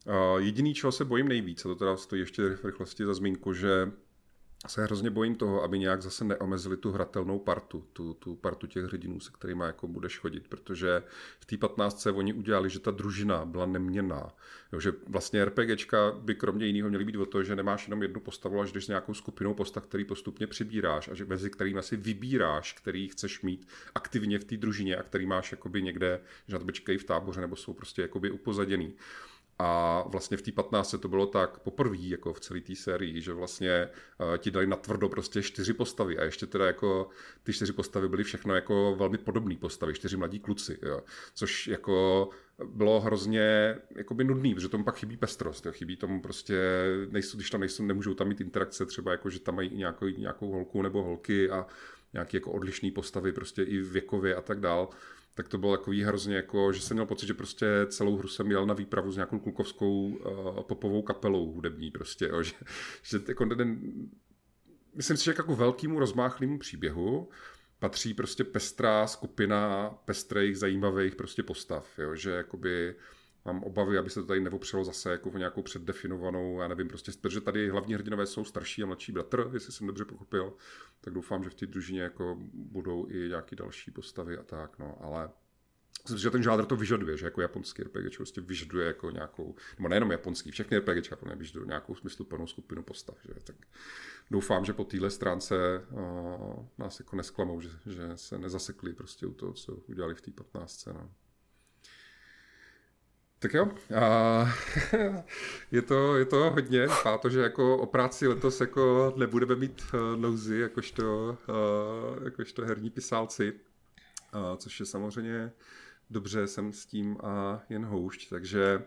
uh, jediný, čeho se bojím nejvíc, a to teda stojí ještě v rychlosti za zmínku, že se hrozně bojím toho, aby nějak zase neomezili tu hratelnou partu, tu, tu partu těch hrdinů, se kterými jako budeš chodit, protože v té 15. oni udělali, že ta družina byla neměná. Jo, že vlastně RPGčka by kromě jiného měly být o to, že nemáš jenom jednu postavu, až jdeš s nějakou skupinou postav, který postupně přibíráš a že mezi kterými si vybíráš, který chceš mít aktivně v té družině a který máš jakoby někde, že na v táboře nebo jsou prostě jakoby upozaděný. A vlastně v té 15 to bylo tak poprvé jako v celé té sérii, že vlastně uh, ti dali natvrdo prostě čtyři postavy a ještě teda jako ty čtyři postavy byly všechno jako velmi podobné postavy, čtyři mladí kluci, jo. což jako bylo hrozně jakoby nudný, protože tomu pak chybí pestrost, jo. chybí tomu prostě, nejsou, když tam nejsou, nemůžou tam mít interakce třeba jako, že tam mají nějakou, nějakou holku nebo holky a nějaké jako odlišné postavy prostě i věkově a tak dál tak to bylo takový hrozně jako, že jsem měl pocit, že prostě celou hru jsem jel na výpravu s nějakou klukovskou uh, popovou kapelou hudební prostě, jo, že, že jako ten, myslím si, že jako velkému rozmáchlému příběhu patří prostě pestrá skupina pestrých, zajímavých prostě postav, jo, že jakoby mám obavy, aby se to tady neopřelo zase jako v nějakou předdefinovanou, já nevím, prostě, protože tady hlavní hrdinové jsou starší a mladší bratr, jestli jsem dobře pochopil, tak doufám, že v té družině jako budou i nějaké další postavy a tak, no, ale Myslím, že ten žádr to vyžaduje, že jako japonský RPG prostě vyžaduje jako nějakou, nebo nejenom japonský, všechny RPG jako vyžadují nějakou smysluplnou skupinu postav, že? tak doufám, že po téhle stránce uh, nás jako nesklamou, že, že se nezasekli prostě u toho, co udělali v té 15. No. Tak jo, a je, to, je to hodně, vypadá to, že jako o práci letos jako nebudeme mít uh, nouzy, jakožto, uh, jakožto herní pisálci, uh, což je samozřejmě dobře, jsem s tím a jen houšť, takže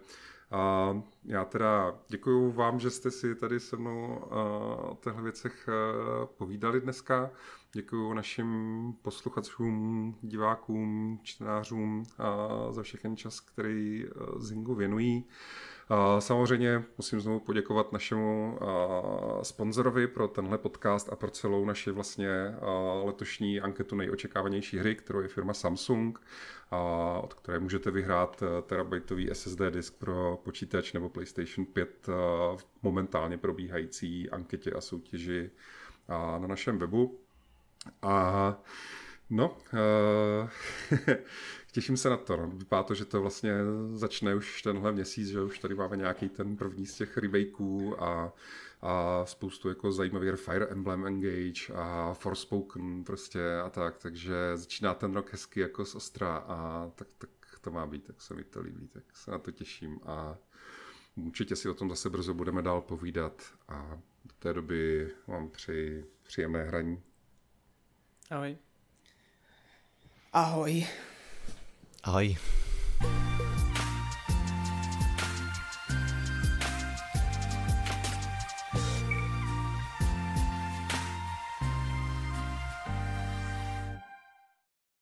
a já teda děkuji vám, že jste si tady se mnou o těchto věcech povídali dneska. Děkuji našim posluchačům, divákům, čtenářům za všechen čas, který Zingu věnují. Samozřejmě musím znovu poděkovat našemu sponzorovi pro tenhle podcast a pro celou naši vlastně letošní anketu nejočekávanější hry, kterou je firma Samsung, od které můžete vyhrát e, terabajtový SSD disk pro počítač nebo PlayStation 5 v momentálně probíhající anketě a soutěži na našem webu. A No, uh, těším se na to. No. Vypadá to, že to vlastně začne už tenhle měsíc, že už tady máme nějaký ten první z těch remakeů a, a spoustu jako zajímavých Fire Emblem Engage a Forspoken prostě a tak, takže začíná ten rok hezky jako z ostra a tak, tak to má být, tak se mi to líbí, tak se na to těším a určitě si o tom zase brzo budeme dál povídat a do té doby vám přeji příjemné hraní. Ahoj. Ahoj. Ahoj.